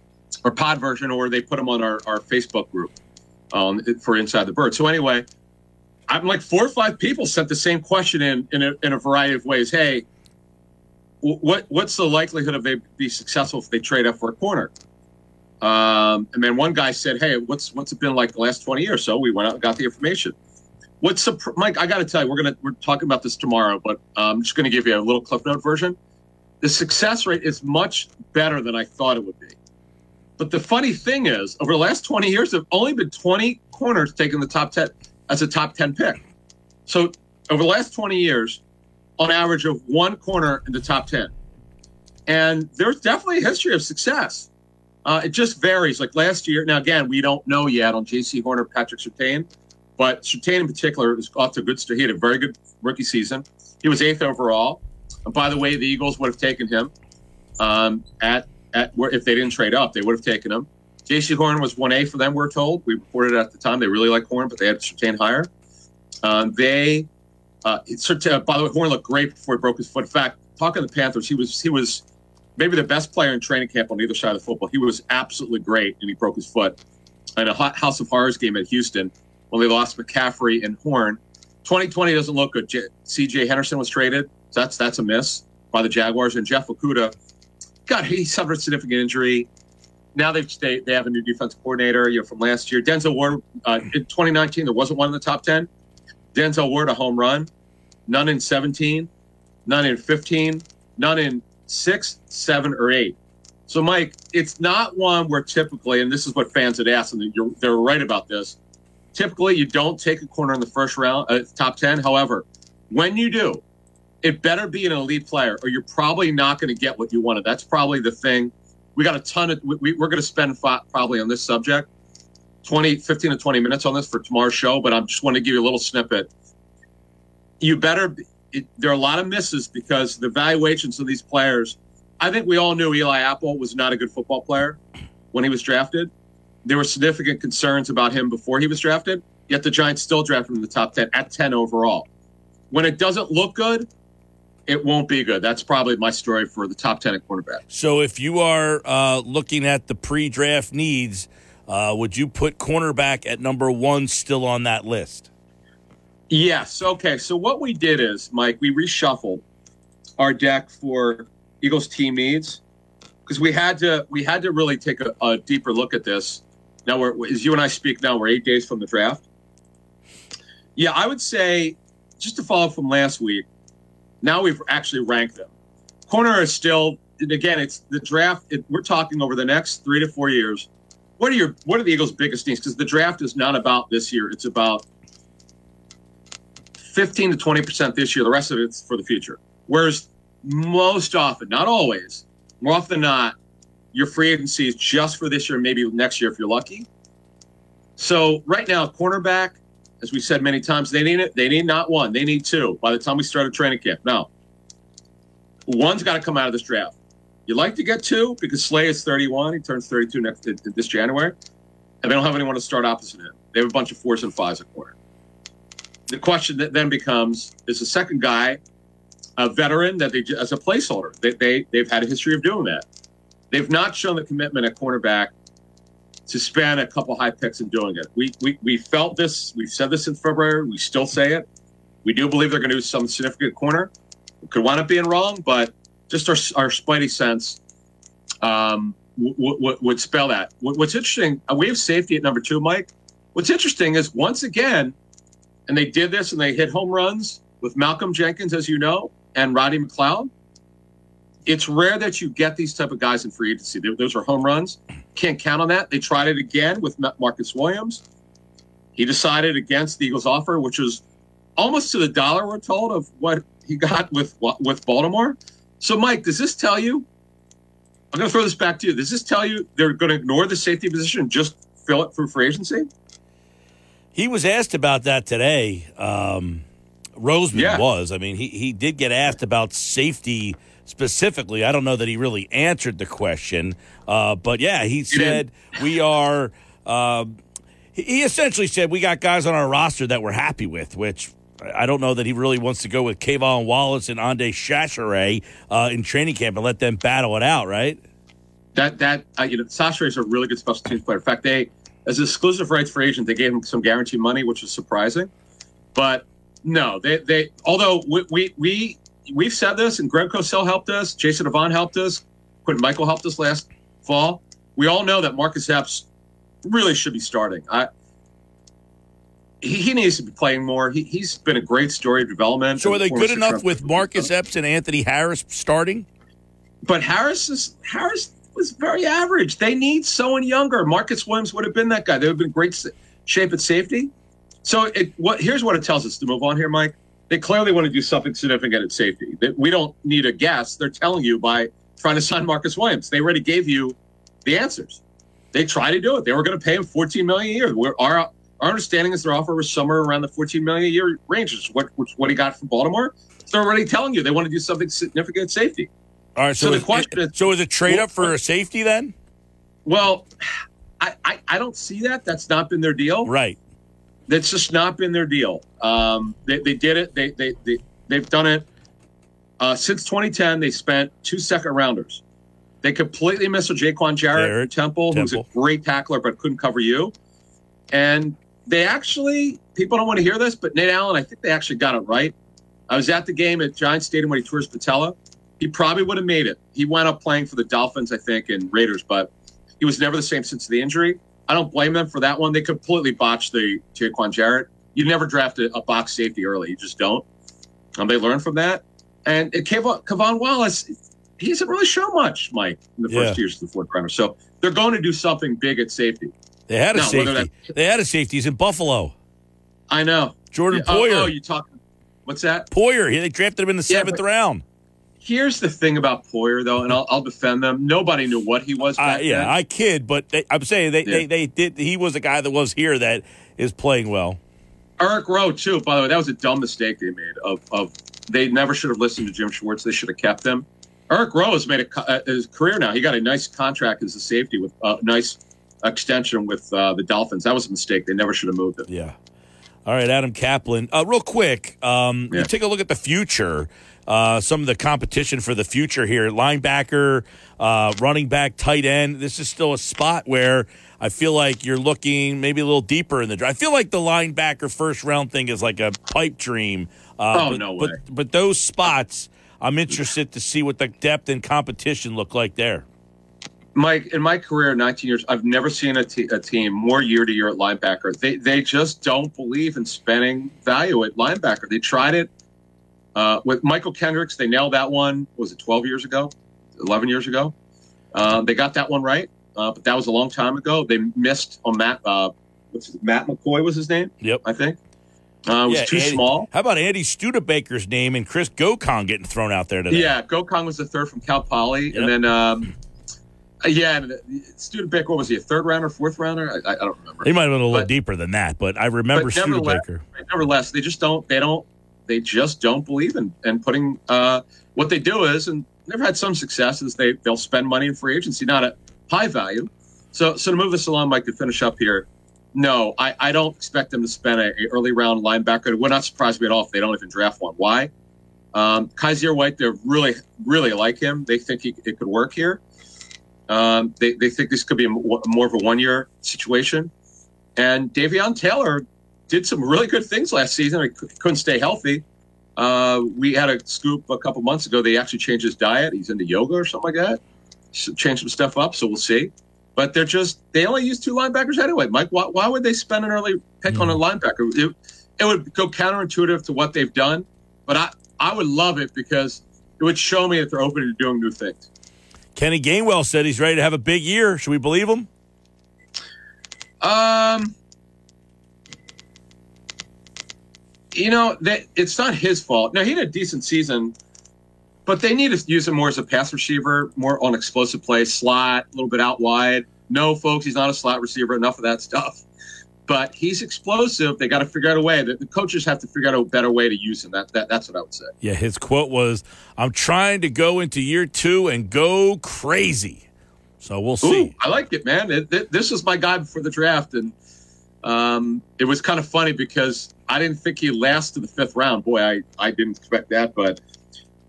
or pod version, or they put them on our, our Facebook group um, for Inside the Bird. So anyway, I'm like four or five people sent the same question in in a, in a variety of ways. Hey, what what's the likelihood of they be successful if they trade up for a corner? Um, and then one guy said, "Hey, what's what's it been like the last 20 years?" So we went out and got the information. What's Mike? I got to tell you, we're gonna we're talking about this tomorrow, but um, I'm just gonna give you a little clip note version. The success rate is much better than I thought it would be. But the funny thing is, over the last 20 years, there've only been 20 corners taken the top 10 as a top 10 pick. So over the last 20 years, on average of one corner in the top 10. And there's definitely a history of success. Uh, it just varies. Like last year, now again, we don't know yet on J.C. Horner, Patrick Surtain, but Surtain in particular is off to a good start. He had a very good rookie season. He was eighth overall. And by the way, the Eagles would have taken him um, at at if they didn't trade up, they would have taken him. J.C. Horn was one A for them. We're told. We reported at the time they really like Horn, but they had Surtain higher. Um, they, uh, it's, uh, by the way, Horn looked great before he broke his foot. In fact, talking to the Panthers, he was he was maybe the best player in training camp on either side of the football. He was absolutely great, and he broke his foot in a hot House of Horrors game at Houston when they lost McCaffrey and Horn. 2020 doesn't look good. J- C.J. Henderson was traded, so that's that's a miss by the Jaguars, and Jeff Okudah got he suffered significant injury. Now they've stayed, they have a new defensive coordinator, you know, from last year. Denzel Ward uh, in 2019 there wasn't one in the top 10. Denzel Ward a home run, none in 17, none in 15, none in six, seven, or eight. So, Mike, it's not one where typically, and this is what fans had asked, and they're right about this. Typically, you don't take a corner in the first round, uh, top 10. However, when you do, it better be an elite player, or you're probably not going to get what you wanted. That's probably the thing. We got a ton of, we, we're going to spend probably on this subject 20, 15 to 20 minutes on this for tomorrow's show, but I just want to give you a little snippet. You better, be- it, there are a lot of misses because the valuations of these players. I think we all knew Eli Apple was not a good football player when he was drafted. There were significant concerns about him before he was drafted, yet the Giants still drafted him in the top 10 at 10 overall. When it doesn't look good, it won't be good. That's probably my story for the top 10 at quarterback. So if you are uh, looking at the pre-draft needs, uh, would you put cornerback at number one still on that list? Yes. Okay. So what we did is, Mike, we reshuffled our deck for Eagles team needs because we had to we had to really take a, a deeper look at this. Now, we're, as you and I speak now, we're eight days from the draft. Yeah, I would say just to follow up from last week. Now we've actually ranked them. Corner is still, again, it's the draft. It, we're talking over the next three to four years. What are your what are the Eagles' biggest needs? Because the draft is not about this year; it's about 15 to 20 percent this year. The rest of it's for the future. Whereas most often, not always, more often than not, your free agency is just for this year, maybe next year if you're lucky. So right now, cornerback, as we said many times, they need it. They need not one, they need two. By the time we start a training camp, now one's got to come out of this draft. You like to get two because Slay is 31. He turns 32 next this January, and they don't have anyone to start opposite him. They have a bunch of fours and fives at corner. The question that then becomes: Is the second guy a veteran that they as a placeholder? They, they they've had a history of doing that. They've not shown the commitment at cornerback to span a couple high picks in doing it. We, we we felt this. We've said this in February. We still say it. We do believe they're going to do some significant corner. We could wind up being wrong, but just our our spidey sense um, w- w- would spell that. What- What's interesting, uh, we have safety at number two, Mike. What's interesting is once again, and they did this and they hit home runs with Malcolm Jenkins, as you know, and Roddy McLeod. It's rare that you get these type of guys in free agency. Those are home runs. Can't count on that. They tried it again with Marcus Williams. He decided against the Eagles' offer, which was almost to the dollar, we're told, of what he got with with Baltimore. So, Mike, does this tell you? I'm going to throw this back to you. Does this tell you they're going to ignore the safety position and just fill it through free agency? He was asked about that today. Um, Roseman Yeah. was. I mean, he, he did get asked about safety specifically. I don't know that he really answered the question. Uh, but yeah, he said, we are. Um, he- essentially said, we got guys on our roster that we're happy with, which. I don't know that he really wants to go with K'Von Wallace and Ande Chachere uh, in training camp and let them battle it out, right? That that uh, you know, Sasha is a really good special teams player. In fact, they as exclusive rights free agent, they gave him some guaranteed money, which was surprising. But no, they they although we we, we we've said this, and Greg Cosell helped us, Jason Devon helped us, Quentin Michael helped us last fall. We all know that Marcus Epps really should be starting. I he, he needs to be playing more. He, he's been a great story of development. So are they good enough six-round with. Marcus Epps and Anthony Harris starting? But Harris is Harris was very average. They need someone younger. Marcus Williams would have been that guy. They would have been great shape at safety. So it what here's what it tells us to move on here, Mike. They clearly want to do something significant at safety. That we don't need a guess. They're telling you by trying to sign Marcus Williams. They already gave you the answers. They tried to do it. They were going to pay him 14 million a year. We're, our our understanding is their offer was somewhere around the 14 million a year range, which what which what he got from Baltimore. So they're already telling you they want to do something significant at safety. All right. So, So the question is- so is it trade up for a safety then? Well, I, I, I don't see that. That's not been their deal. Right. That's just not been their deal. Um, they, they did it. They, they, they, they've done it. Uh, since 2010, they spent two second rounders. They completely missed with Jaiquawn Jarrett, Jarrett, Temple, who's a great tackler but couldn't cover you. And they actually, people don't want to hear this, but Nate Allen, I think they actually got it right. I was at the game at Giants Stadium when he tore his patella. He probably would have made it. He went up playing for the Dolphins, I think, and Raiders, but he was never the same since the injury. I don't blame them for that one. They completely botched the Jaiquawn Jarrett. You never draft a, a box safety early. You just don't. Um, they learned from that. And came K'Von Wallace, he hasn't really shown much, Mike, in the first years of the fourth rounder. So they're going to do something big at safety. They had a No, whether safety. They had a safety. He's in Buffalo. I know. Jordan Yeah, oh, Poyer. Oh, you talking? What's that? Poyer. He- They drafted him in the Yeah, seventh but- round. Here's the thing about Poyer, though, and I'll, I'll defend them. Nobody knew what he was. Uh, yeah, then. I kid, but they, I'm saying they, they, Yeah. they did. He was a guy that was here that is playing well. Eric Rowe too. By the way, that was a dumb mistake they made. Of of they never should have listened to Jim Schwartz. They should have kept him. Eric Rowe has made a, uh, his career now. He got a nice contract as a safety with a nice extension with uh, the Dolphins. That was a mistake. They never should have moved him. Yeah. All right, Adam Kaplan. Uh, real quick, um, Yeah. you take a look at the future. Uh, some of the competition for the future here: linebacker, uh, running back, tight end. This is still a spot where I feel like you're looking maybe a little deeper in the draft. I feel like the linebacker first round thing is like a pipe dream. Uh, Oh, but, no way. But but those spots, I'm interested to see what the depth and competition look like there. Mike, in my career, 19 years, I've never seen a, a team more year to year at linebacker. They they just don't believe in spending value at linebacker. They tried it uh, with Mychal Kendricks. They nailed that one. Was it 12 years ago? 11 years ago? Uh, they got that one right, uh, but that was a long time ago. They missed on Matt. Uh, Matt McCoy was his name? Yep. I think. Uh, it was Yeah, too Andy- small. How about Andy Studebaker's name and Chris Gocong getting thrown out there today? Yeah, Gocong was the third from Cal Poly, Yep. and then um, uh, yeah, and, uh, Studebaker what was he a third rounder, fourth rounder? I, I, don't remember. He might have been a little But- deeper than that, but I remember But nevertheless- Studebaker. Nevertheless, they just don't. They don't. They just don't believe in and putting. Uh, what they do is, and they've had some success, is they they'll spend money in free agency, not at high value. So so to move this along, Mike, to finish up here. No, I, I don't expect them to spend a, a early round linebacker. Would not surprise me at all if they don't even draft one. Why? Um, Kyzir White, they really really like him. They think he, it could work here. Um, they, they think this could be a, more of a one year situation. And Davion Taylor did some really good things last season. He couldn't stay healthy. Uh, we had a scoop a couple months ago. They actually changed his diet. He's into yoga or something like that. So changed some stuff up. So we'll see. But they're just they only use two linebackers anyway. Mike, why, why would they spend an early pick on a linebacker? It, it would go counterintuitive to what they've done. But I I would love it because it would show me that they're open to doing new things. Kenny Gainwell said he's ready to have a big year. Should we believe him? Um, you know that it's not his fault. No, he had a decent season, but they need to use him more as a pass receiver, more on explosive plays, slot, a little bit out wide. No, folks, he's not a slot receiver. Enough of that stuff. But he's explosive. They got to figure out a way. The, the coaches have to figure out a better way to use him. That, that that's what I would say. Yeah, his quote was, "I'm trying to go into year two and go crazy." So we'll see. Ooh, I like it, man. It, it, this was my guy before the draft, and um, it was kind of funny because I didn't think he'd last to the fifth round. Boy, I, I didn't expect that. But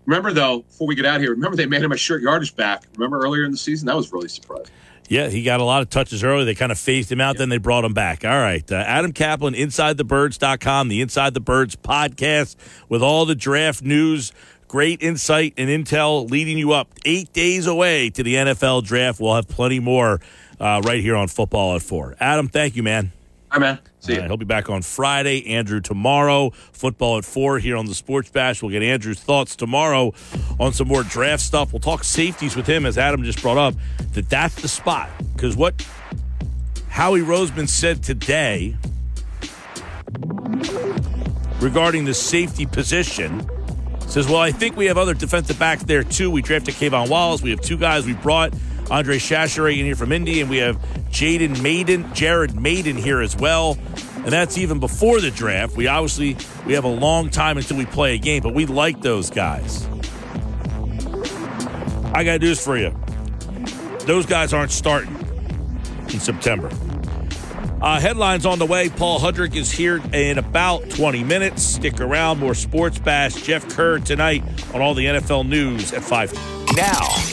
remember, though, before we get out here, remember they made him a short yardage back. Remember earlier in the season? That was really surprising. Yeah, he got a lot of touches early. They kind of phased him out, yeah. then they brought him back. All right. Uh, Adam Kaplan, InsideTheBirds.com, the Inside the Birds podcast with all the draft news great insight and intel leading you up eight days away to the NFL draft. We'll have plenty more uh, right here on Football at Four. Adam, thank you, man. Hi, man. See you. Right, he'll be back on Friday. Andrew tomorrow. Football at four here on the Sports Bash. We'll get Andrew's thoughts tomorrow on some more draft stuff. We'll talk safeties with him, as Adam just brought up. That that's the spot because what Howie Roseman said today regarding the safety position Says, well, I think we have other defensive backs there too. We drafted K'Von Wallace. We have two guys we brought. Andre Chachere in here from Indy, and we have Jaden Mayden, Jared Mayden here as well. And that's even before the draft. We obviously we have a long time until we play a game, but we like those guys. I got news for you. Those guys aren't starting in September. Uh, headlines on the way. Paul Hudrick is here in about 20 minutes. Stick around. More Sports Bash. Jeff Kerr tonight on all the NFL news at 5. Now.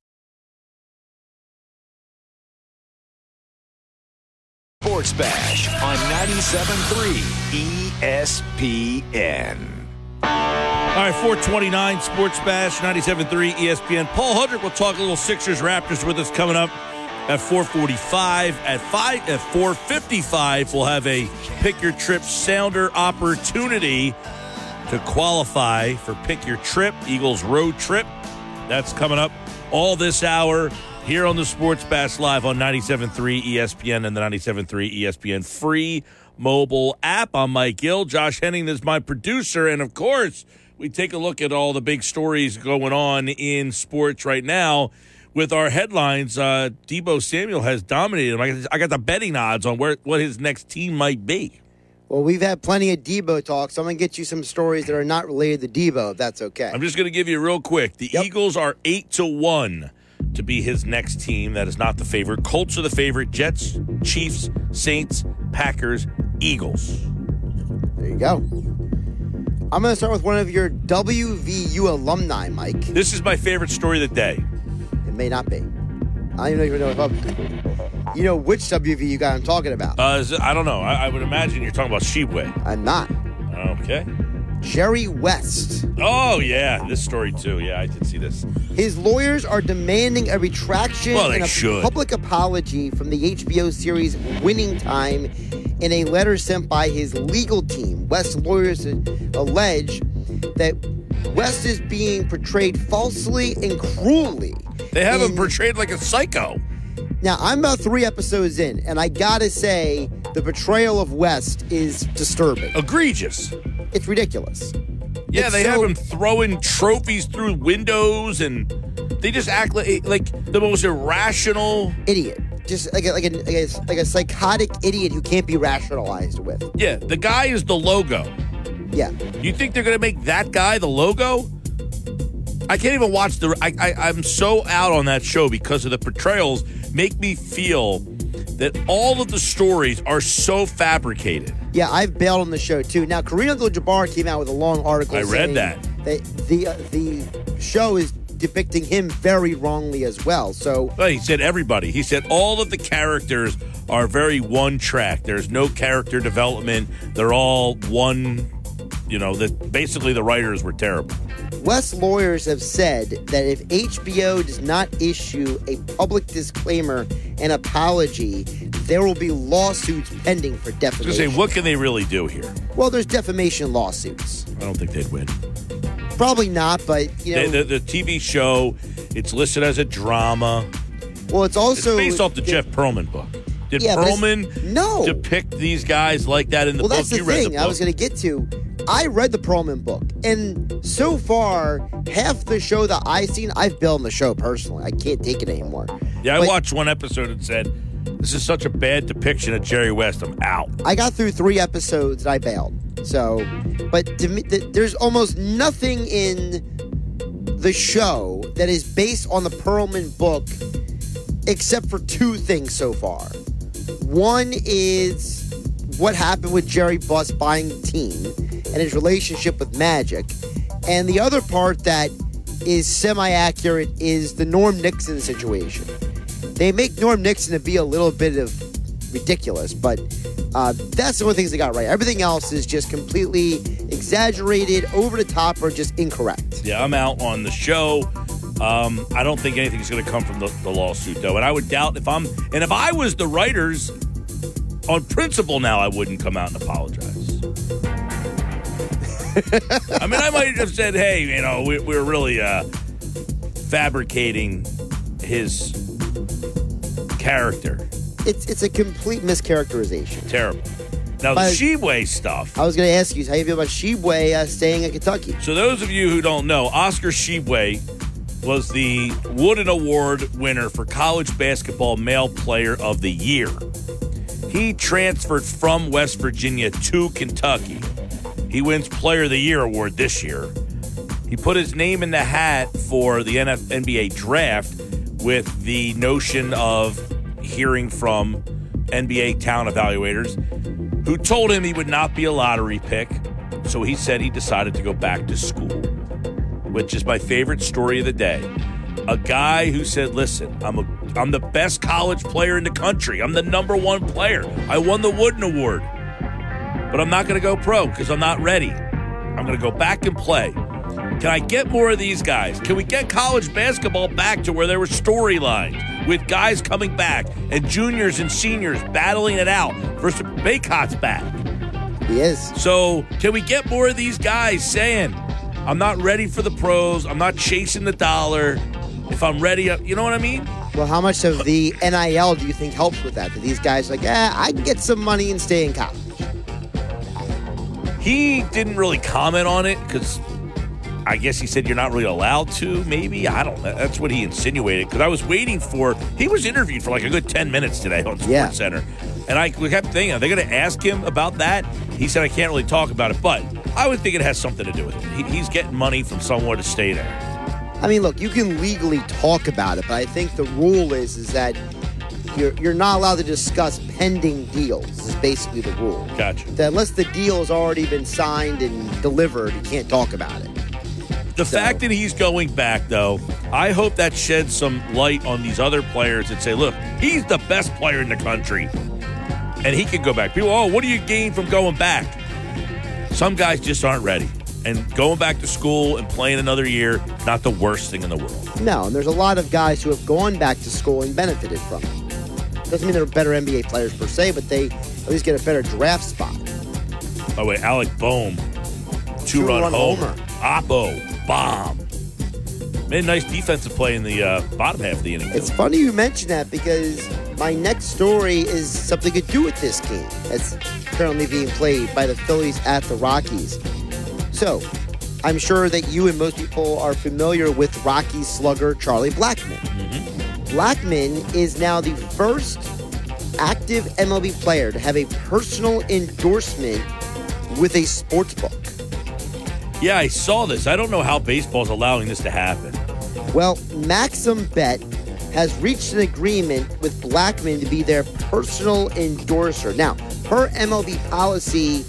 Sports Bash on 97.3 ESPN. All right, 429 Sports Bash, 97.3 ESPN. Paul Hudrick will talk a little Sixers Raptors with us coming up at 445 at 5 at 455 we'll have a pick your trip sounder opportunity to qualify for Pick Your Trip, Eagles Road Trip. That's coming up all this hour here on the Sports Bash Live on 97.3 ESPN and the 97.3 ESPN free mobile app. I'm Mike Gill. Josh Henning is my producer. And of course, we take a look at all the big stories going on in sports right now with our headlines. Uh, Deebo Samuel has dominated him. I got the betting odds on where what his next team might be. Well, we've had plenty of Deebo talk, so I'm going to get you some stories that are not related to Deebo, if that's okay. I'm just going to give you real quick. The yep. Eagles are 8 to 1 to be his next team. That is not the favorite. Colts are the favorite. Jets, Chiefs, Saints, Packers, Eagles. There you go. I'm going to start with one of your WVU alumni, Mike. This is my favorite story of the day. It may not be. I don't even know if You know which WVU guy I'm talking about. Uh, it, I don't know. I, I, would imagine you're talking about Tshiebwe. I'm not. Okay. Jerry West. Oh, yeah. This story, too. Yeah, I did see this. His lawyers are demanding a retraction well, and a should. public apology from the HBO series Winning Time in a letter sent by his legal team. West's lawyers allege that West is being portrayed falsely and cruelly they have him portrayed like a psycho. Now, I'm about three episodes in, and I gotta say, the portrayal of West is disturbing. Egregious. It's ridiculous. Yeah, it's they so, have him throwing trophies through windows, and they just act like, like the most irrational idiot. Just like a, like a, like a like a psychotic idiot who can't be rationalized with. Yeah, the guy is the logo. Yeah. You think they're gonna make that guy the logo? I can't even watch the. I, I I'm so out on that show because of the portrayals. Make me feel that all of the stories are so fabricated. Yeah, I've bailed on the show too. Now, Kareem Abdul-Jabbar came out with a long article. I read that. That the uh, the show is depicting him very wrongly as well. So Well, he said everybody. He said all of the characters are very one track. There's no character development. They're all one. You know that basically the writers were terrible. West lawyers have said that if HBO does not issue a public disclaimer and apology, there will be lawsuits pending for I say, defamation. what can they really do here? well, there's defamation lawsuits. I don't think they'd win. Probably not, but you know, the, the, the TV show, it's listed as a drama. well, it's also it's based off the Jeff Pearlman book. Did Yeah, it's- no. depict these guys like that in the Well, book? that's the you thing the I was going to get to. I read the Pearlman book, and so far, half the show that I've seen, I've bailed on the show personally. I can't take it anymore. yeah, I But watched one episode and said, "This is such a bad depiction of Jerry West. I'm out." I got through three episodes and I bailed. So, but to me, th- there's almost nothing in the show that is based on the Pearlman book except for two things so far. One is what happened with Jerry Buss buying the team and his relationship with Magic. And the other part that is semi accurate is the Norm Nixon situation. They make Norm Nixon to be a little bit of ridiculous, but uh, that's the only things they got right. Everything else is just completely exaggerated, over the top, or just incorrect. Yeah, I'm out on the show. Um, I don't think anything's going to come from the, the lawsuit, though, and I would doubt if I'm and if I was the writers on principle now, I wouldn't come out and apologize. I mean, I might have said, "Hey, you know, we, we're really uh, fabricating his character. It's it's a complete mischaracterization. Terrible." Now, the But- stuff. I was going to ask you how you feel about Tshiebwe uh, staying in Kentucky. So, those of you who don't know, Oscar Tshiebwe was the Wooden Award winner for college basketball male player of the year. He transferred from West Virginia to Kentucky. He wins Player of the Year award this year. He put his name in the hat for the NF- NBA draft with the notion of hearing from NBA talent evaluators who told him he would not be a lottery pick. So he said he decided to go back to school, which is my favorite story of the day. A guy who said, "Listen, I'm a I'm the best college player in the country. I'm the number one player. I won the Wooden Award, but I'm not going to go pro because I'm not ready. I'm going to go back and play." Can I get more of these guys? Can we get college basketball back to where there were storylines with guys coming back and juniors and seniors battling it out versus Baycott's back? He is. So, can we get more of these guys saying, I'm not ready for the pros, I'm not chasing the dollar. If I'm ready, uh, you know what I mean? Well, how much of the NIL do you think helps with that? That these guys like, eh, I can get some money and stay in college. He didn't really comment on it because I guess he said you're not really allowed to. Maybe I don't. know. That's what he insinuated. Because I was waiting for. He was interviewed for like a good ten minutes today on Sports Yeah. Center, and I kept thinking, are they going to ask him about that? He said I can't really talk about it, but I would think it has something to do with it. He, he's getting money from somewhere to stay there. I mean, look, you can legally talk about it, but I think the rule is is that you're you're not allowed to discuss pending deals. Is basically the rule. Gotcha. That unless the deal has already been signed and delivered, you can't talk about it. The So- fact that he's going back, though, I hope that sheds some light on these other players that say, look, he's the best player in the country. And he can go back. People, oh, what do you gain from going back? Some guys just aren't ready. And going back to school and playing another year, not the worst thing in the world. No, and there's a lot of guys who have gone back to school and benefited from it. Doesn't mean they're better NBA players per se, but they at least get a better draft spot. By the way, Alec Bohm, two run Two-run homer. homer. Oppo, bomb. Made a nice defensive play in the uh, bottom half of the inning. It's funny you mention that because my next story is something to do with this game that's currently being played by the Phillies at the Rockies. So, I'm sure that you and most people are familiar with Rockies slugger Charlie Blackmon. Blackmon is now the first active MLB player to have a personal endorsement with a sports book. Yeah, I saw this. I don't know how baseball's allowing this to happen. Well, MaximBet has reached an agreement with Blackmon to be their personal endorser. Now, per MLB policy,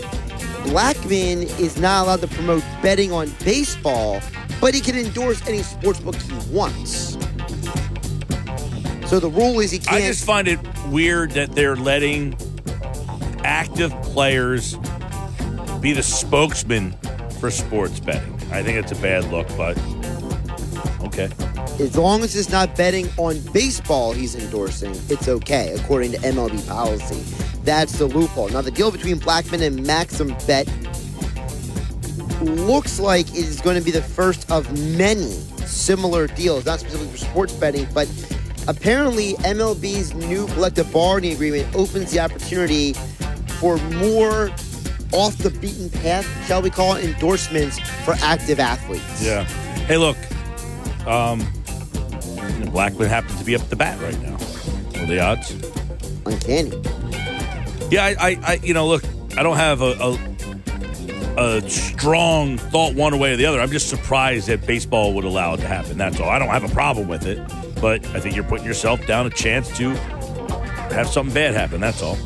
Blackmon is not allowed to promote betting on baseball, but he can endorse any sports book he wants. So the rule is he can't. I just find it weird that they're letting active players be the spokesman for sports betting. I think it's a bad look, but okay. as long as it's not betting on baseball he's endorsing, it's okay, according to MLB policy. That's the loophole. Now, the deal between Blackmon and Maxim Bet looks like it is going to be the first of many similar deals, not specifically for sports betting, but apparently MLB's new collective bargaining agreement opens the opportunity for more off the beaten path, shall we call it, endorsements for active athletes. Yeah. Hey, look, um, Blackmon happens to be up the bat right now. What are the odds? Uncanny. Yeah, I, I, I you know, look, I don't have a, a a strong thought one way or the other. I'm just surprised that baseball would allow it to happen. That's all. I don't have a problem with it, but I think you're putting yourself down a chance to have something bad happen. That's all.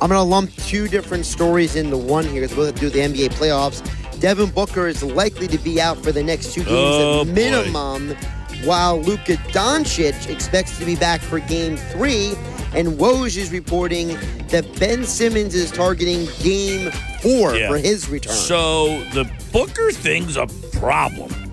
I'm going to lump two different stories into one here because we'll have to do the NBA playoffs. Devin Booker is likely to be out for the next two games Oh, at boy. minimum, while Luka Doncic expects to be back for game three. And Woj is reporting that Ben Simmons is targeting game four Yeah. for his return. So the Booker thing's a problem.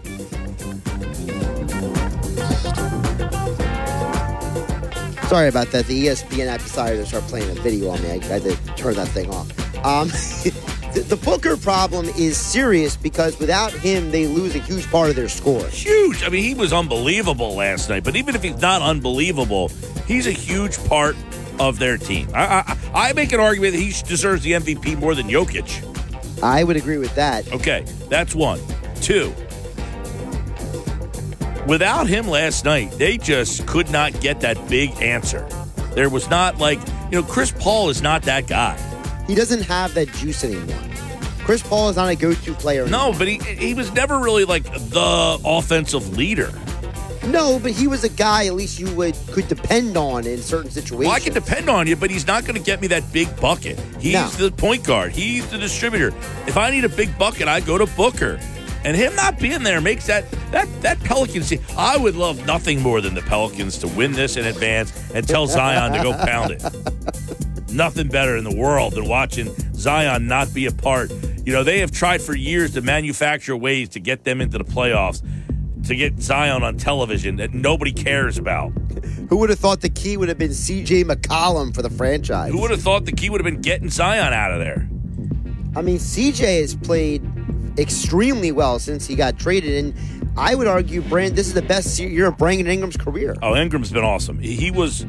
Sorry about that. The ESPN app decided to start playing a video on me. I, I had to turn that thing off. Um, the, the Booker problem is serious because without him, they lose a huge part of their score. Huge. I mean, he was unbelievable last night. But even if he's not unbelievable, he's a huge part of their team. I, I, I make an argument that he deserves the MVP more than Jokic. I would agree with that. Okay, that's one. Two. Without him last night, they just could not get that big answer. There was not like, you know, Chris Paul is not that guy. He doesn't have that juice anymore. Chris Paul is not a go-to player. No, but he he was never really like the offensive leader. No, but he was a guy at least you would could depend on in certain situations. Well, I can depend on you, but he's not going to get me that big bucket. He's No. the point guard. He's the distributor. If I need a big bucket, I go to Booker. And him not being there makes that that that Pelicans team. I would love nothing more than the Pelicans to win this in advance and tell Zion to go pound it. Nothing better in the world than watching Zion not be a part. You know, they have tried for years to manufacture ways to get them into the playoffs, to get Zion on television that nobody cares about. Who would have thought the key would have been C.J. McCollum for the franchise? Who would have thought the key would have been getting Zion out of there? I mean, CJ has played extremely well since he got traded, and I would argue, Brand, this is the best year of Brandon Ingram's career. Oh, Ingram's been awesome. He was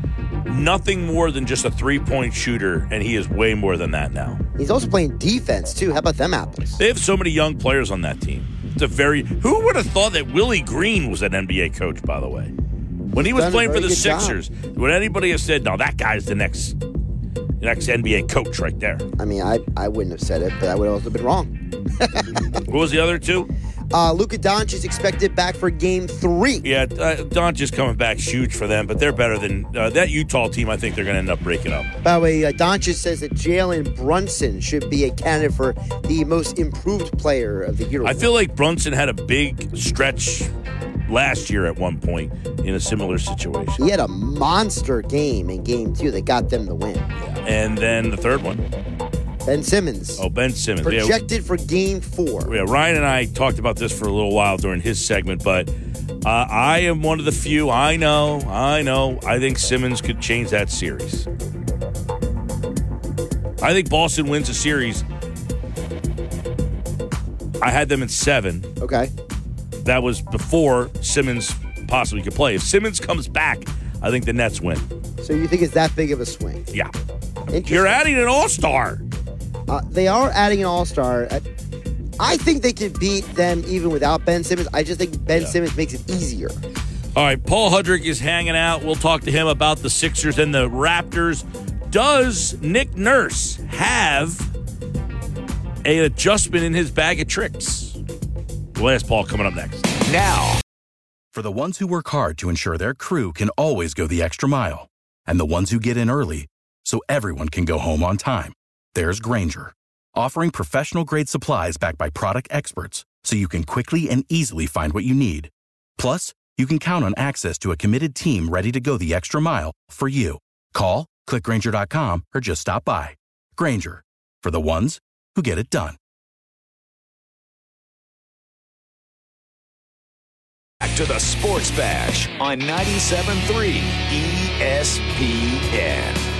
nothing more than just a three point shooter, and he is way more than that now. He's also playing defense too. How about them apples? They have so many young players on that team. It's a very. Who would have thought that Willie Green was an NBA coach? By the way, when he was playing for the good job. Sixers, would anybody have said, "No, that guy's the next, the next NBA coach right there"? I mean, I, I wouldn't have said it, but I would have also been wrong. What was the other two? Uh, Luka Doncic is expected back for Game Three. Yeah, uh, Doncic's coming back huge for them, but they're better than uh, that Utah team. I think they're going to end up breaking up. By the way, uh, Doncic says that Jalen Brunson should be a candidate for the most improved player of the year. I feel like Brunson had a big stretch last year at one point in a similar situation. he had a monster game in Game Two that got them the win. And then the third one, Ben Simmons oh, Ben Simmons. Yeah, projected for Game Four. yeah, Ryan and I talked about this for a little while during his segment, but uh, I am one of the few. I know, I know. I think Simmons could change that series. I think Boston wins the series. I had them in seven. Okay. That was before Simmons possibly could play. If Simmons comes back, I think the Nets win. So you think it's that big of a swing? Yeah. You're adding an all star. Uh, they are adding an All Star. I, I think they could beat them even without Ben Simmons. I just think Ben Yeah. Simmons makes it easier. All right, Paul Hudrick is hanging out. We'll talk to him about the Sixers and the Raptors. Does Nick Nurse have an adjustment in his bag of tricks? We'll ask Paul coming up next. Now, For the ones who work hard to ensure their crew can always go the extra mile, and the ones who get in early so everyone can go home on time, there's Grainger, offering professional grade supplies backed by product experts so you can quickly and easily find what you need. Plus, you can count on access to a committed team ready to go the extra mile for you. Call, clickgrainger.com, or just stop by. Grainger, for the ones who get it done. Back to the Sports Bash on 97.3 ESPN.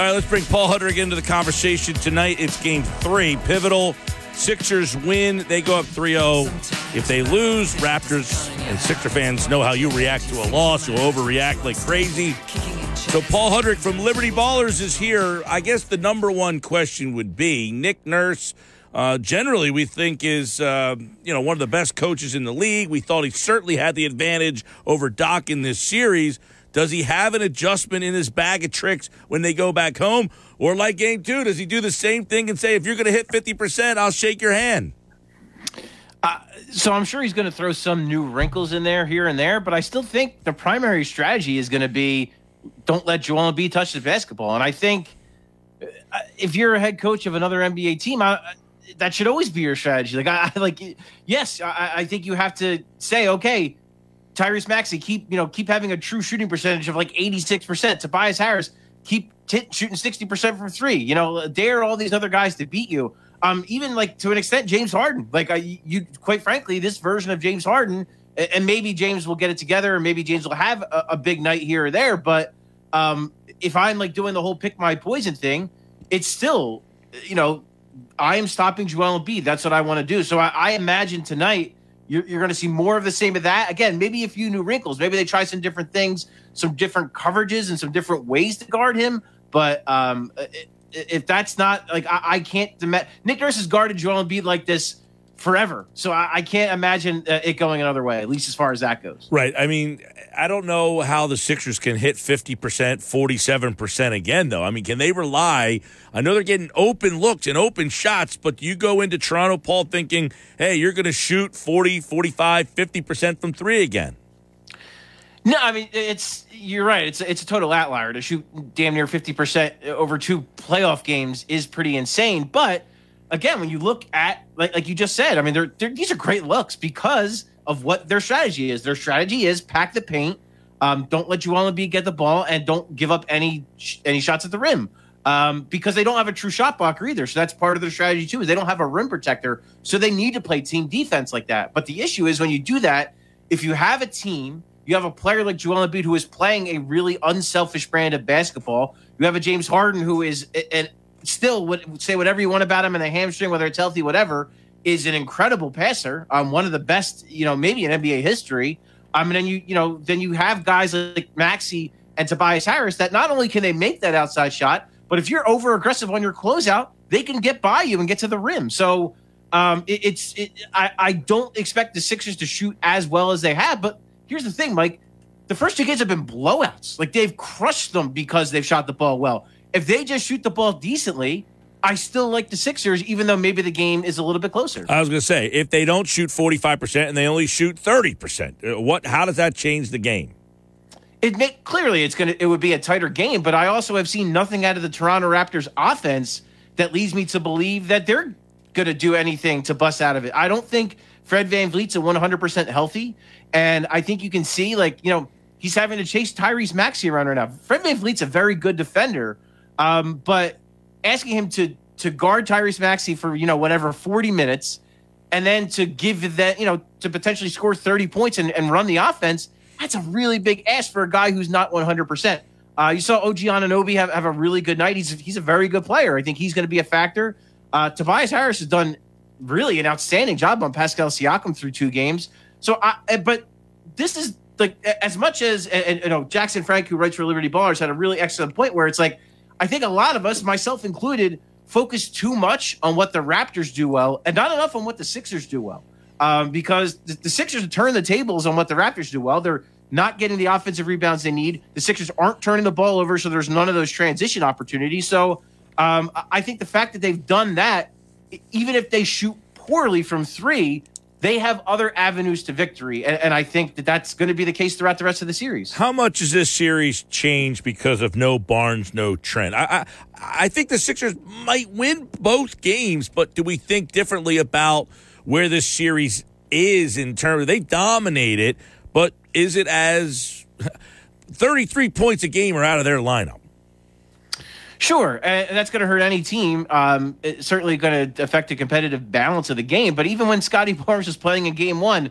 All right, let's bring Paul Hudrick into the conversation tonight. It's game three, pivotal. Sixers win, they go up 3 0. If they lose, Raptors and Sixer fans know how you react to a loss. You'll overreact like crazy. So, Paul Hudrick from Liberty Ballers is here. I guess the number one question would be Nick Nurse. Uh, generally, we think is uh, you know one of the best coaches in the league. We thought he certainly had the advantage over Doc in this series. Does he have an adjustment in his bag of tricks when they go back home? Or like game two, does he do the same thing and say, if you're going to hit 50%, I'll shake your hand? Uh, so I'm sure he's going to throw some new wrinkles in there here and there, but I still think the primary strategy is going to be don't let Joel Embiid touch the basketball. And I think uh, if you're a head coach of another NBA team, I, that should always be your strategy. Like I, like yes, I, I think you have to say okay Tyrese Maxey keep you know keep having a true shooting percentage of like 86%. Tobias Harris keep t- shooting 60% from three. You know, dare all these other guys to beat you. Um, even like to an extent, James Harden. Like I, you, quite frankly, this version of James Harden, and maybe James will get it together, and maybe James will have a, a big night here or there. But um, if I'm like doing the whole pick my poison thing, it's still, you know, I am stopping Joel Embiid. That's what I want to do. So I, I imagine tonight you're, you're going to see more of the same of that. Again, maybe a few new wrinkles. Maybe they try some different things, some different coverages, and some different ways to guard him. But um, if that's not like I, I can't. Nick Nurse has guarded Joel Embiid like this forever. So I, I can't imagine uh, it going another way, at least as far as that goes. Right. I mean, I don't know how the Sixers can hit 50%, 47% again, though. I mean, can they rely? I know they're getting open looks and open shots, but you go into Toronto, Paul, thinking, hey, you're going to shoot 40, 45, 50% from three again. No, I mean it's you're right. It's it's a total outlier to shoot damn near fifty percent over two playoff games is pretty insane. But again, when you look at like like you just said, I mean, they're, they're, these are great looks because of what their strategy is. Their strategy is pack the paint, um, don't let Joel Embiid get the ball, and don't give up any any shots at the rim. Um, because they don't have a true shot blocker either. So that's part of their strategy too. Is they don't have a rim protector, so they need to play team defense like that. But the issue is when you do that, if you have a team, you have a player like Joel Embiid who is playing a really unselfish brand of basketball. You have a James Harden who is an still would say whatever you want about him and the hamstring, whether it's healthy, whatever, is an incredible passer. Um, one of the best, you know, maybe in NBA history. I mean, then you, you know, then you have guys like Maxey and Tobias Harris that not only can they make that outside shot, but if you're over aggressive on your closeout, they can get by you and get to the rim. So um, it, it's, it, I, I don't expect the Sixers to shoot as well as they have. But here's the thing, Mike. The first two games have been blowouts. Like they've crushed them because they've shot the ball well if they just shoot the ball decently, I still like the Sixers, even though maybe the game is a little bit closer. I was going to say, if they don't shoot 45% and they only shoot 30%, uh, what, how does that change the game? It make, clearly it's going to, it would be a tighter game, but I also have seen nothing out of the Toronto Raptors offense that leads me to believe that they're going to do anything to bust out of it. I don't think Fred Van VanVleet's a 100% healthy. And I think you can see, like, you know, he's having to chase Tyrese Maxey around right now. Fred Van VanVleet's a very good defender um, but asking him to to guard Tyrese Maxey for you know whatever forty minutes, and then to give that you know to potentially score thirty points and, and run the offense, that's a really big ask for a guy who's not one hundred percent. Uh, you saw OG Anunoby have, have a really good night. He's he's a very good player. I think he's going to be a factor. Uh, Tobias Harris has done really an outstanding job on Pascal Siakam through two games. So, I, but this is like as much as and, you know Jackson Frank, who writes for Liberty Ballers, had a really excellent point where it's like I think a lot of us, myself included, focus too much on what the Raptors do well and not enough on what the Sixers do well. Um, because the, the Sixers turn the tables on what the Raptors do well. They're not getting the offensive rebounds they need. The Sixers aren't turning the ball over, so there's none of those transition opportunities. So um, I think the fact that they've done that, even if they shoot poorly from three, they have other avenues to victory, and, and I think that that's going to be the case throughout the rest of the series. How much is this series changed because of no Barnes, no Trent? I, I, I think the Sixers might win both games, but do we think differently about where this series is in terms of they dominate it, but is it as 33 points a game are out of their lineup? Sure, and that's going to hurt any team. Um, it's certainly going to affect the competitive balance of the game. But even when Scotty Barnes was playing in Game One,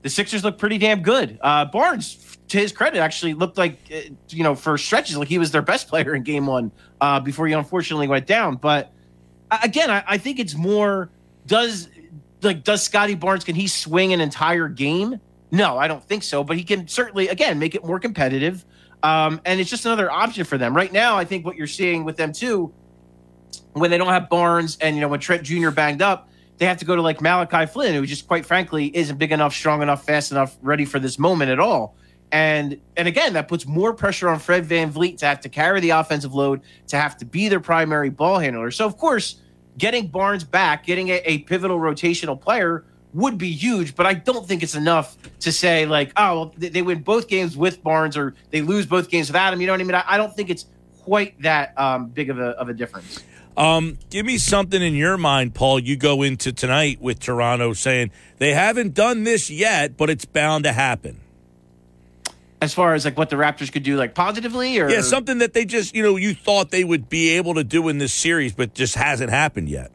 the Sixers looked pretty damn good. Uh, Barnes, to his credit, actually looked like uh, you know for stretches like he was their best player in Game One uh, before he unfortunately went down. But uh, again, I, I think it's more does like does Scotty Barnes can he swing an entire game? No, I don't think so. But he can certainly again make it more competitive. Um, and it's just another option for them right now. I think what you're seeing with them too, when they don't have Barnes and you know when Trent Jr. banged up, they have to go to like Malachi Flynn, who just quite frankly isn't big enough, strong enough, fast enough, ready for this moment at all. And and again, that puts more pressure on Fred VanVleet to have to carry the offensive load, to have to be their primary ball handler. So of course, getting Barnes back, getting a, a pivotal rotational player would be huge, but I don't think it's enough to say like, oh, well, they, they win both games with Barnes or they lose both games without him. You know what I mean? I, I don't think it's quite that um, big of a, of a difference. Um, give me something in your mind, Paul. You go into tonight with Toronto saying they haven't done this yet, but it's bound to happen. As far as like what the Raptors could do, like positively, or yeah, something that they just you know you thought they would be able to do in this series, but just hasn't happened yet.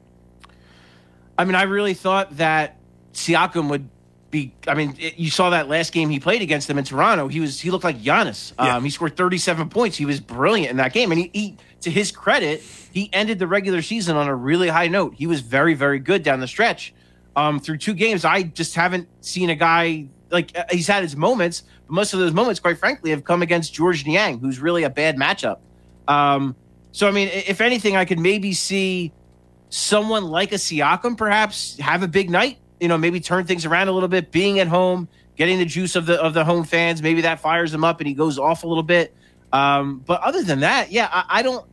I mean, I really thought that Siakam would be. I mean, it, you saw that last game he played against them in Toronto. He was he looked like Giannis. Yeah. Um, he scored 37 points. He was brilliant in that game, and he, he to his credit, he ended the regular season on a really high note. He was very very good down the stretch. Um, through two games, I just haven't seen a guy like uh, he's had his moments, but most of those moments, quite frankly, have come against Georges Niang, who's really a bad matchup. Um, so I mean, if anything, I could maybe see someone like a Siakam perhaps have a big night. You know, maybe turn things around a little bit, being at home, getting the juice of the of the home fans. Maybe that fires him up and he goes off a little bit. Um, but other than that, yeah, I, I don't.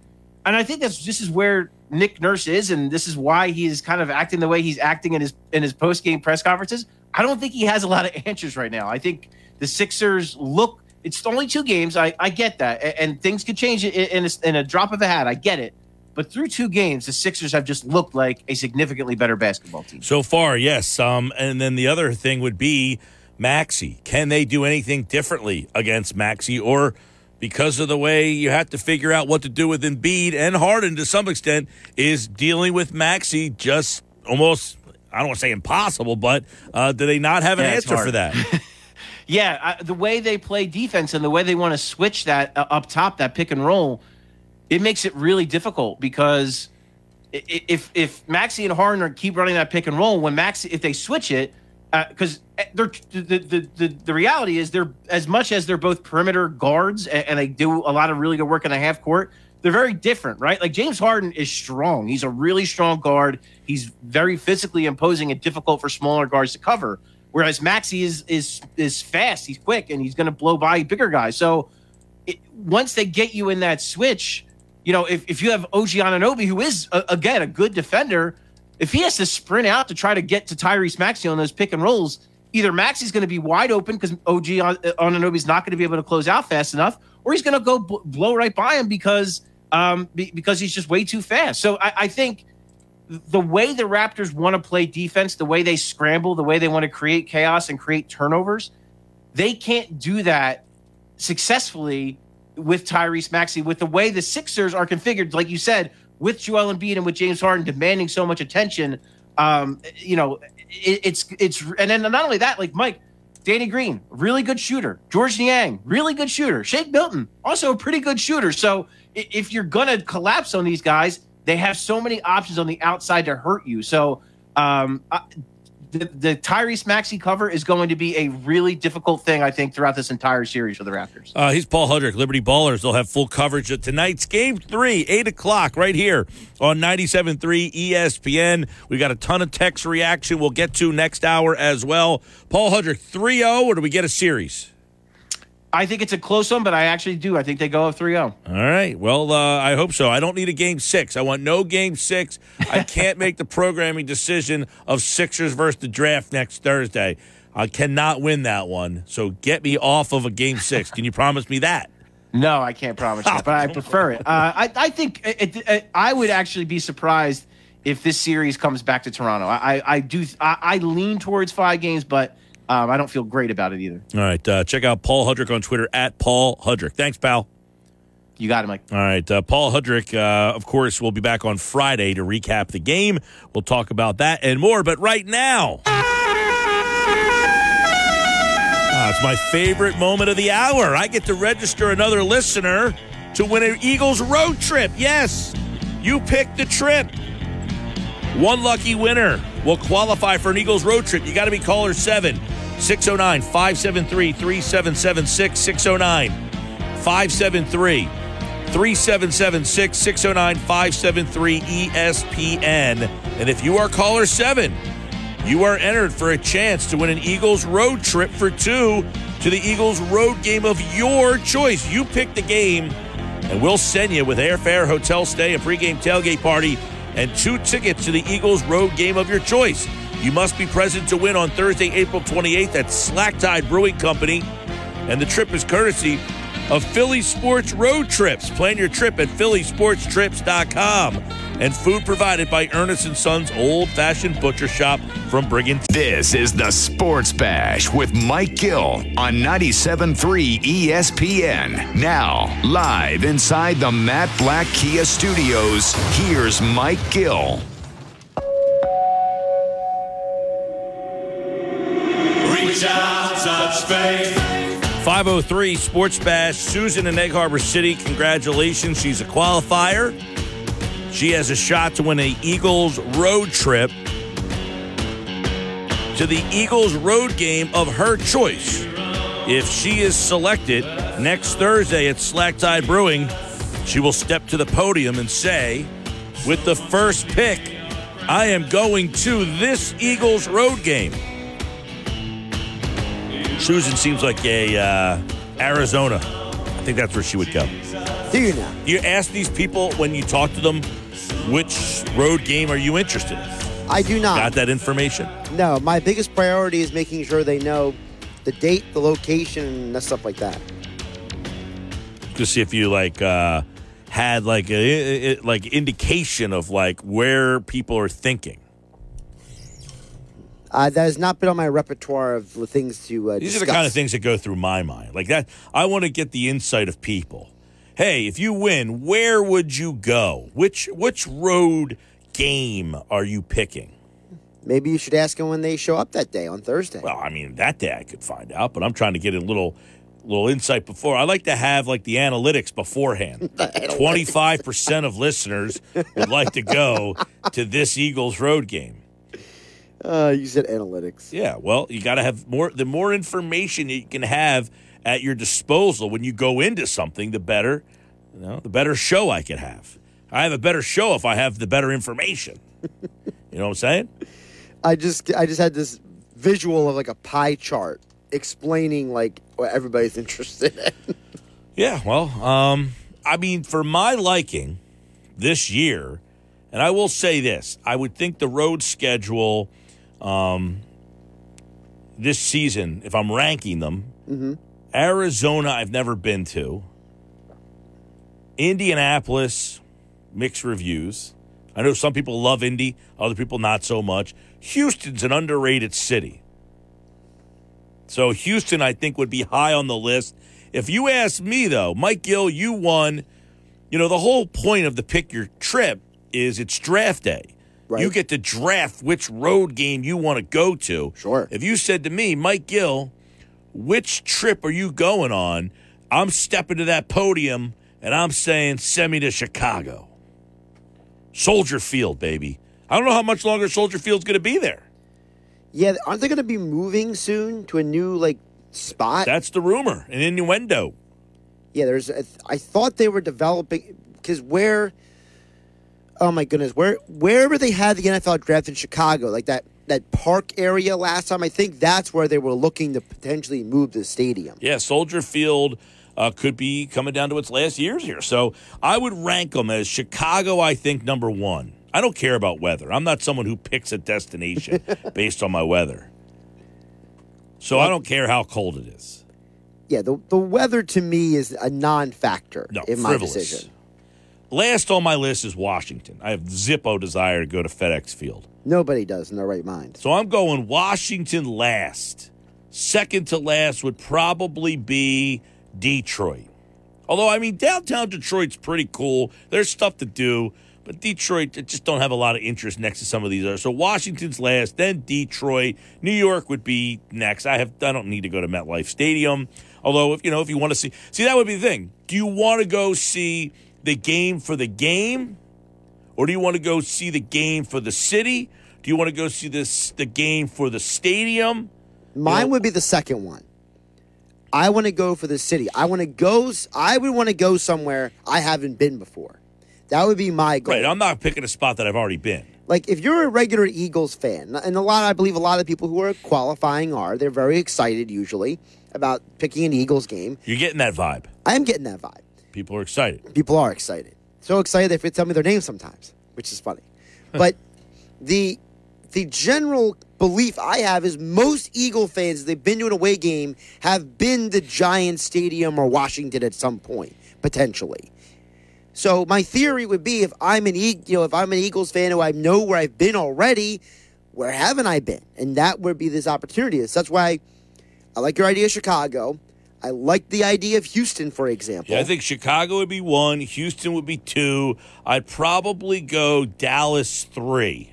And I think that's this is where Nick Nurse is, and this is why he is kind of acting the way he's acting in his in his post game press conferences. I don't think he has a lot of answers right now. I think the Sixers look. It's only two games. I, I get that, and, and things could change in, a, in a drop of a hat. I get it. But through two games, the Sixers have just looked like a significantly better basketball team. So far, yes. Um, and then the other thing would be Maxey. Can they do anything differently against Maxey, or because of the way you have to figure out what to do with Embiid and Harden to some extent, is dealing with Maxey just almost? I don't want to say impossible, but uh, do they not have an Yeah, answer for that? Yeah, I, the way they play defense and the way they want to switch that uh, up top, that pick and roll, it makes it really difficult because if if Maxey and Harden are keep running that pick and roll, when Maxey if they switch it, uh, because eh, they're the, the the the reality is they're as much as they're both perimeter guards and, and they do a lot of really good work in the half court. They're very different, right? Like James Harden is strong. He's a really strong guard. He's very physically imposing and difficult for smaller guards to cover. Whereas Maxey is is is fast. He's quick and he's going to blow by bigger guys. So it, once they get you in that switch, you know, if, if you have OG Anunoby, who is a, again a good defender, if he has to sprint out to try to get to Tyrese Maxey on those pick and rolls, either Maxey's going to be wide open because OG An- Anunoby's not going to be able to close out fast enough, or he's going to go bl- blow right by him because um be, because he's just way too fast. So I, I think the way the Raptors want to play defense, the way they scramble, the way they want to create chaos and create turnovers, they can't do that successfully with Tyrese Maxey, with the way the Sixers are configured, like you said, with Joel Embiid and with James Harden demanding so much attention. Um, you know, it, it's it's and then not only that, like Mike, Danny Green, really good shooter. Georges Niang, really good shooter. Shake Milton, also a pretty good shooter. So if you're gonna collapse on these guys, they have so many options on the outside to hurt you. So um, the, the Tyrese Maxey cover is going to be a really difficult thing, I think, throughout this entire series for the Raptors. Uh, he's Paul Hudrick, Liberty Ballers. They'll have full coverage of tonight's game three, 8 o'clock, right here on 97.3 ESPN. We got a ton of text reaction we'll get to next hour as well. Paul Hudrick, 3 0, or do we get a series? I think it's a close one, but I actually do. I think they go up 3 0. All right. Well, uh, I hope so. I don't need a game six. I want no game six. I can't make the programming decision of Sixers versus the draft next Thursday. I cannot win that one. So get me off of a game six. Can you promise me that? No, I can't promise that, but I prefer it. Uh, I, I think it, it, I would actually be surprised if this series comes back to Toronto. I I, I do I, I lean towards five games, but um, I don't feel great about it either. All right. Uh, check out Paul Hudrick on Twitter at Paul Hudrick. Thanks, pal. You got it, Mike. All right. Uh, Paul Hudrick, uh, of course, will be back on Friday to recap the game. We'll talk about that and more. But right now, ah, it's my favorite moment of the hour. I get to register another listener to win an Eagles road trip. Yes, you picked the trip. One lucky winner will qualify for an Eagles road trip. You got to be caller 7 609 573 3776 609 573 3776 609 573 ESPN. And if you are caller 7, you are entered for a chance to win an Eagles road trip for two to the Eagles road game of your choice. You pick the game, and we'll send you with airfare, hotel stay, a pregame tailgate party, and two tickets to the Eagles road game of your choice. You must be present to win on Thursday, April 28th at Slack Tide Brewing Company. And the trip is courtesy of Philly Sports Road Trips. Plan your trip at phillysportstrips.com. And food provided by Ernest Sons Old Fashioned Butcher Shop from Brigham. This is the Sports Bash with Mike Gill on 97.3 ESPN. Now, live inside the Matt Blatt Kia Studios, here's Mike Gill. Reach out, touch faith. 503 Sports Bash. Susan in Egg Harbor City, congratulations. She's a qualifier. She has a shot to win a Eagles road trip to the Eagles road game of her choice. If she is selected next Thursday at Slack Tide Brewing, she will step to the podium and say, with the first pick, I am going to this Eagles road game. Susan seems like a uh, Arizona. I think that's where she would go. Do you now? You ask these people when you talk to them, which road game are you interested in? I do not. Got that information? No, my biggest priority is making sure they know the date, the location, and stuff like that. To see if you like uh, had like a- like indication of like where people are thinking. Uh, that has not been on my repertoire of things to uh, These are the kind of things that go through my mind. Like that, I want to get the insight of people. Hey, if you win, where would you go? Which which road game are you picking? Maybe you should ask them when they show up that day on Thursday. Well, I mean, that day I could find out, but I'm trying to get a little little insight before. I like to have like the analytics beforehand. Twenty five percent of listeners would like to go to this Eagles road game. Uh, you said analytics. Yeah, well, you got to have more. The more information you can have at your disposal when you go into something, the better. You know, the better show I could have. I have a better show if I have the better information. you know what I'm saying? I just I just had this visual of like a pie chart explaining like what everybody's interested in. Yeah, well, um, I mean, for my liking this year, and I will say this, I would think the road schedule um, this season, if I'm ranking them, Mm-hmm. Arizona, I've never been to. Indianapolis, mixed reviews. I know some people love Indy, other people not so much. Houston's an underrated city. So Houston, I think, would be high on the list. If you ask me, though, Mike Gill, you won. You know, the whole point of the pick your trip is it's draft day. You get to draft which road game you want to go to. Sure. If you said to me, Mike Gill, which trip are you going on? I'm stepping to that podium and I'm saying, send me to Chicago. Soldier Field, baby. I don't know how much longer Soldier Field's going to be there. Yeah, aren't they going to be moving soon to a new like spot? That's the rumor, an innuendo. yeah, there's. A, I thought they were developing because where. Oh my goodness, where wherever they had the NFL draft in Chicago, like that that park area last time, I think that's where they were looking to potentially move the stadium. Yeah, Soldier Field uh, could be coming down to its last years here. So I would rank them as Chicago, I think, number one. I don't care about weather. I'm not someone who picks a destination based on my weather. So I don't care how cold it is. Yeah, the the weather to me is a non-factor No, in my frivolous. decision. Last on my list is Washington. I have zippo desire to go to FedEx Field. Nobody does in their right mind. So I'm going Washington last. Second to last would probably be Detroit. Although, I mean, downtown Detroit's pretty cool. There's stuff to do, but Detroit just don't have a lot of interest next to some of these others. So Washington's last, then Detroit. New York would be next. I have I don't need to go to MetLife Stadium. Although, if you know, if you want to see, see that would be the thing. Do you want to go see the game for the game, or do you want to go see the game for the city? Do you want to go see this the game for the stadium? Mine You know- would be the second one. I want to go for the city. I want to go. I would want to go somewhere I haven't been before. That would be my goal. Right. I'm not picking a spot that I've already been. like if you're a regular Eagles fan, and a lot, I believe a lot of people who are qualifying are. They're very excited usually about picking an Eagles game. You're getting that vibe. I am getting that vibe. People are excited. People are excited. So excited they forget to tell me their names sometimes, which is funny. but the the general belief I have is most Eagle fans, they've been to an away game, have been to Giant Stadium or Washington at some point, potentially. So my theory would be if I'm an E- you know, if I'm an Eagles fan who I know where I've been already, where haven't I been? And that would be this opportunity. So that's why I like your idea of Chicago. I like the idea of Houston, for example. Yeah, I think Chicago would be one, Houston would be two. I'd probably go Dallas three.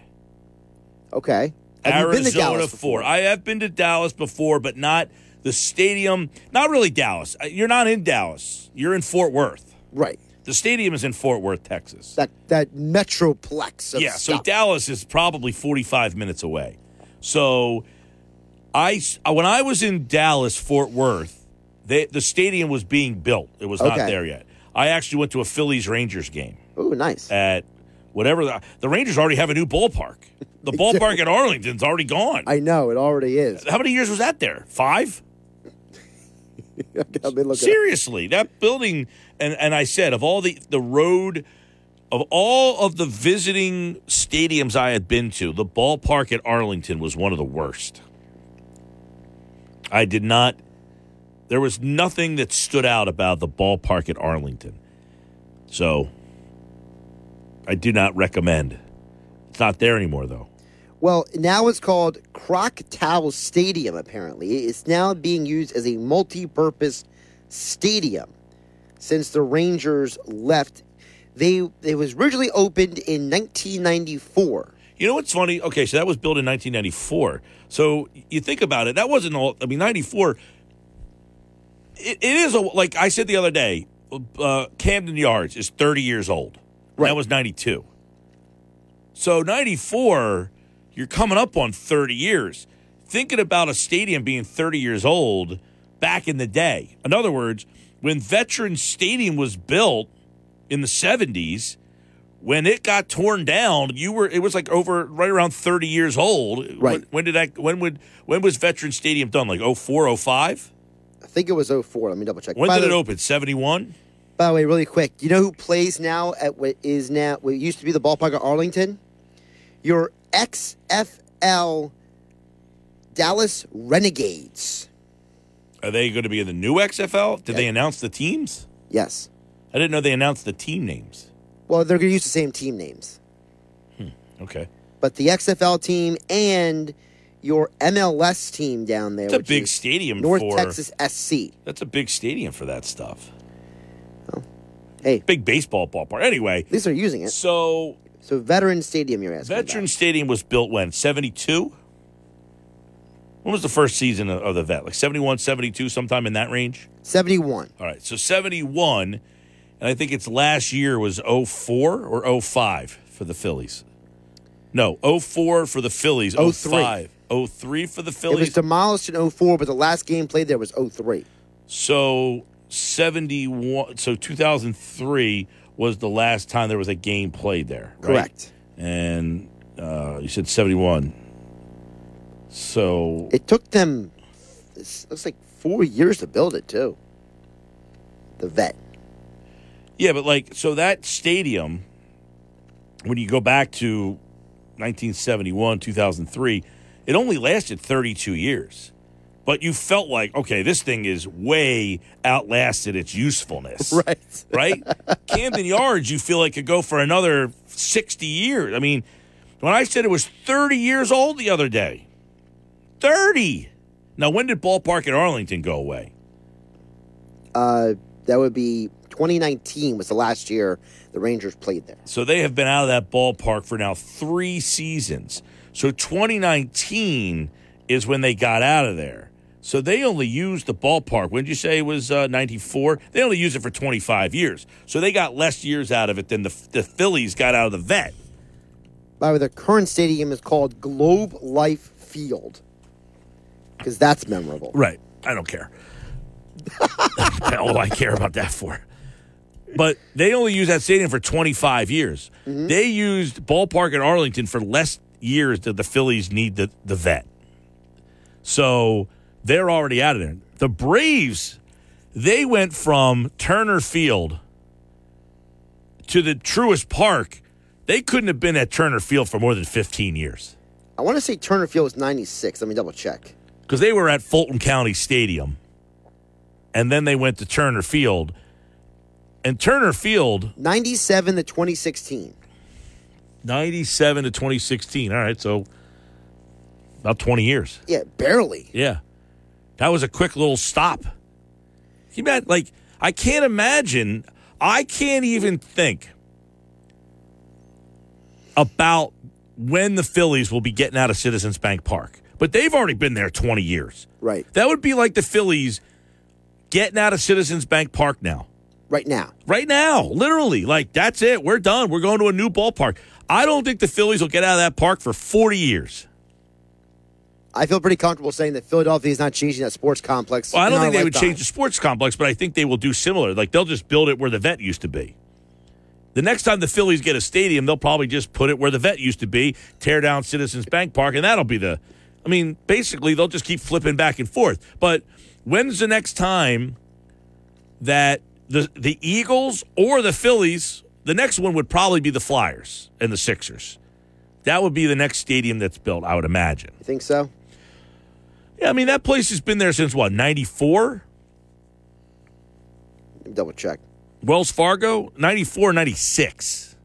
Okay. Have you been to Arizona Dallas four. I have been to Dallas before, but not the stadium. Not really Dallas. Uh, You're not in Dallas. You're in Fort Worth. Right. The stadium is in Fort Worth, Texas. That that metroplex. Of yeah, so. Dallas is probably 45 minutes away. So I uh, when I was in Dallas, Fort Worth, they, the stadium was being built. It was not Okay. there yet. I actually went to a Phillies Rangers game Oh, nice. at whatever the, the Rangers already have a new ballpark. The ballpark at Arlington's already gone. I know it already is. How many years was that there? Five? I've been looking. Seriously, that building, and and I said of all the the road, of all of the visiting stadiums I had been to, the ballpark at Arlington was one of the worst. I did not. There was nothing that stood out about the ballpark at Arlington, so I do not recommend. It's not there anymore, though. Well, now it's called Choctaw Stadium. Apparently, it's now being used as a multi-purpose stadium since the Rangers left. They it was originally opened in 1994. You know what's funny? Okay, so that was built in 1994. So you think about it, that wasn't all. I mean, 94. It, it is a like I said the other day. Uh, Camden Yards is 30 years old. Right. That was 92. So 94, you're coming up on 30 years. Thinking about a stadium being 30 years old back in the day. In other words, when Veterans Stadium was built in the 70s, when it got torn down, you were it was like over right around 30 years old. Right. When, when did that when would when was Veterans Stadium done? Like 04, 05? I think it was 04. Let me double check. When By did it open? 71? By the way, really quick, do you know who plays now at what is now what used to be the ballpark at Arlington? Your XFL Dallas Renegades. Are they going to be in the new XFL? Did Yeah. they announce the teams? Yes. I didn't know they announced the team names. Well, they're going to use the same team names, hmm, Okay. but the XFL team and your MLS team down there. It's a big stadium North for Texas SC. That's a big stadium for that stuff. Hey, Big baseball ballpark. Anyway, At least they're using it. so So Veteran Stadium, you're asking. about. Veteran Stadium was built when? 72? When was the first season of of the vet? Like 71, 72, sometime in that range? 71. All right. So 71, and I think its last year was 04 or 05 for the Phillies. No, 04 for the Phillies, 03. 05. 03 for the Phillies. It was demolished in 04, but the last game played there was 03. So 71, so 2003 was the last time there was a game played there, right? Correct. And uh, you said 71. So It took them, it looks like four years to build it, too. The vet. Yeah, but like, so that stadium, when you go back to 1971, 2003, it only lasted 32 years. but you felt like, okay, this thing is way outlasted its usefulness. Right. Right? Camden Yards, you feel like could go for another 60 years. I mean, when I said it was 30 years old the other day, 30. Now, when did Ballpark at Arlington go away? Uh, that would be 2019 was the last year the Rangers played there. So they have been out of that ballpark for now three seasons. So 2019 is when they got out of there. So they only used the ballpark. When did you say it was uh, 94? They only used it for 25 years. So they got less years out of it than the, the Phillies got out of the vet. By the way, the current stadium is called Globe Life Field because that's memorable. Right. I don't care. hell I care about that for? But they only used that stadium for 25 years. They used ballpark in Arlington for less years than the Phillies need the, the vet. So they're already out of there. The Braves, they went from Turner Field to the Truist Park. They couldn't have been at Turner Field for more than 15 years I want to say Turner Field was 96. Let me double check. because they were at Fulton County Stadium, and then they went to Turner Field. And Turner Field, 97 to 2016. 97 to 2016. All right, so about 20 years. Yeah, barely. Yeah. That was a quick little stop. You bet, like, I can't imagine, I can't even think about when the Phillies will be getting out of Citizens Bank Park. But they've already been there 20 years. Right. That would be like the Phillies getting out of Citizens Bank Park now. Right now. Right now, literally. Like, that's it. We're done. We're going to a new ballpark. I don't think the Phillies will get out of that park for 40 years. I feel pretty comfortable saying that Philadelphia is not changing that sports complex. Well, I don't think they would change the sports complex, but I think they will do similar. Like, they'll just build it where the vet used to be. The next time the Phillies get a stadium, they'll probably just put it where the vet used to be, tear down Citizens Bank Park, and that'll be the. I mean, basically, they'll just keep flipping back and forth. But when's the next time that the the Eagles or the Phillies? The next one would probably be the Flyers and the Sixers. That would be the next stadium that's built, I would imagine. You think so? Yeah, I mean that place has been there since what ninety four. Double check. Wells Fargo, 94, 96.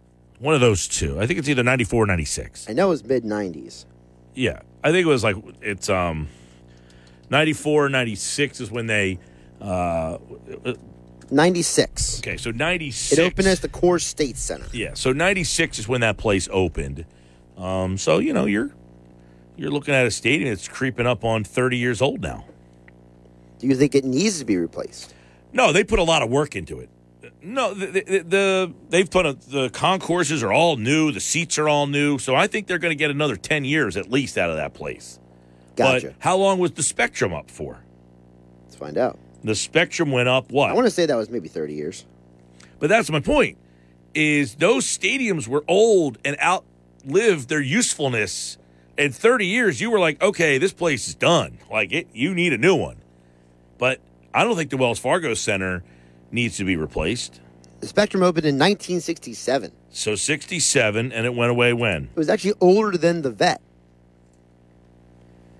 One of those two. I think it's either 94 or 96. I know it was mid 90s. Yeah. I think it was like, it's um, 94, 96 is when they, uh, 96. okay, so 96. It opened as the CoreStates Center. Yeah, so 96 is when that place opened. Um, so, you know, you're, you're looking at a stadium that's creeping up on 30 years old now. Do you think it needs to be replaced? No, they put a lot of work into it. No, the, the, the they've put a, the concourses are all new, the seats are all new, so I think they're going to get another ten years at least out of that place. Gotcha. But how long was the Spectrum up for? Let's find out. The Spectrum went up what? I want to say that was maybe 30 years. But that's my point. Is those stadiums were old and outlived their usefulness. In 30 years, you were like, okay, this place is done. Like it, you need a new one. But I don't think the Wells Fargo Center needs to be replaced. The Spectrum opened in 1967. So 67, and it went away when? It was actually older than the vet.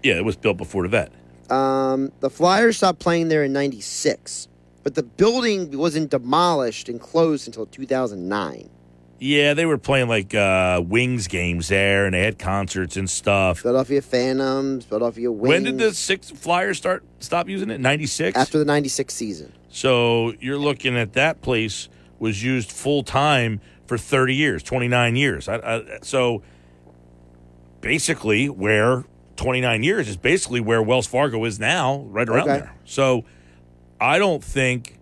Yeah, it was built before the vet. Um, the Flyers stopped playing there in 96, but the building wasn't demolished and closed until 2009. Yeah, they were playing like uh, Wings games there, and they had concerts and stuff. Philadelphia Phantoms, Philadelphia Wings. When did the six Flyers start stop using it? Ninety six. After the 96 season. So you're looking at that place was used full time for 30 years, 29 years. I, I, so basically, where 29 years is basically where Wells Fargo is now, right around Okay. there. So I don't think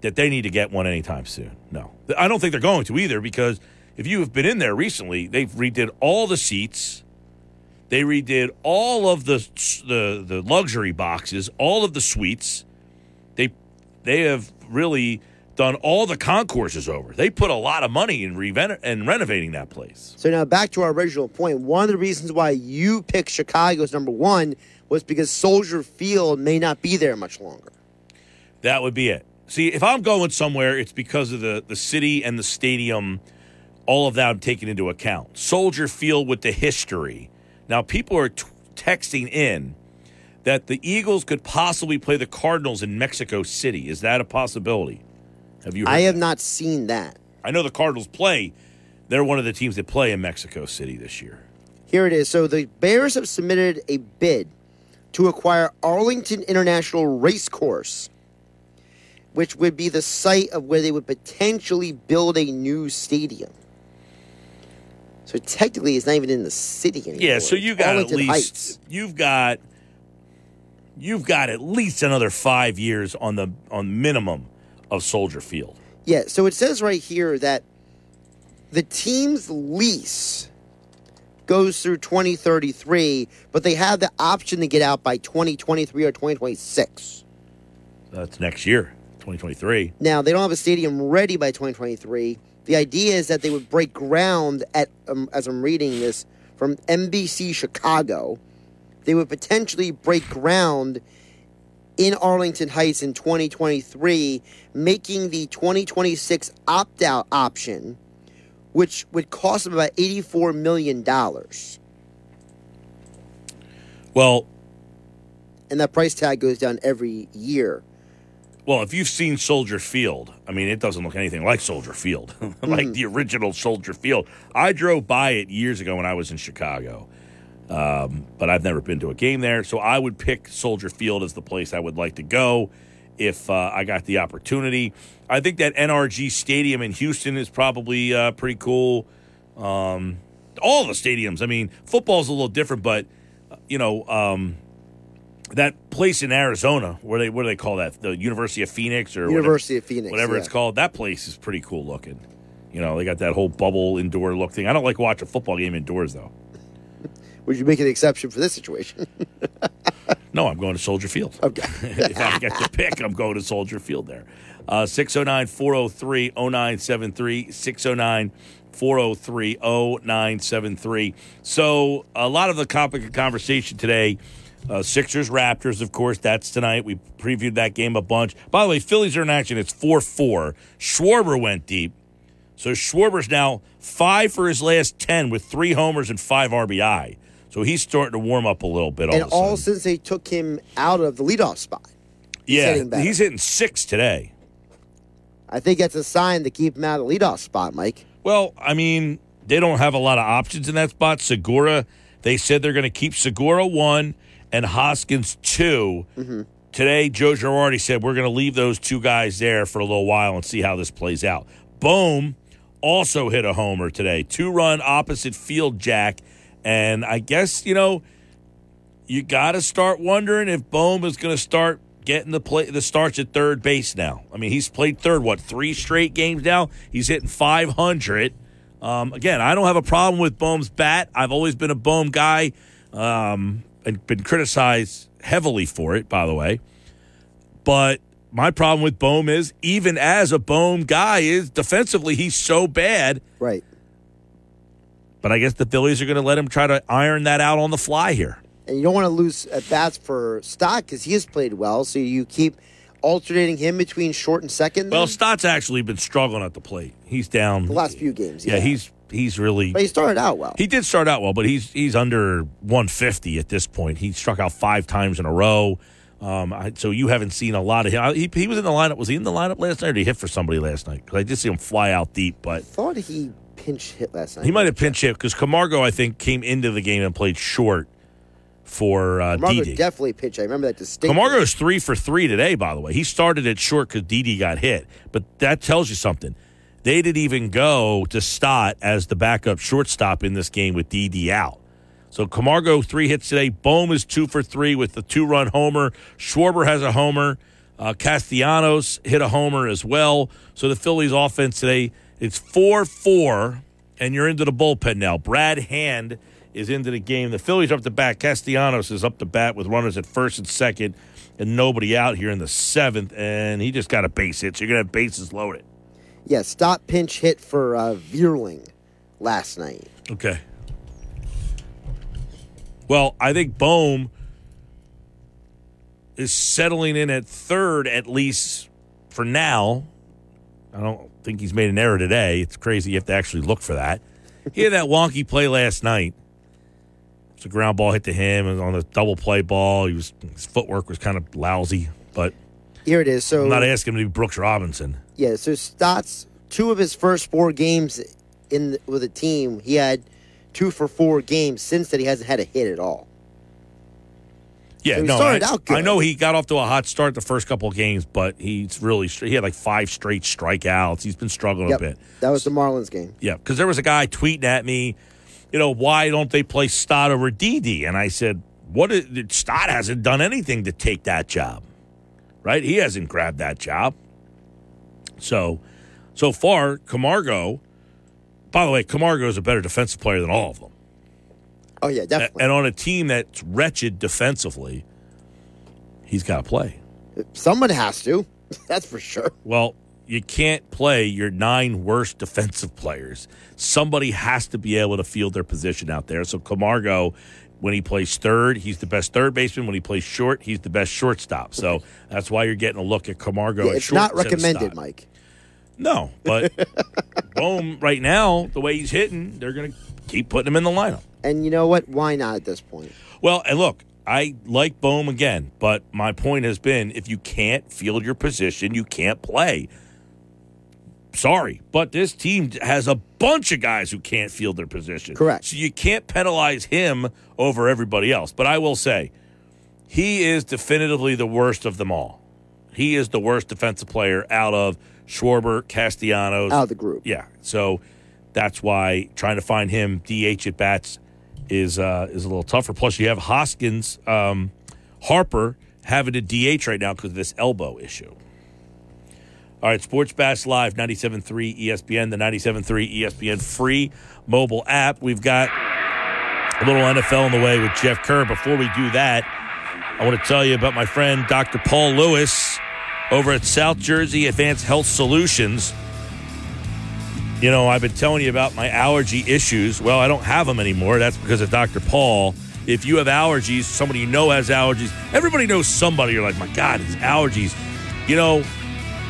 that they need to get one anytime soon. No, I don't think they're going to either because if you have been in there recently, they've redid all the seats. They redid all of the the the luxury boxes, all of the suites. They they have really done all the concourses over. They put a lot of money in revent and renovating that place. So now back to our original point. One of the reasons why you picked Chicago as number one was because Soldier Field may not be there much longer. That would be it. See, if I'm going somewhere, it's because of the the city and the stadium. All of that I'm taking into account. Soldier Field with the history. Now, people are t- texting in that the Eagles could possibly play the Cardinals in Mexico City. Is that a possibility? Have you? I have that? not seen that. I know the Cardinals play. They're one of the teams that play in Mexico City this year. Here it is. So the Bears have submitted a bid to acquire Arlington International Racecourse, which would be the site of where they would potentially build a new stadium. So technically, it's not even in the city anymore. Yeah, so you got Arlington at least Heights. you've got you've got at least another five years on the on minimum of Soldier Field. Yeah, so it says right here that the team's lease goes through 2033, but they have the option to get out by 2023 or 2026. That's next year, 2023. Now, they don't have a stadium ready by 2023. The idea is that they would break ground at, um, as I'm reading this from NBC Chicago, they would potentially break ground in Arlington Heights in 2023, making the 2026 opt out option, which would cost them about $84 million. Well, And that price tag goes down every year. well, if you've seen Soldier Field, I mean, it doesn't look anything like Soldier Field, like mm-hmm. the original Soldier Field. I drove by it years ago when I was in Chicago, um, but I've never been to a game there. So I would pick Soldier Field as the place I would like to go if uh, I got the opportunity. I think that NRG Stadium in Houston is probably uh, pretty cool. Um, all the stadiums. I mean, football's a little different, but uh, you know, um, that place in Arizona where they what do they call that? The University of Phoenix or University whatever, of Phoenix, whatever yeah. it's called. That place is pretty cool looking. You know, they got that whole bubble indoor look thing. I don't like watch a football game indoors though. Would you make an exception for this situation? No, I'm going to Soldier Field. Okay. if I get to pick, I'm going to Soldier Field there. Uh, 609 403 0973. 609 403 0973. So, a lot of the topic of conversation today uh, Sixers, Raptors, of course, that's tonight. We previewed that game a bunch. By the way, Phillies are in action. It's 4 4. Schwarber went deep. So, Schwarber's now five for his last 10 with three homers and five RBI. So, he's starting to warm up a little bit. All and all since they took him out of the leadoff spot. Yeah, hitting he's hitting six today. I think that's a sign to keep him out of the leadoff spot, Mike. Well, I mean, they don't have a lot of options in that spot. Segura, they said they're going to keep Segura one and Hoskins 2 mm-hmm. Today, Joe Girardi said we're going to leave those two guys there for a little while and see how this plays out. Bohm also hit a homer today, two run opposite field jack, and I guess you know you got to start wondering if Bohm is going to start getting the play the starts at third base now. I mean, he's played third what three straight games now. He's hitting five hundred. Um, again, I don't have a problem with Bohm's bat. I've always been a Bohm guy, um, and been criticized heavily for it. By the way, but my problem with Bohm is even as a Bohm guy is defensively he's so bad. Right. But I guess the Phillies are going to let him try to iron that out on the fly here. And you don't want to lose at bats for Stott because he has played well. So you keep alternating him between short and second. Well, then? Stott's actually been struggling at the plate. He's down the last few games. Yeah, Yeah, he's he's really. But he started out well. He did start out well, but he's he's under 150 at this point. He struck out five times in a row. Um, I, so you haven't seen a lot of him. He, he was in the lineup. Was he in the lineup last night, or did he hit for somebody last night? Because I did see him fly out deep, but thought he pinch hit last night. he might have pinch hit because Camargo, I think, came into the game and played short for uh, Margo Didi. definitely pitched. I remember that distinctly. Camargo's three for three today, by the way. He started at short because Didi got hit, but that tells you something. They didn't even go to Stott as the backup shortstop in this game with Didi out. So Camargo three hits today. Bohm is two for three with the two run homer. Schwarber has a homer. Uh, Castellanos hit a homer as well. So the Phillies offense today it's four four, and you're into the bullpen now. Brad Hand is into the game. The Phillies are up to bat. Castellanos is up to bat with runners at first and second, and nobody out here in the seventh. And he just got a base hit. So you're gonna have bases loaded. Yeah, Stott pinch hit for uh, Vierling last night. Okay. Well, I think Bohm is settling in at third, at least for now. I don't think he's made an error today. It's crazy you have to actually look for that. He had that wonky play last night. It's a ground ball hit to him and on a double play ball. He was his footwork was kind of lousy, but Here it is. So I'm not asking him to be Brooks Robinson. Yeah, so Stotts, two of his first four games in the, with a team, he had two for four games. Since that, he hasn't had a hit at all. Yeah, So no, started I, out good. I know he got off to a hot start the first couple of games, but he's really he had like five straight strikeouts. He's been struggling Yep, a bit. that was the Marlins game. Yeah, because there was a guy tweeting at me, you know, why don't they play Stott over Didi? And I said, what? Is, Stott hasn't done anything to take that job, right? He hasn't grabbed that job. So, so far, Camargo. By the way, Camargo is a better defensive player than all of them. Oh yeah, definitely. And on a team that's wretched defensively, he's got to play. Someone has to. That's for sure. Well, you can't play your nine worst defensive players. Somebody has to be able to field their position out there. So Camargo, when he plays third, he's the best third baseman. When he plays short, he's the best shortstop. So that's why you're getting a look at Camargo. Yeah, at it's not recommended, Mike. No, but Bohm, right now, the way he's hitting, they're going to keep putting him in the lineup. And you know what? Why not at this point? Well, and look, I like Bohm again, but my point has been if you can't field your position, you can't play. Sorry, but this team has a bunch of guys who can't field their position. Correct. So you can't penalize him over everybody else. But I will say, he is definitively the worst of them all. He is the worst defensive player out of Schwarber, Castellanos. Out of the group. Yeah. So that's why trying to find him DH at bats is uh, is a little tougher. Plus, you have Hoskins, um, Harper having to DH right now because of this elbow issue. All right, Sports Bash Live, 97.3 ESPN, the 97.3 ESPN free mobile app. We've got a little NFL in the way with Jeff Kerr. Before we do that, I want to tell you about my friend Dr. Paul Lewis over at South Jersey Advanced Health Solutions. You know, I've been telling you about my allergy issues. Well, I don't have them anymore. That's because of Dr. Paul. If you have allergies, somebody you know has allergies, everybody knows somebody. You're like, my God, his allergies. You know,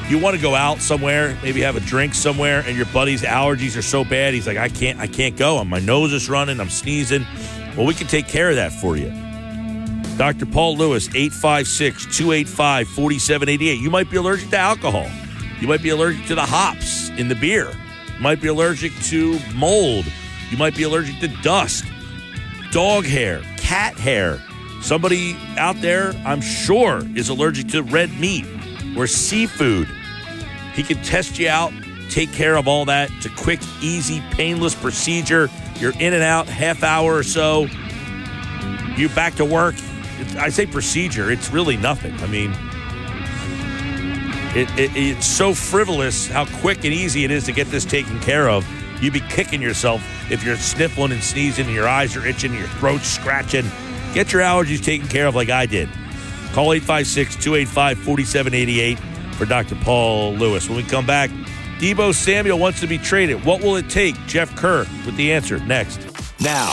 you want to go out somewhere, maybe have a drink somewhere, and your buddy's allergies are so bad, he's like, I can't, I can't go. My nose is running, I'm sneezing. Well, we can take care of that for you. Dr. Paul Lewis, 856 285 4788. You might be allergic to alcohol. You might be allergic to the hops in the beer. You might be allergic to mold. You might be allergic to dust, dog hair, cat hair. Somebody out there, I'm sure, is allergic to red meat or seafood. He can test you out, take care of all that. It's a quick, easy, painless procedure. You're in and out, half hour or so. You back to work. I say procedure. It's really nothing. I mean, it, it, it's so frivolous how quick and easy it is to get this taken care of. You'd be kicking yourself if you're sniffling and sneezing and your eyes are itching, your throat's scratching. Get your allergies taken care of like I did. Call 856 285 4788 for Dr. Paul Lewis. When we come back, Deebo Samuel wants to be traded. What will it take? Jeff Kerr with the answer next. Now,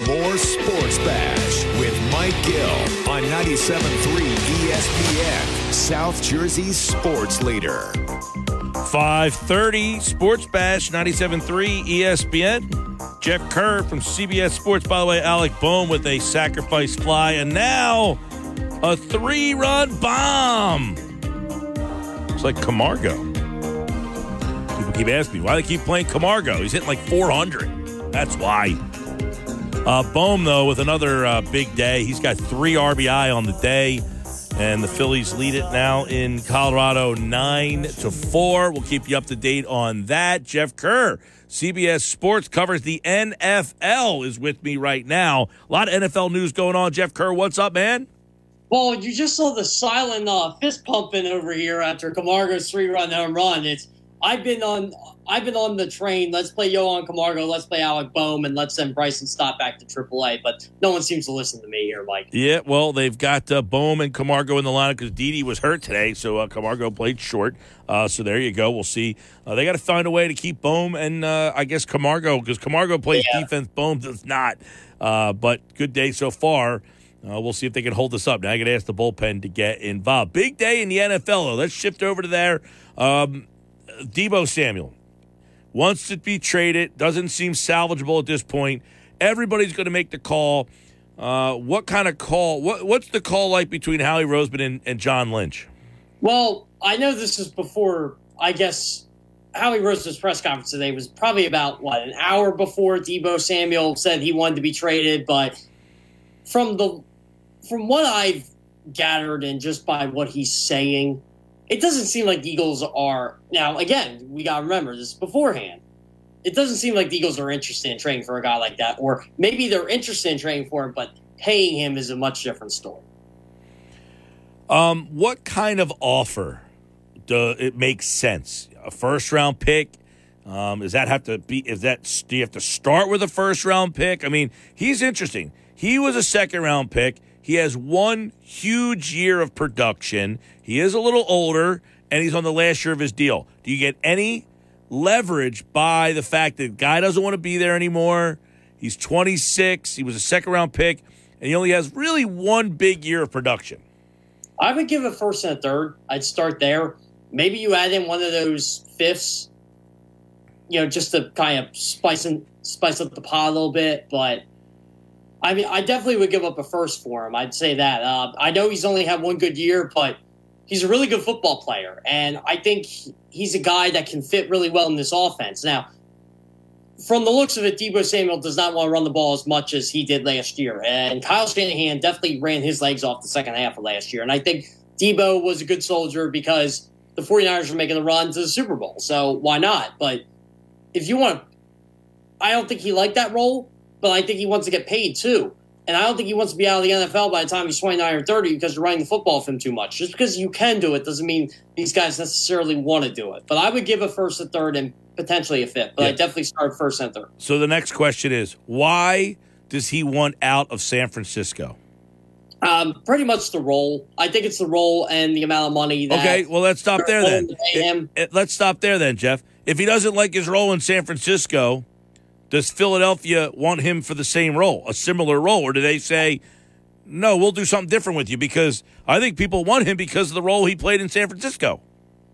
More Sports Bash with Mike Gill on 97.3 ESPN, South Jersey's sports leader. 530 Sports Bash 97.3 ESPN. Jeff Kerr from CBS Sports. By the way, Alec Bohm with a sacrifice fly. And now a three run bomb. It's like Camargo. People keep asking me why they keep playing Camargo. He's hitting like 400. That's why. Uh, Bohm, though, with another uh, big day. He's got three RBI on the day. And the Phillies lead it now in Colorado nine to four. We'll keep you up to date on that. Jeff Kerr, CBS Sports covers the NFL, is with me right now. A lot of NFL news going on. Jeff Kerr, what's up, man? Well, you just saw the silent uh, fist pumping over here after Camargo's three-run home run. It's I've been on I've been on the train. Let's play Johan Camargo. Let's play Alec Bohm, and let's send Bryson Stott back to AAA. But no one seems to listen to me here, Mike. Yeah, well, they've got uh, Bohm and Camargo in the lineup because Didi was hurt today, so uh, Camargo played short. Uh, so there you go. We'll see. Uh, they got to find a way to keep Bohm and uh, I guess Camargo because Camargo plays Yeah. defense. Bohm does not. Uh, but good day so far. Uh, we'll see if they can hold this up. Now I got to ask the bullpen to get involved. Big day in the NFL, though. Let's shift over to there. Um, Deebo Samuel wants to be traded. Doesn't seem salvageable at this point. Everybody's going to make the call. Uh, what kind of call? What, what's the call like between Howie Roseman and, and John Lynch? Well, I know this is before. I guess Howie Roseman's press conference today was probably about what an hour before Deebo Samuel said he wanted to be traded. But from the from what I've gathered and just by what he's saying, it doesn't seem like the Eagles are now. Again, we got to remember this beforehand. It doesn't seem like the Eagles are interested in trading for a guy like that, or maybe they're interested in trading for him, but paying him is a much different story. Um, what kind of offer do it makes sense? A first round pick? Um, does that have to be? Is that do you have to start with a first round pick? I mean, he's interesting. He was a second round pick. He has one huge year of production. He is a little older, and he's on the last year of his deal. Do you get any leverage by the fact that guy doesn't want to be there anymore? He's 26. He was a second round pick, and he only has really one big year of production. I would give a first and a third. I'd start there. Maybe you add in one of those fifths, you know, just to kind of spice and spice up the pot a little bit. But I mean, I definitely would give up a first for him. I'd say that. Uh, I know he's only had one good year, but he's a really good football player, and I think he's a guy that can fit really well in this offense. Now, from the looks of it, Deebo Samuel does not want to run the ball as much as he did last year. And Kyle Shanahan definitely ran his legs off the second half of last year. And I think Deebo was a good soldier because the 49ers were making the run to the Super Bowl. So why not? But if you want to, I don't think he liked that role, but I think he wants to get paid too. And I don't think he wants to be out of the NFL by the time he's 29 or 30 because you're running the football with him too much. Just because you can do it doesn't mean these guys necessarily want to do it. But I would give a first, a third, and potentially a fifth. But I definitely start first and third. So the next question is why does he want out of San Francisco? Um, pretty much the role. I think it's the role and the amount of money. That Okay, well let's stop there then. to pay him. It- it- let's stop there then, Jeff. If he doesn't like his role in San Francisco, does Philadelphia want him for the same role, a similar role, or do they say, "No, we'll do something different with you"? Because I think people want him because of the role he played in San Francisco.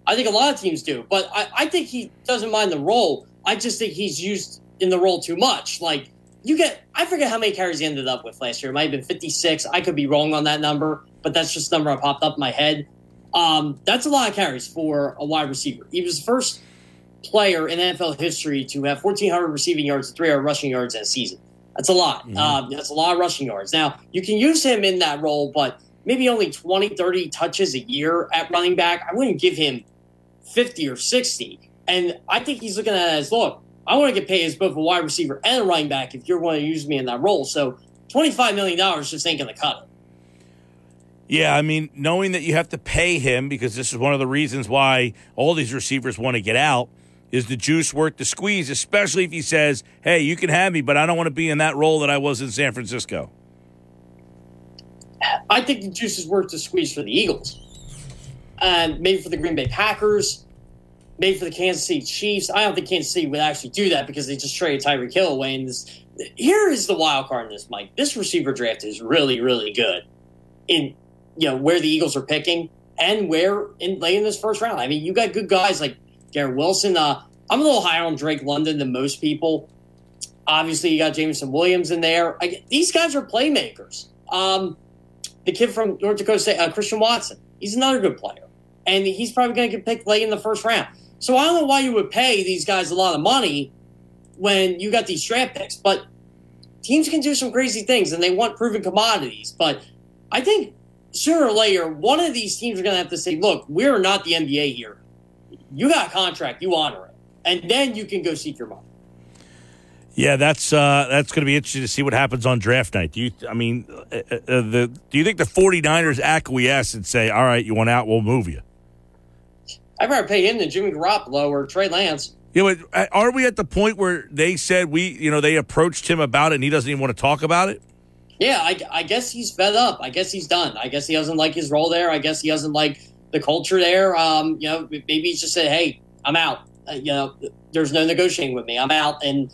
I think a lot of teams do, but I, I think he doesn't mind the role. I just think he's used in the role too much. Like you get, I forget how many carries he ended up with last year. It might have been fifty six. I could be wrong on that number, but that's just the number I popped up in my head. Um, that's a lot of carries for a wide receiver. He was the first player in NFL history to have 1,400 receiving yards and 300 rushing yards in a season. That's a lot. Um, that's a lot of rushing yards. Now, you can use him in that role, but maybe only 20, 30 touches a year at running back. I wouldn't give him 50 or 60. And I think he's looking at it as look, I want to get paid as both a wide receiver and a running back if you're going to use me in that role. So $25 million just ain't going to cut it. Yeah, I mean, knowing that you have to pay him because this is one of the reasons why all these receivers want to get out is the juice worth the squeeze, especially if he says, "Hey, you can have me, but I don't want to be in that role that I was in San Francisco." I think the juice is worth the squeeze for the Eagles. And maybe for the Green Bay Packers, maybe for the Kansas City Chiefs. I don't think Kansas City would actually do that because they just traded Tyreek Hill away. And this, here is the wild card in this, Mike. This receiver draft is really, really good in you know where the Eagles are picking and where in late in this first round. I mean, you got good guys like Garrett Wilson. Uh, I'm a little higher on Drake London than most people. Obviously, you got Jameson Williams in there. I, these guys are playmakers. Um, the kid from North Dakota State, uh, Christian Watson, he's another good player, and he's probably going to get picked late in the first round. So I don't know why you would pay these guys a lot of money when you got these draft picks, but teams can do some crazy things, and they want proven commodities. But I think sooner or later, one of these teams are going to have to say, "Look, we're not the NBA here. You got a contract, you honor it, and then you can go seek your money." Yeah, that's uh, that's going to be interesting to see what happens on draft night. Do you? I mean, uh, uh, the do you think the 49ers acquiesce and say, "All right, you want out, we'll move you"? I'd rather pay him than Jimmy Garoppolo or Trey Lance. You know, uh, are we at the point where they said we, you know, they approached him about it and he doesn't even want to talk about it? Yeah, I, I guess he's fed up. I guess he's done. I guess he doesn't like his role there. I guess he doesn't like the culture there. Um, you know, maybe he's just said, "Hey, I'm out. Uh, you know, there's no negotiating with me. I'm out, and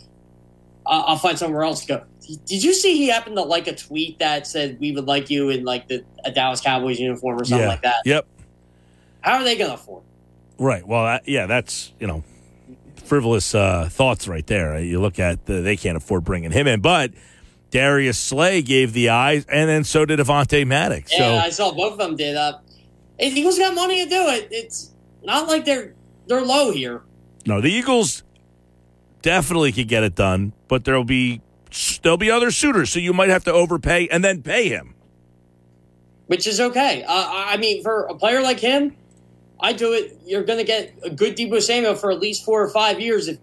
I'll, I'll find somewhere else to go." Did you see he happened to like a tweet that said we would like you in like the a Dallas Cowboys uniform or something yeah. like that? Yep. How are they going to afford? Right. Well, uh, yeah, that's you know frivolous uh, thoughts right there. You look at the, they can't afford bringing him in, but Darius Slay gave the eyes, and then so did Avonte Maddox. Yeah, so I saw both of them did. Uh, Eagles got money to do it. It's not like they're they're low here. no, the Eagles definitely could get it done, but there'll be there'll be other suitors, so you might have to overpay and then pay him. which is okay. Uh, I mean, for a player like him, I do it. You're going to get a good Deebo Samuel for at least four or five years if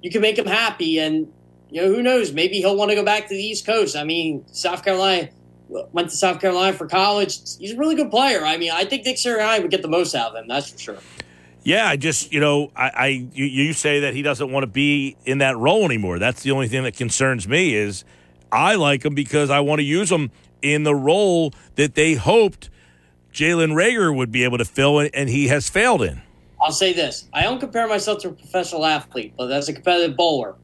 you can make him happy. And you know, who knows? Maybe he'll want to go back to the East Coast. I mean, South Carolina went to South Carolina for college. He's a really good player. I mean, I think Nick Sirianni would get the most out of him. That's for sure. Yeah, I just you know, I, I you, you say that he doesn't want to be in that role anymore. That's the only thing that concerns me is I like him because I want to use him in the role that they hoped Jalen Reagor would be able to fill, and, and he has failed in. I'll say this: I don't compare myself to a professional athlete, but as a competitive bowler,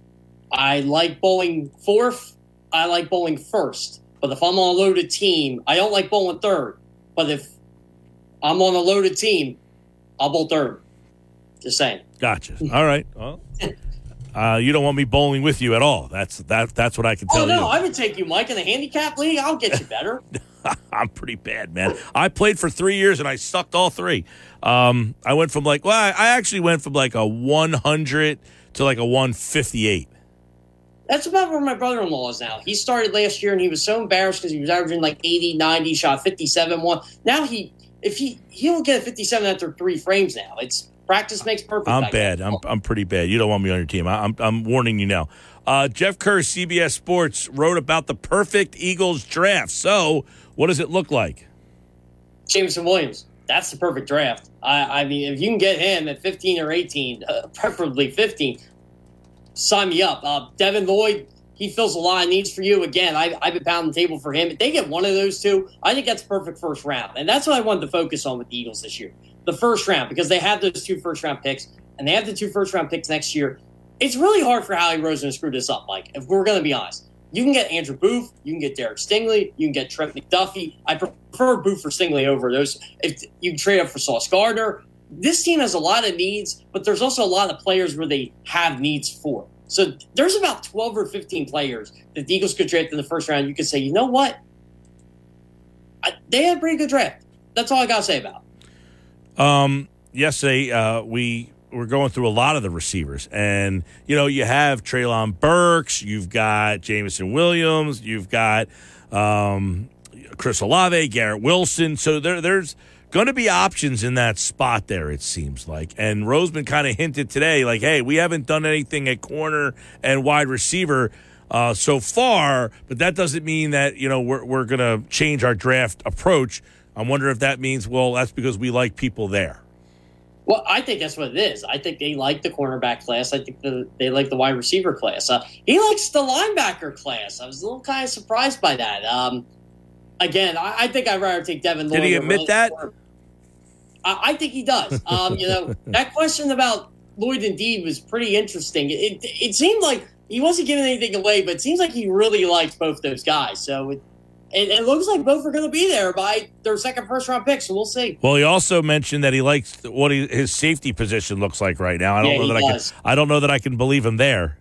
I like bowling fourth. I like bowling first. But if I'm on a loaded team, I don't like bowling third. But if I'm on a loaded team, I'll bowl third. Just saying. Gotcha. All right. Well, uh, you don't want me bowling with you at all. That's that. That's what I can tell you. Oh no, you. I would take you, Mike, in the handicap league. I'll get you better. I'm pretty bad, man. I played for three years and I sucked all three. Um, I went from like, well, I I actually went from like a 100 to like a 158. That's about where my brother-in-law is now. He started last year and he was so embarrassed because he was averaging like 80, 90, shot 57 one. Now he if he he'll get a 57 after three frames now. It's practice makes perfect. I'm bad. I'm I'm pretty bad. You don't want me on your team. I, I'm I'm warning you now. Uh, Jeff Kerr, CBS Sports, wrote about the perfect Eagles draft. So, what does it look like? Jameson Williams. That's the perfect draft. I, I mean, if you can get him at 15 or 18, uh, preferably 15, sign me up. Uh, Devin Lloyd, he fills a lot of needs for you. Again, I, I've been pounding the table for him. If they get one of those two, I think that's perfect first round. And that's what I wanted to focus on with the Eagles this year. The first round, because they have those two first round picks, and they have the two first round picks next year. It's really hard for Howie Rosen to screw this up, Mike, if we're going to be honest. You can get Andrew Booth, you can get Derek Stingley, you can get Trent McDuffie. I prefer Booth for Stingley over those. If you trade up for Sauce Gardner, this team has a lot of needs, but there's also a lot of players where they have needs for. So there's about 12 or 15 players that the Eagles could draft in the first round. You could say, you know what? I, they had a pretty good draft. That's all I got to say about it. Um, yesterday, uh, we were going through a lot of the receivers, and you know, you have Treylon Burks, you've got Jameson Williams, you've got um, Chris Olave, Garrett Wilson. So there, there's going to be options in that spot there. It seems like, and Roseman kind of hinted today, like, "Hey, we haven't done anything at corner and wide receiver." Uh, so far, but that doesn't mean that you know we're we're going to change our draft approach. I wonder if that means well, that's because we like people there. Well, I think that's what it is. I think they like the cornerback class. I think the, they like the wide receiver class. Uh, he likes the linebacker class. I was a little kind of surprised by that. Um, again, I, I think I'd rather take Devin Lloyd. Did he admit that? I, I think he does. Um, you know, that question about Lloyd and Dean was pretty interesting. It, it seemed like he wasn't giving anything away, but it seems like he really likes both those guys. So it, it, it looks like both are going to be there by their second first round pick. So we'll see. Well, he also mentioned that he likes what he, his safety position looks like right now. I don't Yeah, know he that I can. I don't know that I can believe him there.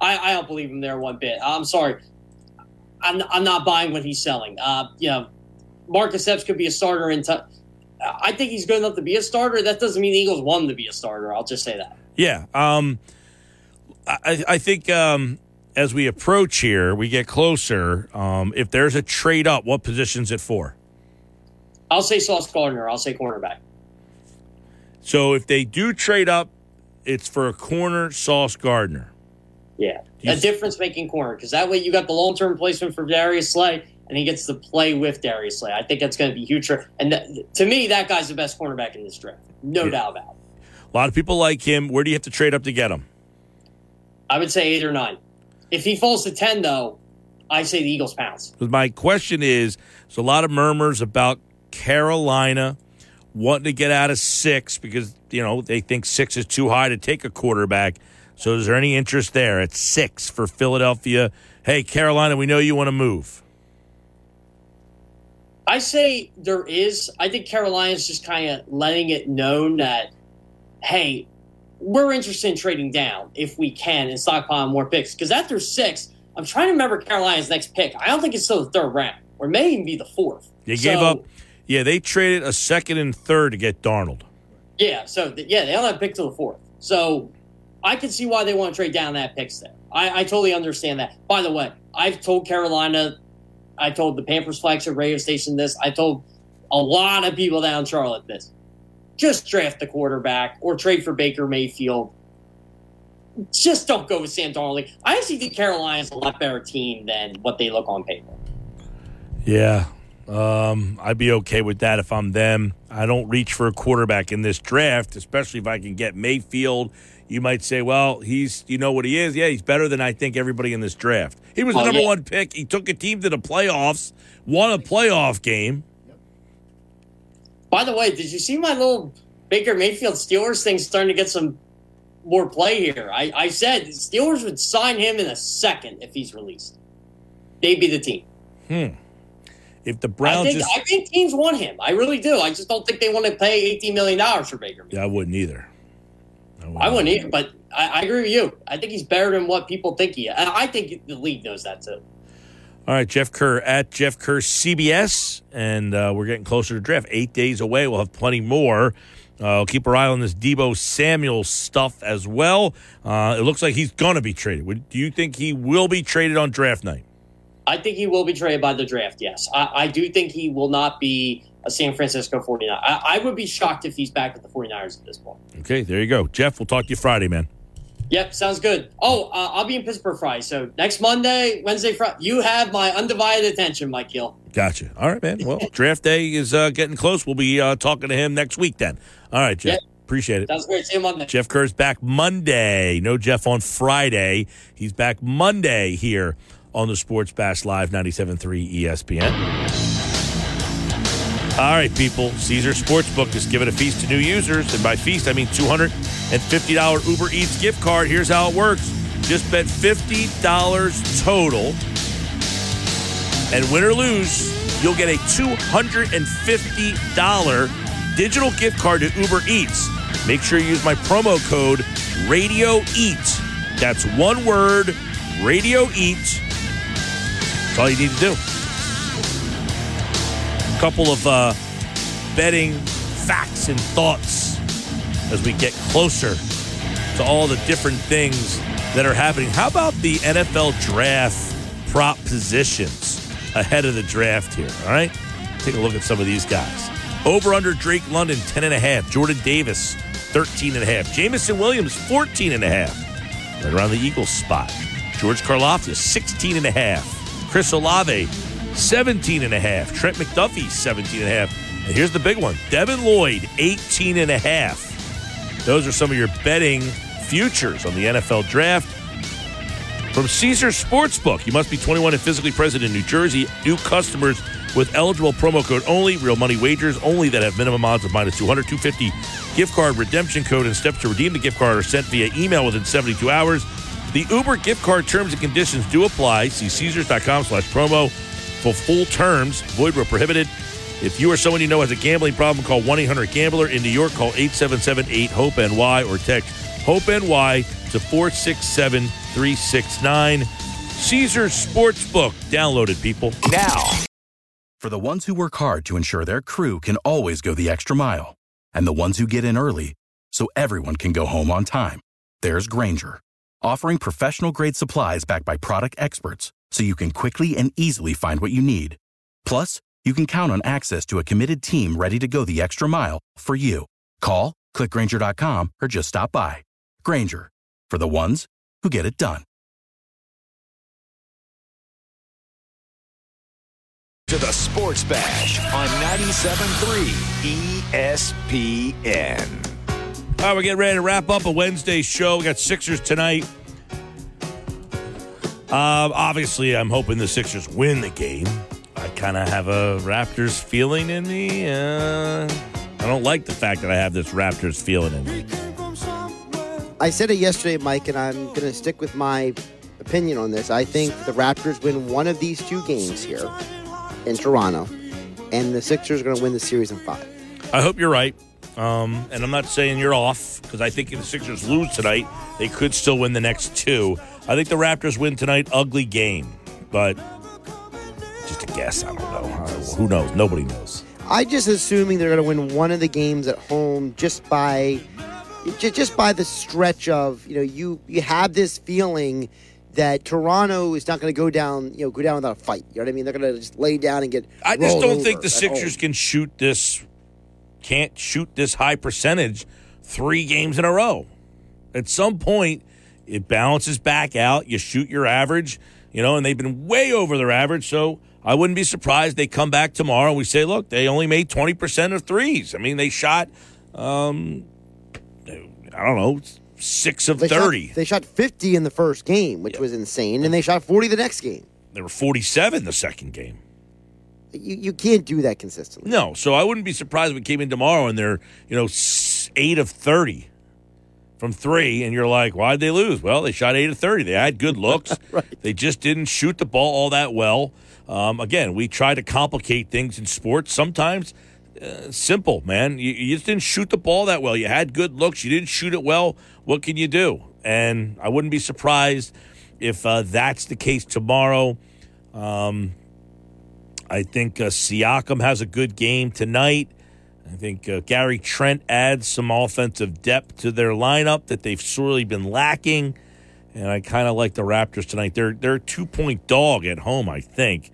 I, I don't believe him there one bit. I'm sorry. I'm, I'm not buying what he's selling. Uh, you know, Marcus Epps could be a starter in. T- I think he's good enough to be a starter. That doesn't mean the Eagles want him to be a starter. I'll just say that. Yeah. Um, I, I think um, as we approach here, we get closer. Um, if there's a trade up, what position's it for? I'll say Sauce Gardner. I'll say cornerback. So if they do trade up, it's for a corner Sauce Gardner. Yeah, a difference making corner because that way you got the long term placement for Darius Slay, and he gets to play with Darius Slay. I think that's going to be huge. And that, to me, that guy's the best cornerback in this draft. No Yeah. doubt about it. A lot of people like him. Where do you have to trade up to get him? I would say eight or nine. If he falls to 10, though, I say the Eagles pounce. Because my question is, there's a lot of murmurs about Carolina wanting to get out of six because you know they think six is too high to take a quarterback. So is there any interest there at six for Philadelphia? Hey, Carolina, we know you want to move. I say there is. I think Carolina's just kind of letting it known that, hey, we're interested in trading down if we can and stockpiling more picks. Because after six, I'm trying to remember Carolina's next pick. I don't think it's still the third round, or it may even be the fourth. They gave up. Yeah, they traded a second and third to get Darnold. Yeah, so th- yeah, they only have pick till the fourth. So I can see why they want to trade down that picks there. I, I totally understand that. By the way, I've told Carolina, I told the Panthers flagship radio station this. I told a lot of people down Charlotte this. Just draft the quarterback or trade for Baker Mayfield. Just don't go with Sam Darnold. I actually think Carolina's a lot better team than what they look on paper. Yeah. Um, I'd be okay with that if I'm them. I don't reach for a quarterback in this draft, especially if I can get Mayfield. You might say, well, he's, you know what he is? Yeah, he's better than I think everybody in this draft. He was the Oh, number yeah. one pick. He took a team to the playoffs, won a playoff game. By the way, did you see my little Baker Mayfield Steelers thing starting to get some more play here? I, I said Steelers would sign him in a second if he's released. They'd be the team. Hmm. If the I Browns think, just. I think teams want him. I really do. I just don't think they want to pay $18 million for Baker. yeah, I wouldn't either. I wouldn't either, but I, I agree with you. I think he's better than what people think he is. I think the league knows that too. All right, Jeff Kerr at Jeff Kerr CBS, and uh, we're getting closer to draft. Eight days away. We'll have plenty more. Uh, keep our eye on this Deebo Samuel stuff as well. Uh, it looks like he's going to be traded. Do you think he will be traded on draft night? I think he will be traded by the draft, yes. I, I do think he will not be a San Francisco 49. I, I would be shocked if he's back with the 49ers at this point. Okay, there you go. Jeff, we'll talk to you Friday, man. Yep, sounds good. Oh, uh, I'll be in Pittsburgh Friday. So next Monday, Wednesday, Friday, you have my undivided attention, Mike Gill. Gotcha. All right, man. Well, draft day is uh, getting close. We'll be uh, talking to him next week then. All right, Jeff. Yeah. Appreciate it. Sounds great. See you Monday. Jeff Kerr's back Monday. No Jeff on Friday. He's back Monday here on the Sports Bash Live 97.3 ESPN. All right, people. Caesar Sportsbook is giving a feast to new users. And by feast, I mean $250 Uber Eats gift card. Here's how it works. Just bet $50 total. And win or lose, you'll get a $250 digital gift card to Uber Eats. Make sure you use my promo code Radio Eat. That's one word, Radio Eat. That's all you need to do. A couple of uh, betting facts and thoughts as we get closer to all the different things that are happening. How about the NFL draft prop positions ahead of the draft here? All right, take a look at some of these guys. Over under Drake London, 10 and a half. Jordan Davis, 13 and a half. Jameson Williams, 14 and a half. Right around the Eagles spot. George Karlaftis, 16 and a half. Chris Olave, 17 and a half. Trent McDuffie, 17 and a half. And here's the big one. Devin Lloyd, 18 and a half. Those are some of your betting futures on the NFL draft. From Caesar Sportsbook, you must be 21 and physically present in New Jersey. New customers with eligible promo code only, real money wagers only that have minimum odds of minus 200, 250 gift card redemption code and steps to redeem the gift card are sent via email within 72 hours. The Uber gift card terms and conditions do apply. See Caesars.com slash promo for full terms. Void where prohibited. If you or someone you know has a gambling problem, call 1 800 Gambler. In New York, call 877 8 HOPE NY or text HOPE NY to 467 369. Caesars Sportsbook. Download it, people. Now, For the ones who work hard to ensure their crew can always go the extra mile, and the ones who get in early so everyone can go home on time, there's Grainger, offering professional grade supplies backed by product experts so you can quickly and easily find what you need. Plus, you can count on access to a committed team ready to go the extra mile for you. Call, clickgrainger.com, or just stop by. Grainger, for the ones who get it done. to the Sports Bash on 97.3 ESPN. All right, we're getting ready to wrap up a Wednesday show. We got Sixers tonight. Uh, obviously, I'm hoping the Sixers win the game. I kind of have a Raptors feeling in me. Uh, I don't like the fact that I have this Raptors feeling in me. I said it yesterday, Mike, and I'm going to stick with my opinion on this. I think the Raptors win one of these two games here in Toronto, and the Sixers are going to win the series in five. I hope you're right. Um, and I'm not saying you're off because I think if the Sixers lose tonight, they could still win the next two. I think the Raptors win tonight. Ugly game, but just a guess. I don't know. Who knows? Nobody knows. I just assuming they're going to win one of the games at home just by just by the stretch of you know you you have this feeling that Toronto is not going to go down you know go down without a fight. You know what I mean? They're going to just lay down and get. I just don't think the Sixers can shoot this. Can't shoot this high percentage three games in a row. At some point, it balances back out. You shoot your average, you know, and they've been way over their average. So I wouldn't be surprised they come back tomorrow and we say, look, they only made 20% of threes. I mean, they shot, um, I don't know, six of They shot- 30. they shot 50 in the first game, which was insane, and they shot 40 the next game. They were 47 the second game. You, you can't do that consistently. No, so I wouldn't be surprised if we came in tomorrow and they're, you know, eight of 30 from three, and you're like, why'd they lose? Well, they shot eight of 30. They had good looks. They just didn't shoot the ball all that well. Um, again, we try to complicate things in sports. Sometimes uh, simple, man. You, you just didn't shoot the ball that well. You had good looks. You didn't shoot it well. What can you do? And I wouldn't be surprised if uh, that's the case tomorrow. Um, I think uh, Siakam has a good game tonight. I think uh, Gary Trent adds some offensive depth to their lineup that they've sorely been lacking. And I kind of like the Raptors tonight. They're they're a two point dog at home, I think.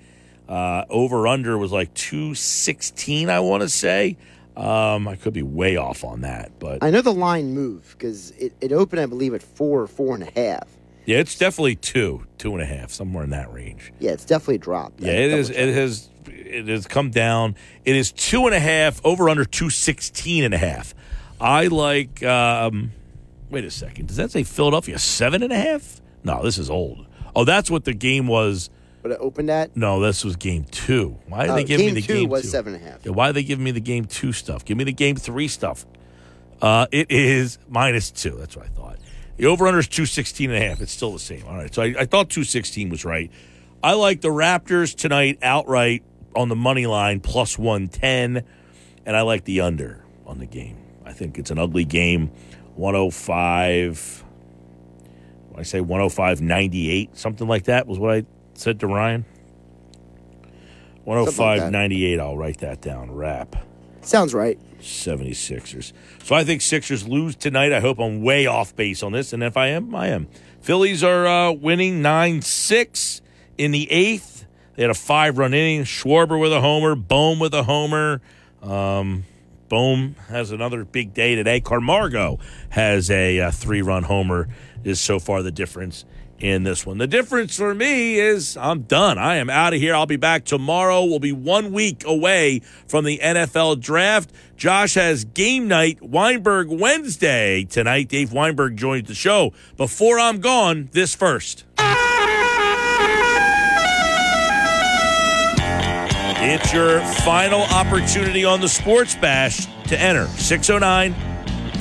Uh, over under was like two sixteen, I want to say. Um, I could be way off on that, but I know the line moved because it, it opened, I believe, at four, four and a half. Yeah, it's definitely two, two and a half, somewhere in that range. Yeah, it's definitely dropped. Yeah, it is. It has. It has come down. It is two and a half over under two sixteen and a half. I like. Um, wait a second. Does that say Philadelphia seven and a half? No, this is old. Oh, that's what the game was. But it opened at? No, this was game two. Why did Uh, they give me game the two game was two? seven and a half. Yeah, why are they giving me the game two stuff? Give me the game three stuff. Uh, it is minus two. That's what I thought. The over under is 216 and a half. It's still the same. All right. So I, I thought 216 was right. I like the Raptors tonight outright on the money line plus 110. And I like the under on the game. I think it's an ugly game. 105. I say 105 98, something like that was what I said to Ryan. 105 that. 98. I'll write that down. Wrap. Sounds right. 76ers. So I think Sixers lose tonight. I hope I'm way off base on this. And if I am, I am. Phillies are uh, winning 9 6 in the eighth. They had a five run inning. Schwarber with a homer. Bohm with a homer. Um, Bohm has another big day today. Camargo has a, uh three run homer, is so far the difference in this one. The difference for me is I'm done. I am out of here. I'll be back tomorrow. We'll be one week away from the NFL draft. Josh has game night Weinberg Wednesday tonight. Dave Weinberg joins the show. Before I'm gone, this first. It's your final opportunity on the Sports Bash to enter 609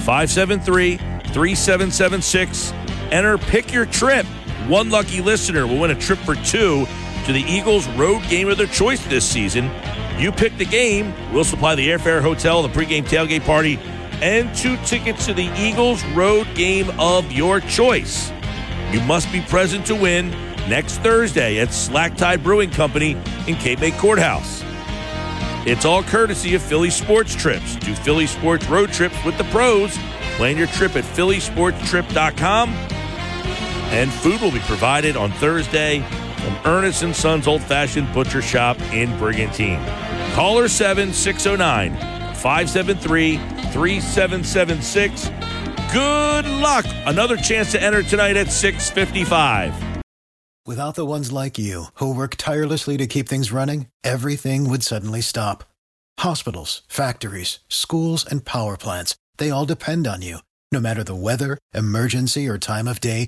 573 3776. Enter, pick your trip. One lucky listener will win a trip for two to the Eagles' road game of their choice this season. You pick the game, we'll supply the airfare, hotel, the pregame tailgate party, and two tickets to the Eagles' road game of your choice. You must be present to win next Thursday at Slack Tide Brewing Company in Cape May Courthouse. It's all courtesy of Philly Sports Trips. Do Philly Sports road trips with the pros. Plan your trip at phillysportstrip.com. And food will be provided on Thursday from Ernest and Sons Old Fashioned Butcher Shop in Brigantine. Caller 7 609 573 3776. Good luck. Another chance to enter tonight at 655. Without the ones like you, who work tirelessly to keep things running, everything would suddenly stop. Hospitals, factories, schools, and power plants, they all depend on you. No matter the weather, emergency, or time of day,